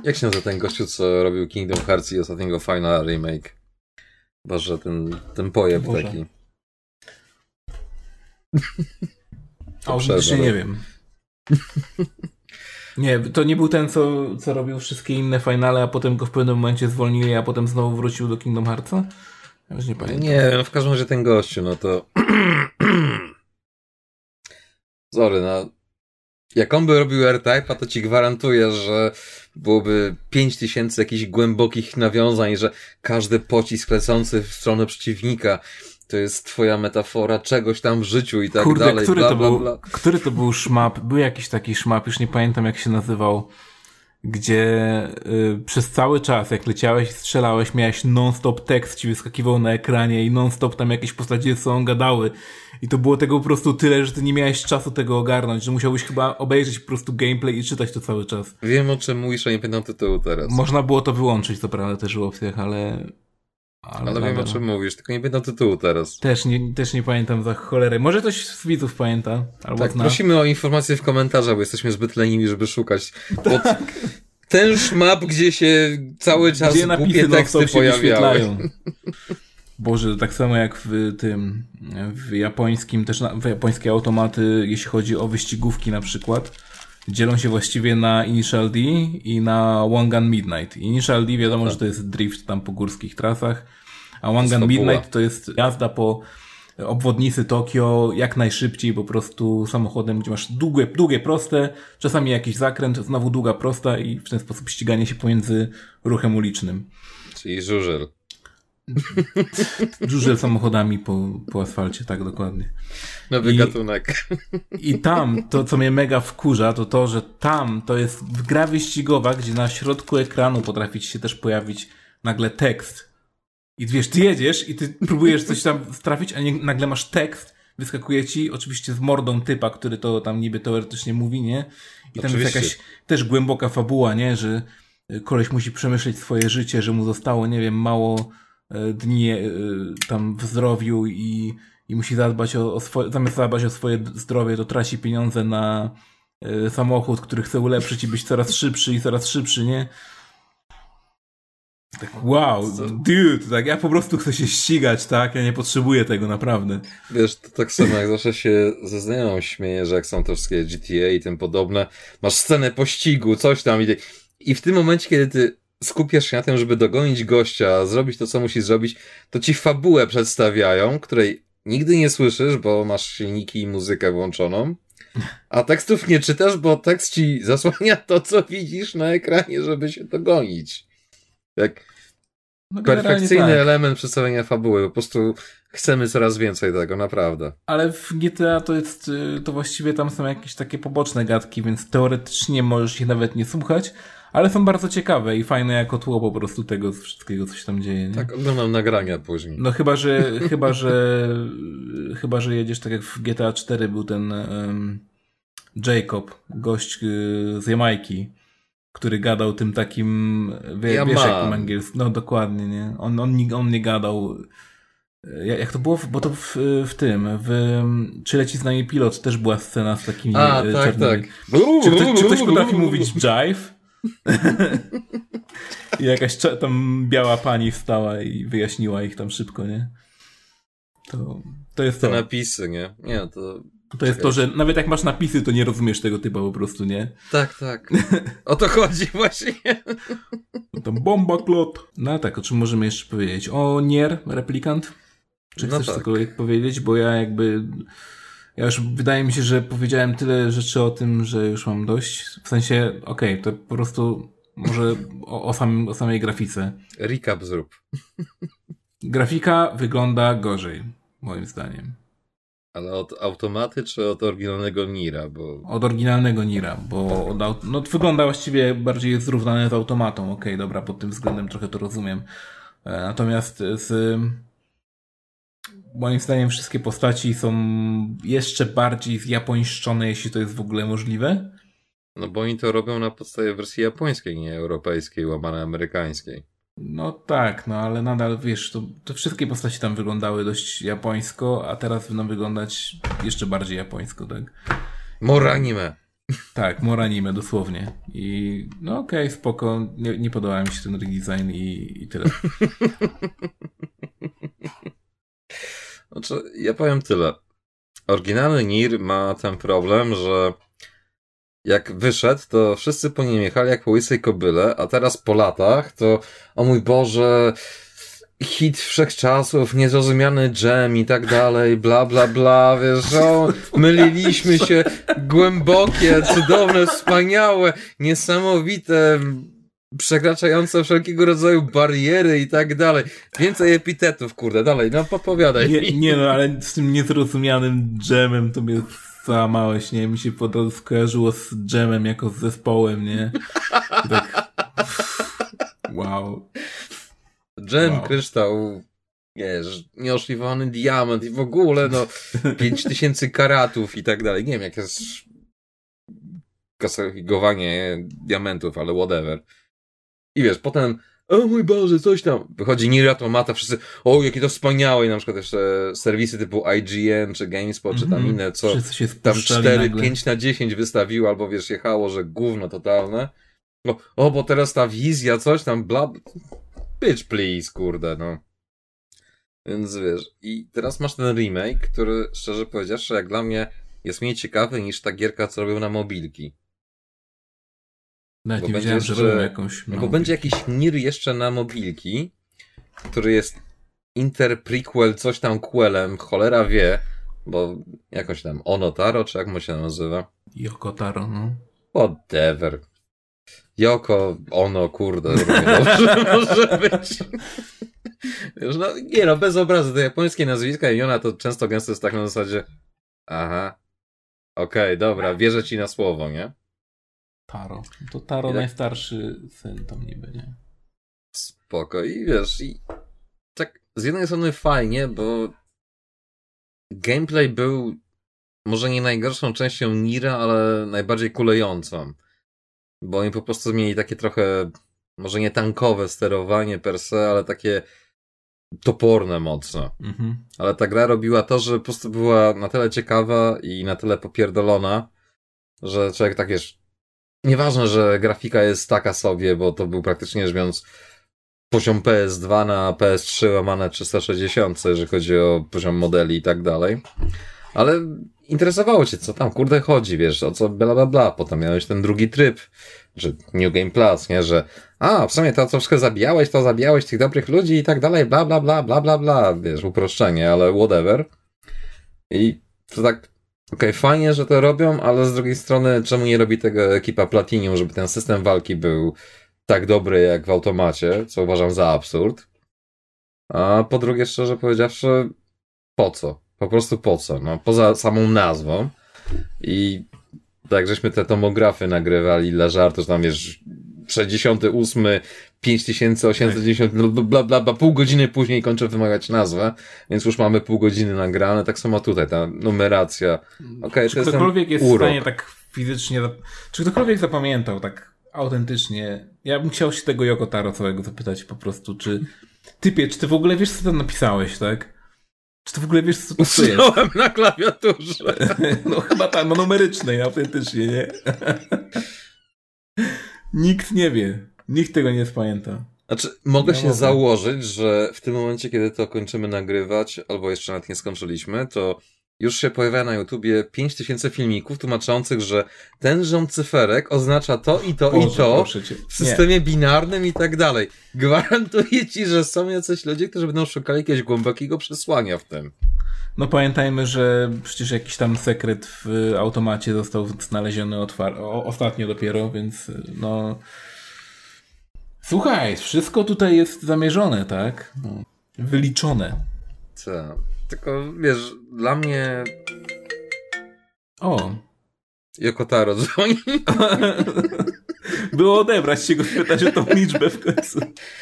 Jak się nazywa ten gościu, co robił Kingdom Hearts i ostatniego Final Remake? Boże, ten, ten pojeb Boże. taki. A już nie wiem. Nie, to nie był ten, co, co robił wszystkie inne finale, a potem go w pewnym momencie zwolnili, a potem znowu wrócił do Kingdom Heartsa? Ja już nie pamiętam. Nie, no w każdym razie ten gościu, no to... <clears throat> Sorry, no. Jak on by robił R-Type'a, to ci gwarantuję, że byłoby 5000 jakichś głębokich nawiązań, że każdy pocisk lecący w stronę przeciwnika to jest twoja metafora czegoś tam w życiu i tak Kurde, dalej. Który, bla, to bla, był, bla. który to był szmap? Był jakiś taki szmap, już nie pamiętam jak się nazywał gdzie y, przez cały czas, jak leciałeś i strzelałeś, miałeś non-stop tekst ci wyskakiwał na ekranie i non-stop tam jakieś postacie są gadały. I to było tego po prostu tyle, że ty nie miałeś czasu tego ogarnąć, że musiałbyś chyba obejrzeć po prostu gameplay i czytać to cały czas. Wiem o czym mówisz, a nie pamiętam tytułu teraz. Można było to wyłączyć, to prawda, też w opcjach, ale... Ale, ale wiem o czym mówisz, tylko nie pamiętam tytułu teraz. Też nie, też nie pamiętam za cholerę. Może ktoś z widzów pamięta, albo tak, zna. prosimy o informacje w komentarzach, bo jesteśmy zbyt leniwi, żeby szukać. <laughs> Tak. Ten szmap, gdzie się cały czas gdzie głupie teksty pojawiają. <laughs> Boże, tak samo jak w tym, w japońskim, też na, w japońskie automaty, jeśli chodzi o wyścigówki na przykład, dzielą się właściwie na Initial D i na One Gun Midnight. Initial D wiadomo, tak. że to jest drift tam po górskich trasach, a One Gun Midnight to jest jazda po obwodnicy Tokio jak najszybciej po prostu samochodem, gdzie masz długie, długie proste, czasami jakiś zakręt, znowu długa prosta i w ten sposób ściganie się pomiędzy ruchem ulicznym. Czyli żużel. <laughs> Żużel samochodami po, po asfalcie, tak dokładnie. Nowy I, gatunek. <laughs> I tam, to co mnie mega wkurza, to to, że tam to jest gra wyścigowa, gdzie na środku ekranu potrafi ci się też pojawić nagle tekst. I wiesz, ty jedziesz i ty próbujesz coś tam trafić, a nie, nagle masz tekst, wyskakuje ci, oczywiście z mordą typa, który to tam niby teoretycznie mówi, nie? I tam oczywiście. jest jakaś też głęboka fabuła, nie? Że koleś musi przemyśleć swoje życie, że mu zostało, nie wiem, mało dni e, tam w zdrowiu i, i musi zadbać o, o swoje, zamiast zadbać o swoje zdrowie, to traci pieniądze na e, samochód, który chce ulepszyć i być coraz szybszy i coraz szybszy, nie? Tak, wow, dude, tak, ja po prostu chcę się ścigać, tak, ja nie potrzebuję tego, naprawdę. Wiesz, to tak samo jak zawsze się ze znajomą śmieję, że jak są te wszystkie GTA i tym podobne, masz scenę pościgu, coś tam i, i w tym momencie, kiedy ty skupiasz się na tym, żeby dogonić gościa, zrobić to, co musi zrobić, to ci fabułę przedstawiają, której nigdy nie słyszysz, bo masz silniki i muzykę włączoną, a tekstów nie czytasz, bo tekst ci zasłania to, co widzisz na ekranie, żeby się dogonić. Jak no perfekcyjny tak. element przedstawienia fabuły, po prostu chcemy coraz więcej tego, naprawdę. Ale w GTA to jest, y, to właściwie tam są jakieś takie poboczne gadki, więc teoretycznie możesz ich nawet nie słuchać, ale są bardzo ciekawe i fajne jako tło po prostu tego wszystkiego, co się tam dzieje. Nie? Tak, oglądam nagrania później. No chyba, że <laughs> chyba, że chyba, że jedziesz tak jak w GTA 4 był ten um, Jacob, gość y, z Jamajki, który gadał tym takim, wie, ja wiesz jak angielski, no dokładnie, nie? On, on, on, on nie gadał jak to było? Bo to w, w tym, w Czy leci z nami pilot też była scena z takimi A, tak, czarnymi. tak. Czy, ktoś, czy ktoś potrafi mówić jive? I jakaś tam biała pani wstała i wyjaśniła ich tam szybko, nie? To, to jest Te to. napisy, nie? Nie, to... To jest to, że nawet jak masz napisy, to nie rozumiesz tego typa po prostu, nie? Tak, tak. O to chodzi właśnie. No tam bomba klot. No tak, o czym możemy jeszcze powiedzieć? O Nier, replikant? Czy no chcesz tak. cokolwiek powiedzieć? Bo ja jakby ja już wydaje mi się, że powiedziałem tyle rzeczy o tym, że już mam dość. W sensie, okej, okay, to po prostu może o, o, samym, o samej grafice. Recap zrób. Grafika wygląda gorzej, moim zdaniem. Ale od automaty czy od oryginalnego Nira? Bo... Od oryginalnego Nira, bo od, no, wygląda właściwie bardziej zrównane z automatą. Okej, okay, dobra, pod tym względem trochę to rozumiem. E, natomiast z moim zdaniem wszystkie postaci są jeszcze bardziej zjapońszczone, jeśli to jest w ogóle możliwe. No bo oni to robią na podstawie wersji japońskiej, nie europejskiej, łamanej amerykańskiej. No tak, no ale nadal wiesz, to, to wszystkie postaci tam wyglądały dość japońsko, a teraz będą wyglądać jeszcze bardziej japońsko, tak? Moranime. Tak, moranime, dosłownie. I no okej, okay, spoko, nie, nie podoba mi się ten redesign i, i tyle. <laughs> Znaczy, ja powiem tyle. Oryginalny Nir ma ten problem, że jak wyszedł, to wszyscy po nim jechali jak po łysej kobyle, a teraz po latach to, o mój Boże, hit wszechczasów, niezrozumiany dżem i tak dalej, bla, bla, bla, wiesz, o, myliliśmy się, głębokie, cudowne, wspaniałe, niesamowite, przekraczające wszelkiego rodzaju bariery i tak dalej. Więcej epitetów, kurde, dalej, no popowiadaj. Nie, nie no, ale z tym niezrozumianym dżemem to mnie załamałeś, nie? Mi się po prostu skojarzyło z dżemem jako z zespołem, nie? tak... Wow. Dżem, wow. kryształ, wiesz, nieoszlifowany diament i w ogóle, no, 5000 karatów i tak dalej. Nie wiem, jak jest klasyfikowanie diamentów, ale whatever. I wiesz, potem, o mój Boże, coś tam. Wychodzi Nier Automata, wszyscy, o, jakie to wspaniałe. I na przykład jeszcze serwisy typu IGN, czy GameSpot, mm -hmm. czy tam mhm. inne, co tam 4, nagle. 5 na 10 wystawiło, albo wiesz, jechało, że gówno totalne. O, o, bo teraz ta wizja, coś tam, bla... Bitch, please, kurde, no. Więc wiesz, i teraz masz ten remake, który, szczerze powiedziawszy, jak dla mnie jest mniej ciekawy niż ta gierka, co robią na mobilki. Nawet Bo nie wiedziałem, że robią jakąś... Bo będzie jakiś Nir jeszcze na mobilki, który jest inter prequel, coś tam quelem, cholera wie, bo jakoś tam Onotaro, czy jak mu się nazywa? Yoko Taro, no. Whatever. Joko, ono, kurde, dobrze <laughs> może być. Wiesz, no, nie no, bez obrazu, te japońskie nazwiska imiona to często gęsto jest tak na zasadzie aha, okej, dobra, wierzę ci na słowo, nie? Taro. To Taro najstarszy syn tam niby, nie? Spoko. I wiesz, i tak z jednej strony fajnie, bo gameplay był może nie najgorszą częścią Nira, ale najbardziej kulejącą. Bo oni po prostu mieli takie trochę, może nie tankowe sterowanie per se, ale takie toporne mocno. Mhm. Ale ta gra robiła to, że po prostu była na tyle ciekawa i na tyle popierdolona, że człowiek tak wiesz, nieważne, że grafika jest taka sobie, bo to był praktycznie rzecz biorąc poziom PS2 na PS3 łamane 360, jeżeli chodzi o poziom modeli i tak dalej. Ale interesowało cię, co tam kurde chodzi, wiesz, o co bla bla bla. Potem miałeś ten drugi tryb, że New Game Plus, nie, że a, w sumie to wszystko zabijałeś, to zabijałeś tych dobrych ludzi i tak dalej, bla bla bla bla bla bla, wiesz, uproszczenie, ale whatever. I to tak, okej, fajnie, że to robią, ale z drugiej strony, czemu nie robi tego ekipa Platinum, żeby ten system walki był tak dobry jak w automacie, co uważam za absurd. A po drugie, szczerze powiedziawszy, po co? Po prostu po co? No, poza samą nazwą. I tak żeśmy te tomografy nagrywali dla żartu, że tam wiesz, 68, 5890, bla, bla, bla, bla, pół godziny później kończę wymawiać nazwę, więc już mamy pół godziny nagrane, tak samo tutaj, ta numeracja. Okej, Czy to jest ktokolwiek jest w urok. stanie tak fizycznie... Czy ktokolwiek zapamiętał tak autentycznie... Ja bym chciał się tego Yoko Taro całego zapytać po prostu, czy... Typie, czy ty w ogóle wiesz, co tam napisałeś, tak? Czy ty w ogóle wiesz, co to jest? Usunąłem na klawiaturze. <laughs> No chyba tak, no numerycznej, autentycznie, nie? <laughs> Nikt nie wie. Nikt tego nie pamięta. Znaczy, mogę Nie się mogę. założyć, że w tym momencie, kiedy to kończymy nagrywać, albo jeszcze nawet nie skończyliśmy, to już się pojawia na YouTubie 5000 filmików tłumaczących, że ten rząd cyferek oznacza to i to i Boże, to proszę cię. w Nie. systemie binarnym i tak dalej. Gwarantuję ci, że są jacyś ludzie, którzy będą szukali jakiegoś głębokiego przesłania w tym. No pamiętajmy, że przecież jakiś tam sekret w automacie został znaleziony otwar- o, ostatnio dopiero, więc no... Słuchaj, wszystko tutaj jest zamierzone, tak? No. Wyliczone. Co? Tylko, wiesz, dla mnie O, Yokotaro dzwoni. <laughs> było odebrać się go, spytać o tą liczbę w końcu.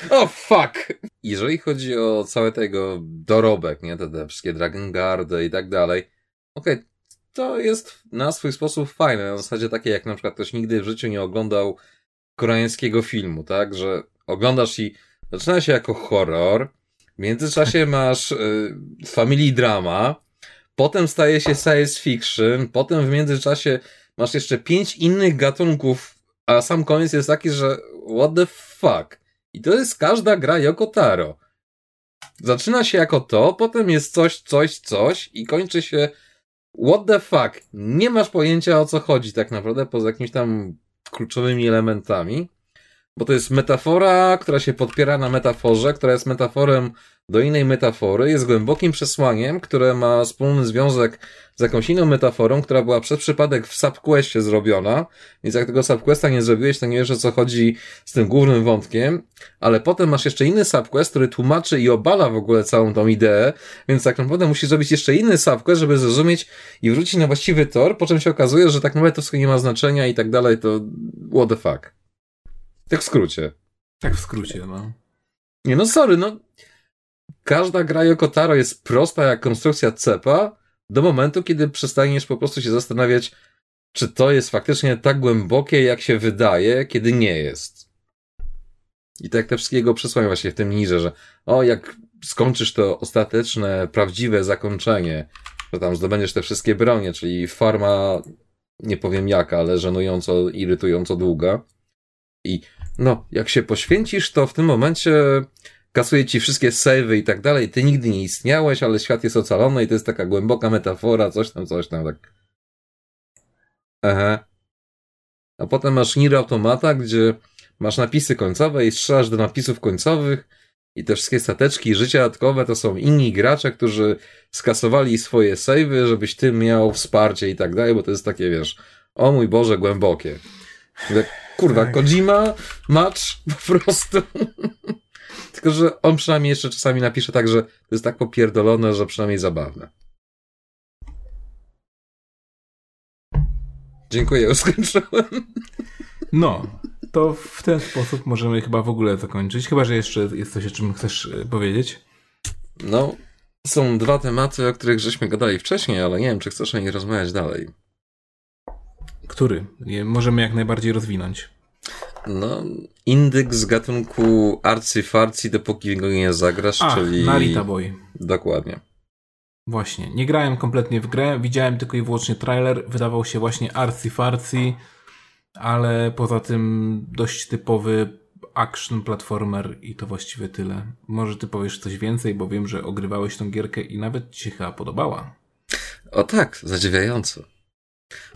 O fuck! Jeżeli chodzi o cały tego dorobek, nie, te, te wszystkie Dragon Guardy i tak dalej, okej, to jest na swój sposób fajne, na zasadzie takiej jak na przykład ktoś nigdy w życiu nie oglądał koreańskiego filmu, tak, że oglądasz i zaczyna się jako horror, w międzyczasie <laughs> masz y, family drama, potem staje się science fiction, potem w międzyczasie masz jeszcze pięć innych gatunków, a sam koniec jest taki, że what the fuck? I to jest każda gra Yoko Taro. Zaczyna się jako to, potem jest coś, coś, coś i kończy się what the fuck. Nie masz pojęcia o co chodzi tak naprawdę, poza jakimiś tam kluczowymi elementami. Bo to jest metafora, która się podpiera na metaforze, która jest metaforem do innej metafory, jest głębokim przesłaniem, które ma wspólny związek z jakąś inną metaforą, która była przez przypadek w subquestie zrobiona, więc jak tego subquesta nie zrobiłeś, to nie wiesz o co chodzi z tym głównym wątkiem, ale potem masz jeszcze inny subquest, który tłumaczy i obala w ogóle całą tą ideę, więc tak naprawdę musisz zrobić jeszcze inny subquest, żeby zrozumieć i wrócić na właściwy tor, po czym się okazuje, że tak naprawdę to wszystko nie ma znaczenia i tak dalej, to what the fuck. Tak w skrócie. Tak w skrócie, no. Nie no, sorry, no. Każda gra Yoko Taro jest prosta jak konstrukcja cepa do momentu, kiedy przestaniesz po prostu się zastanawiać, czy to jest faktycznie tak głębokie, jak się wydaje, kiedy nie jest. I tak te wszystkie jego przesłania właśnie w tym nirze, że o, jak skończysz to ostateczne, prawdziwe zakończenie, że tam zdobędziesz te wszystkie bronie, czyli farma, nie powiem jaka, ale żenująco, irytująco długa. I no, jak się poświęcisz, to w tym momencie kasuje ci wszystkie savey i tak dalej. Ty nigdy nie istniałeś, ale świat jest ocalony i to jest taka głęboka metafora, coś tam, coś tam, tak. Aha. A potem masz Nier Automata, gdzie masz napisy końcowe i strzelasz do napisów końcowych i te wszystkie stateczki życia dodatkowe to są inni gracze, którzy skasowali swoje savey, żebyś ty miał wsparcie i tak dalej, bo to jest takie, wiesz, o mój Boże, głębokie. Kurwa, tak. Kojima, match, po prostu. <laughs> Tylko, że on przynajmniej jeszcze czasami napisze tak, że to jest tak popierdolone, że przynajmniej zabawne. Dziękuję, już skończyłem. No, to w ten sposób możemy chyba w ogóle zakończyć. Chyba, że jeszcze jest coś, o czym chcesz e, powiedzieć. No, są dwa tematy, o których żeśmy gadali wcześniej, ale nie wiem, czy chcesz o nich rozmawiać dalej. Który? Możemy jak najbardziej rozwinąć. No, indyk z gatunku arcy-farcy, dopóki go nie zagrasz, Ach, czyli... Narita Boy. Dokładnie. Właśnie. Nie grałem kompletnie w grę, widziałem tylko i wyłącznie trailer. Wydawał się właśnie arcy-farcy, ale poza tym dość typowy action platformer i to właściwie tyle. Może ty powiesz coś więcej, bo wiem, że ogrywałeś tą gierkę i nawet ci się chyba podobała. O tak, zadziwiająco.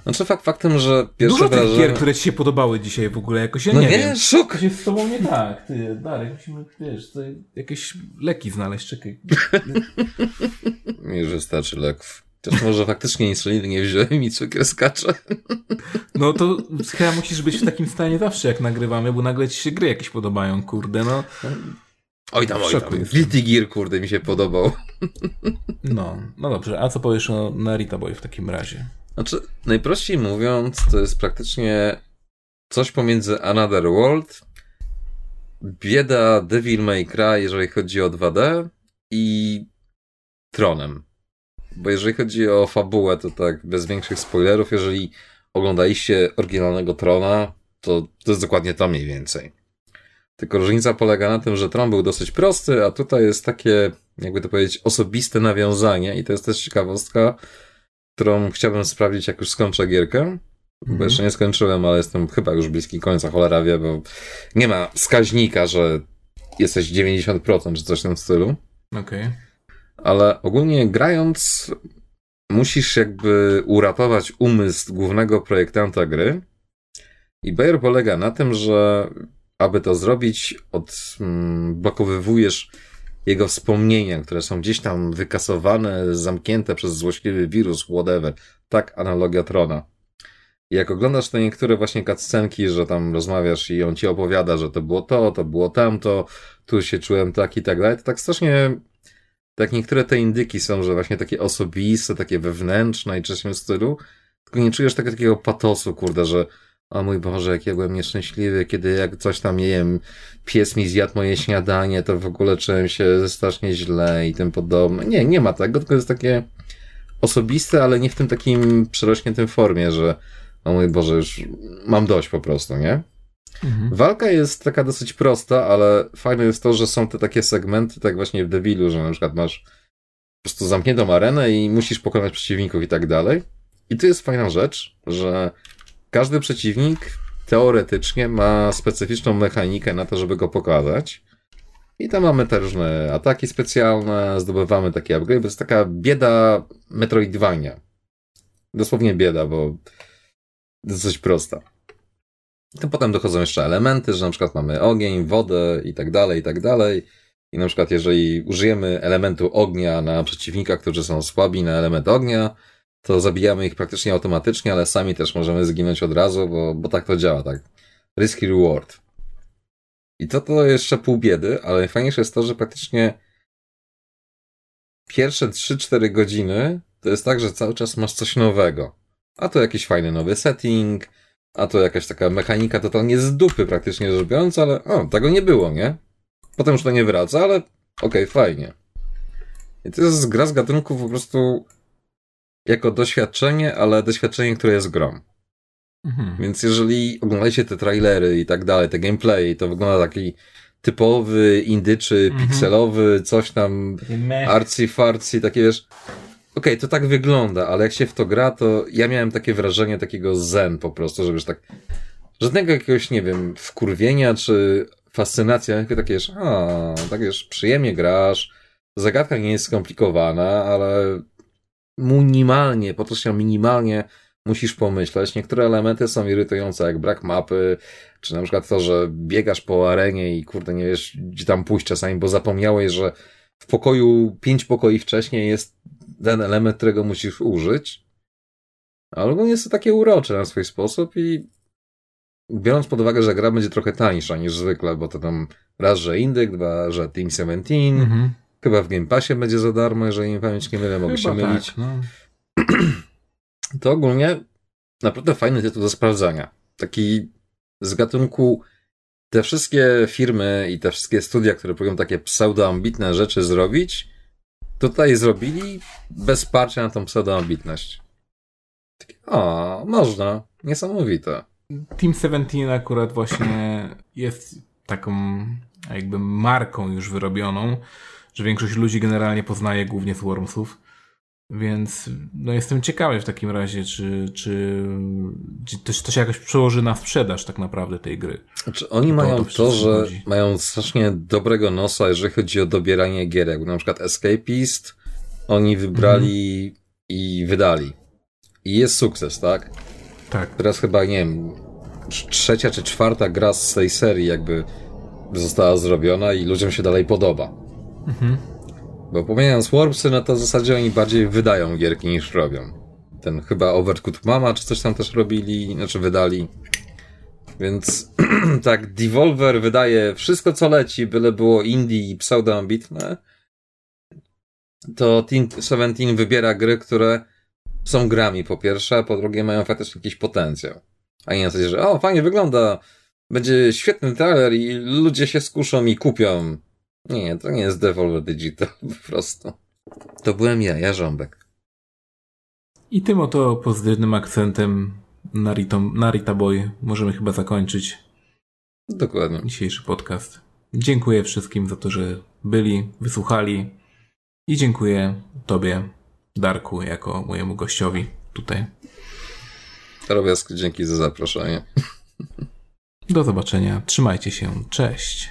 Znaczy fakt faktem, że pierwsze Dużo wrażenie... tych gier, które ci się podobały dzisiaj w ogóle, jakoś ja no nie, nie wiem. jest z tobą nie tak, ty, Darek, musimy, wiesz, jakieś leki znaleźć, czekaj. <laughs> Już wystarczy leków. Chociaż może faktycznie insuliny nie wziąłem i cukier skacze. No to chyba musisz być w takim stanie zawsze, jak nagrywamy, bo nagle ci się gry jakieś podobają, kurde, no. Oj tam, oj tam. Guilty Gear, kurde, mi się podobał. No, no dobrze. A co powiesz o Narita Boy w takim razie? Znaczy, najprościej mówiąc, to jest praktycznie coś pomiędzy Another World, bieda Devil May Cry, jeżeli chodzi o 2D i Tronem. Bo jeżeli chodzi o fabułę, to tak bez większych spoilerów, jeżeli oglądaliście oryginalnego Trona, to to jest dokładnie to mniej więcej. Tylko różnica polega na tym, że Tron był dosyć prosty, a tutaj jest takie, jakby to powiedzieć, osobiste nawiązanie i to jest też ciekawostka, którą chciałbym sprawdzić, jak już skończę gierkę. Bo mhm. jeszcze nie skończyłem, ale jestem chyba już bliski końca, cholera wie, bo nie ma wskaźnika, że jesteś 90% czy coś w tym stylu. Okej. Okay. Ale ogólnie grając, musisz jakby uratować umysł głównego projektanta gry. I Bayer polega na tym, że aby to zrobić, odblokowywujesz jego wspomnienia, które są gdzieś tam wykasowane, zamknięte przez złośliwy wirus, whatever. Tak, analogia Trona. Jak oglądasz te niektóre właśnie cutscenki, że tam rozmawiasz i on ci opowiada, że to było to, to było tamto, tu się czułem tak i tak dalej, to tak strasznie, tak niektóre te indyki są, że właśnie takie osobiste, takie wewnętrzne i czymś w stylu, tylko nie czujesz tego takiego patosu, kurde, że o mój Boże, jak ja byłem nieszczęśliwy, kiedy jak coś tam, nie wiem, pies mi zjadł moje śniadanie, to w ogóle czułem się strasznie źle i tym podobne. Nie, nie ma tego, tylko jest takie osobiste, ale nie w tym takim przerośniętym formie, że o mój Boże, już mam dość po prostu, nie? Mhm. Walka jest taka dosyć prosta, ale fajne jest to, że są te takie segmenty, tak właśnie w Devilu, że na przykład masz po prostu zamkniętą arenę i musisz pokonać przeciwników i tak dalej. I tu jest fajna rzecz, że każdy przeciwnik teoretycznie ma specyficzną mechanikę na to, żeby go pokazać. I tam mamy te różne ataki specjalne, zdobywamy takie upgrade. To jest taka bieda Metroidvania. Dosłownie bieda, bo dosyć prosta. To potem dochodzą jeszcze elementy, że na przykład mamy ogień, wodę i tak dalej, i tak dalej. I na przykład jeżeli użyjemy elementu ognia na przeciwnika, którzy są słabi na element ognia, to zabijamy ich praktycznie automatycznie, ale sami też możemy zginąć od razu, bo, bo tak to działa, tak. Risky reward. I to to jeszcze pół biedy, ale najfajniejsze jest to, że praktycznie pierwsze 3-4 godziny to jest tak, że cały czas masz coś nowego. A to jakiś fajny nowy setting, a to jakaś taka mechanika totalnie z dupy praktycznie rzecz biorąc, ale o, tego nie było, nie? Potem już to nie wraca, ale okej, okay, fajnie. I to jest gra z gatunku po prostu jako doświadczenie, ale doświadczenie, które jest grą. Mhm. Więc jeżeli oglądacie te trailery i tak dalej, te gameplay, to wygląda taki typowy, indyczy, mhm. pikselowy, coś tam arcy farcy, takie wiesz. Okej, okay, to tak wygląda, ale jak się w to gra, to ja miałem takie wrażenie takiego zen po prostu, że wiesz tak, żadnego jakiegoś, nie wiem, wkurwienia czy fascynacja, tylko takie wiesz, a, tak wiesz, przyjemnie grasz, zagadka nie jest skomplikowana, ale minimalnie, podkreślam minimalnie, musisz pomyśleć. Niektóre elementy są irytujące, jak brak mapy, czy na przykład to, że biegasz po arenie i kurde nie wiesz, gdzie tam pójść czasami, bo zapomniałeś, że w pokoju, pięć pokoi wcześniej jest ten element, którego musisz użyć. Ale ogólnie jest to takie urocze na swój sposób i biorąc pod uwagę, że gra będzie trochę tańsza niż zwykle, bo to tam raz, że Indyk, dwa, że Team 17, mhm. Chyba w Game Passie będzie za darmo, jeżeli nie pamięć nie mylę, mogę się mylić. Tak, no. <clears throat> To ogólnie naprawdę fajny tytuł do sprawdzania. Taki z gatunku te wszystkie firmy i te wszystkie studia, które próbują takie pseudoambitne rzeczy zrobić, tutaj zrobili bez parcia na tą pseudoambitność. o, można. Niesamowite. Team 17 akurat właśnie jest taką jakby marką już wyrobioną, że większość ludzi generalnie poznaje głównie z Wormsów. Więc no jestem ciekawy w takim razie, czy, czy, czy to, to się jakoś przełoży na sprzedaż tak naprawdę tej gry. Znaczy, oni to, mają to, że ludzi. mają strasznie dobrego nosa, jeżeli chodzi o dobieranie gier, jak na przykład Escapist, oni wybrali i wydali. I jest sukces, tak? Tak. Teraz chyba, nie wiem, trzecia czy czwarta gra z tej serii jakby została zrobiona i ludziom się dalej podoba. Mhm. Bo pomijając Warpsy, no to zasadzie oni bardziej wydają gierki niż robią. Ten chyba Overcooked Mama, czy coś tam też robili, znaczy wydali. Więc <clears throat> tak, Devolver wydaje wszystko co leci, byle było indie i pseudoambitne. To Team 17 wybiera gry, które są grami po pierwsze, a po drugie mają faktycznie jakiś potencjał. A nie na zasadzie, że o, fajnie wygląda, będzie świetny trailer i ludzie się skuszą i kupią. Nie, to nie jest Devolver Digital, po prostu. To byłem ja, ja Żąbek. I tym oto pozytywnym akcentem Narita, Narita Boy możemy chyba zakończyć Dokładnie. dzisiejszy podcast. Dziękuję wszystkim za to, że byli, wysłuchali i dziękuję Tobie, Darku, jako mojemu gościowi tutaj. Robiask, dzięki za zaproszenie. Do zobaczenia. Trzymajcie się. Cześć.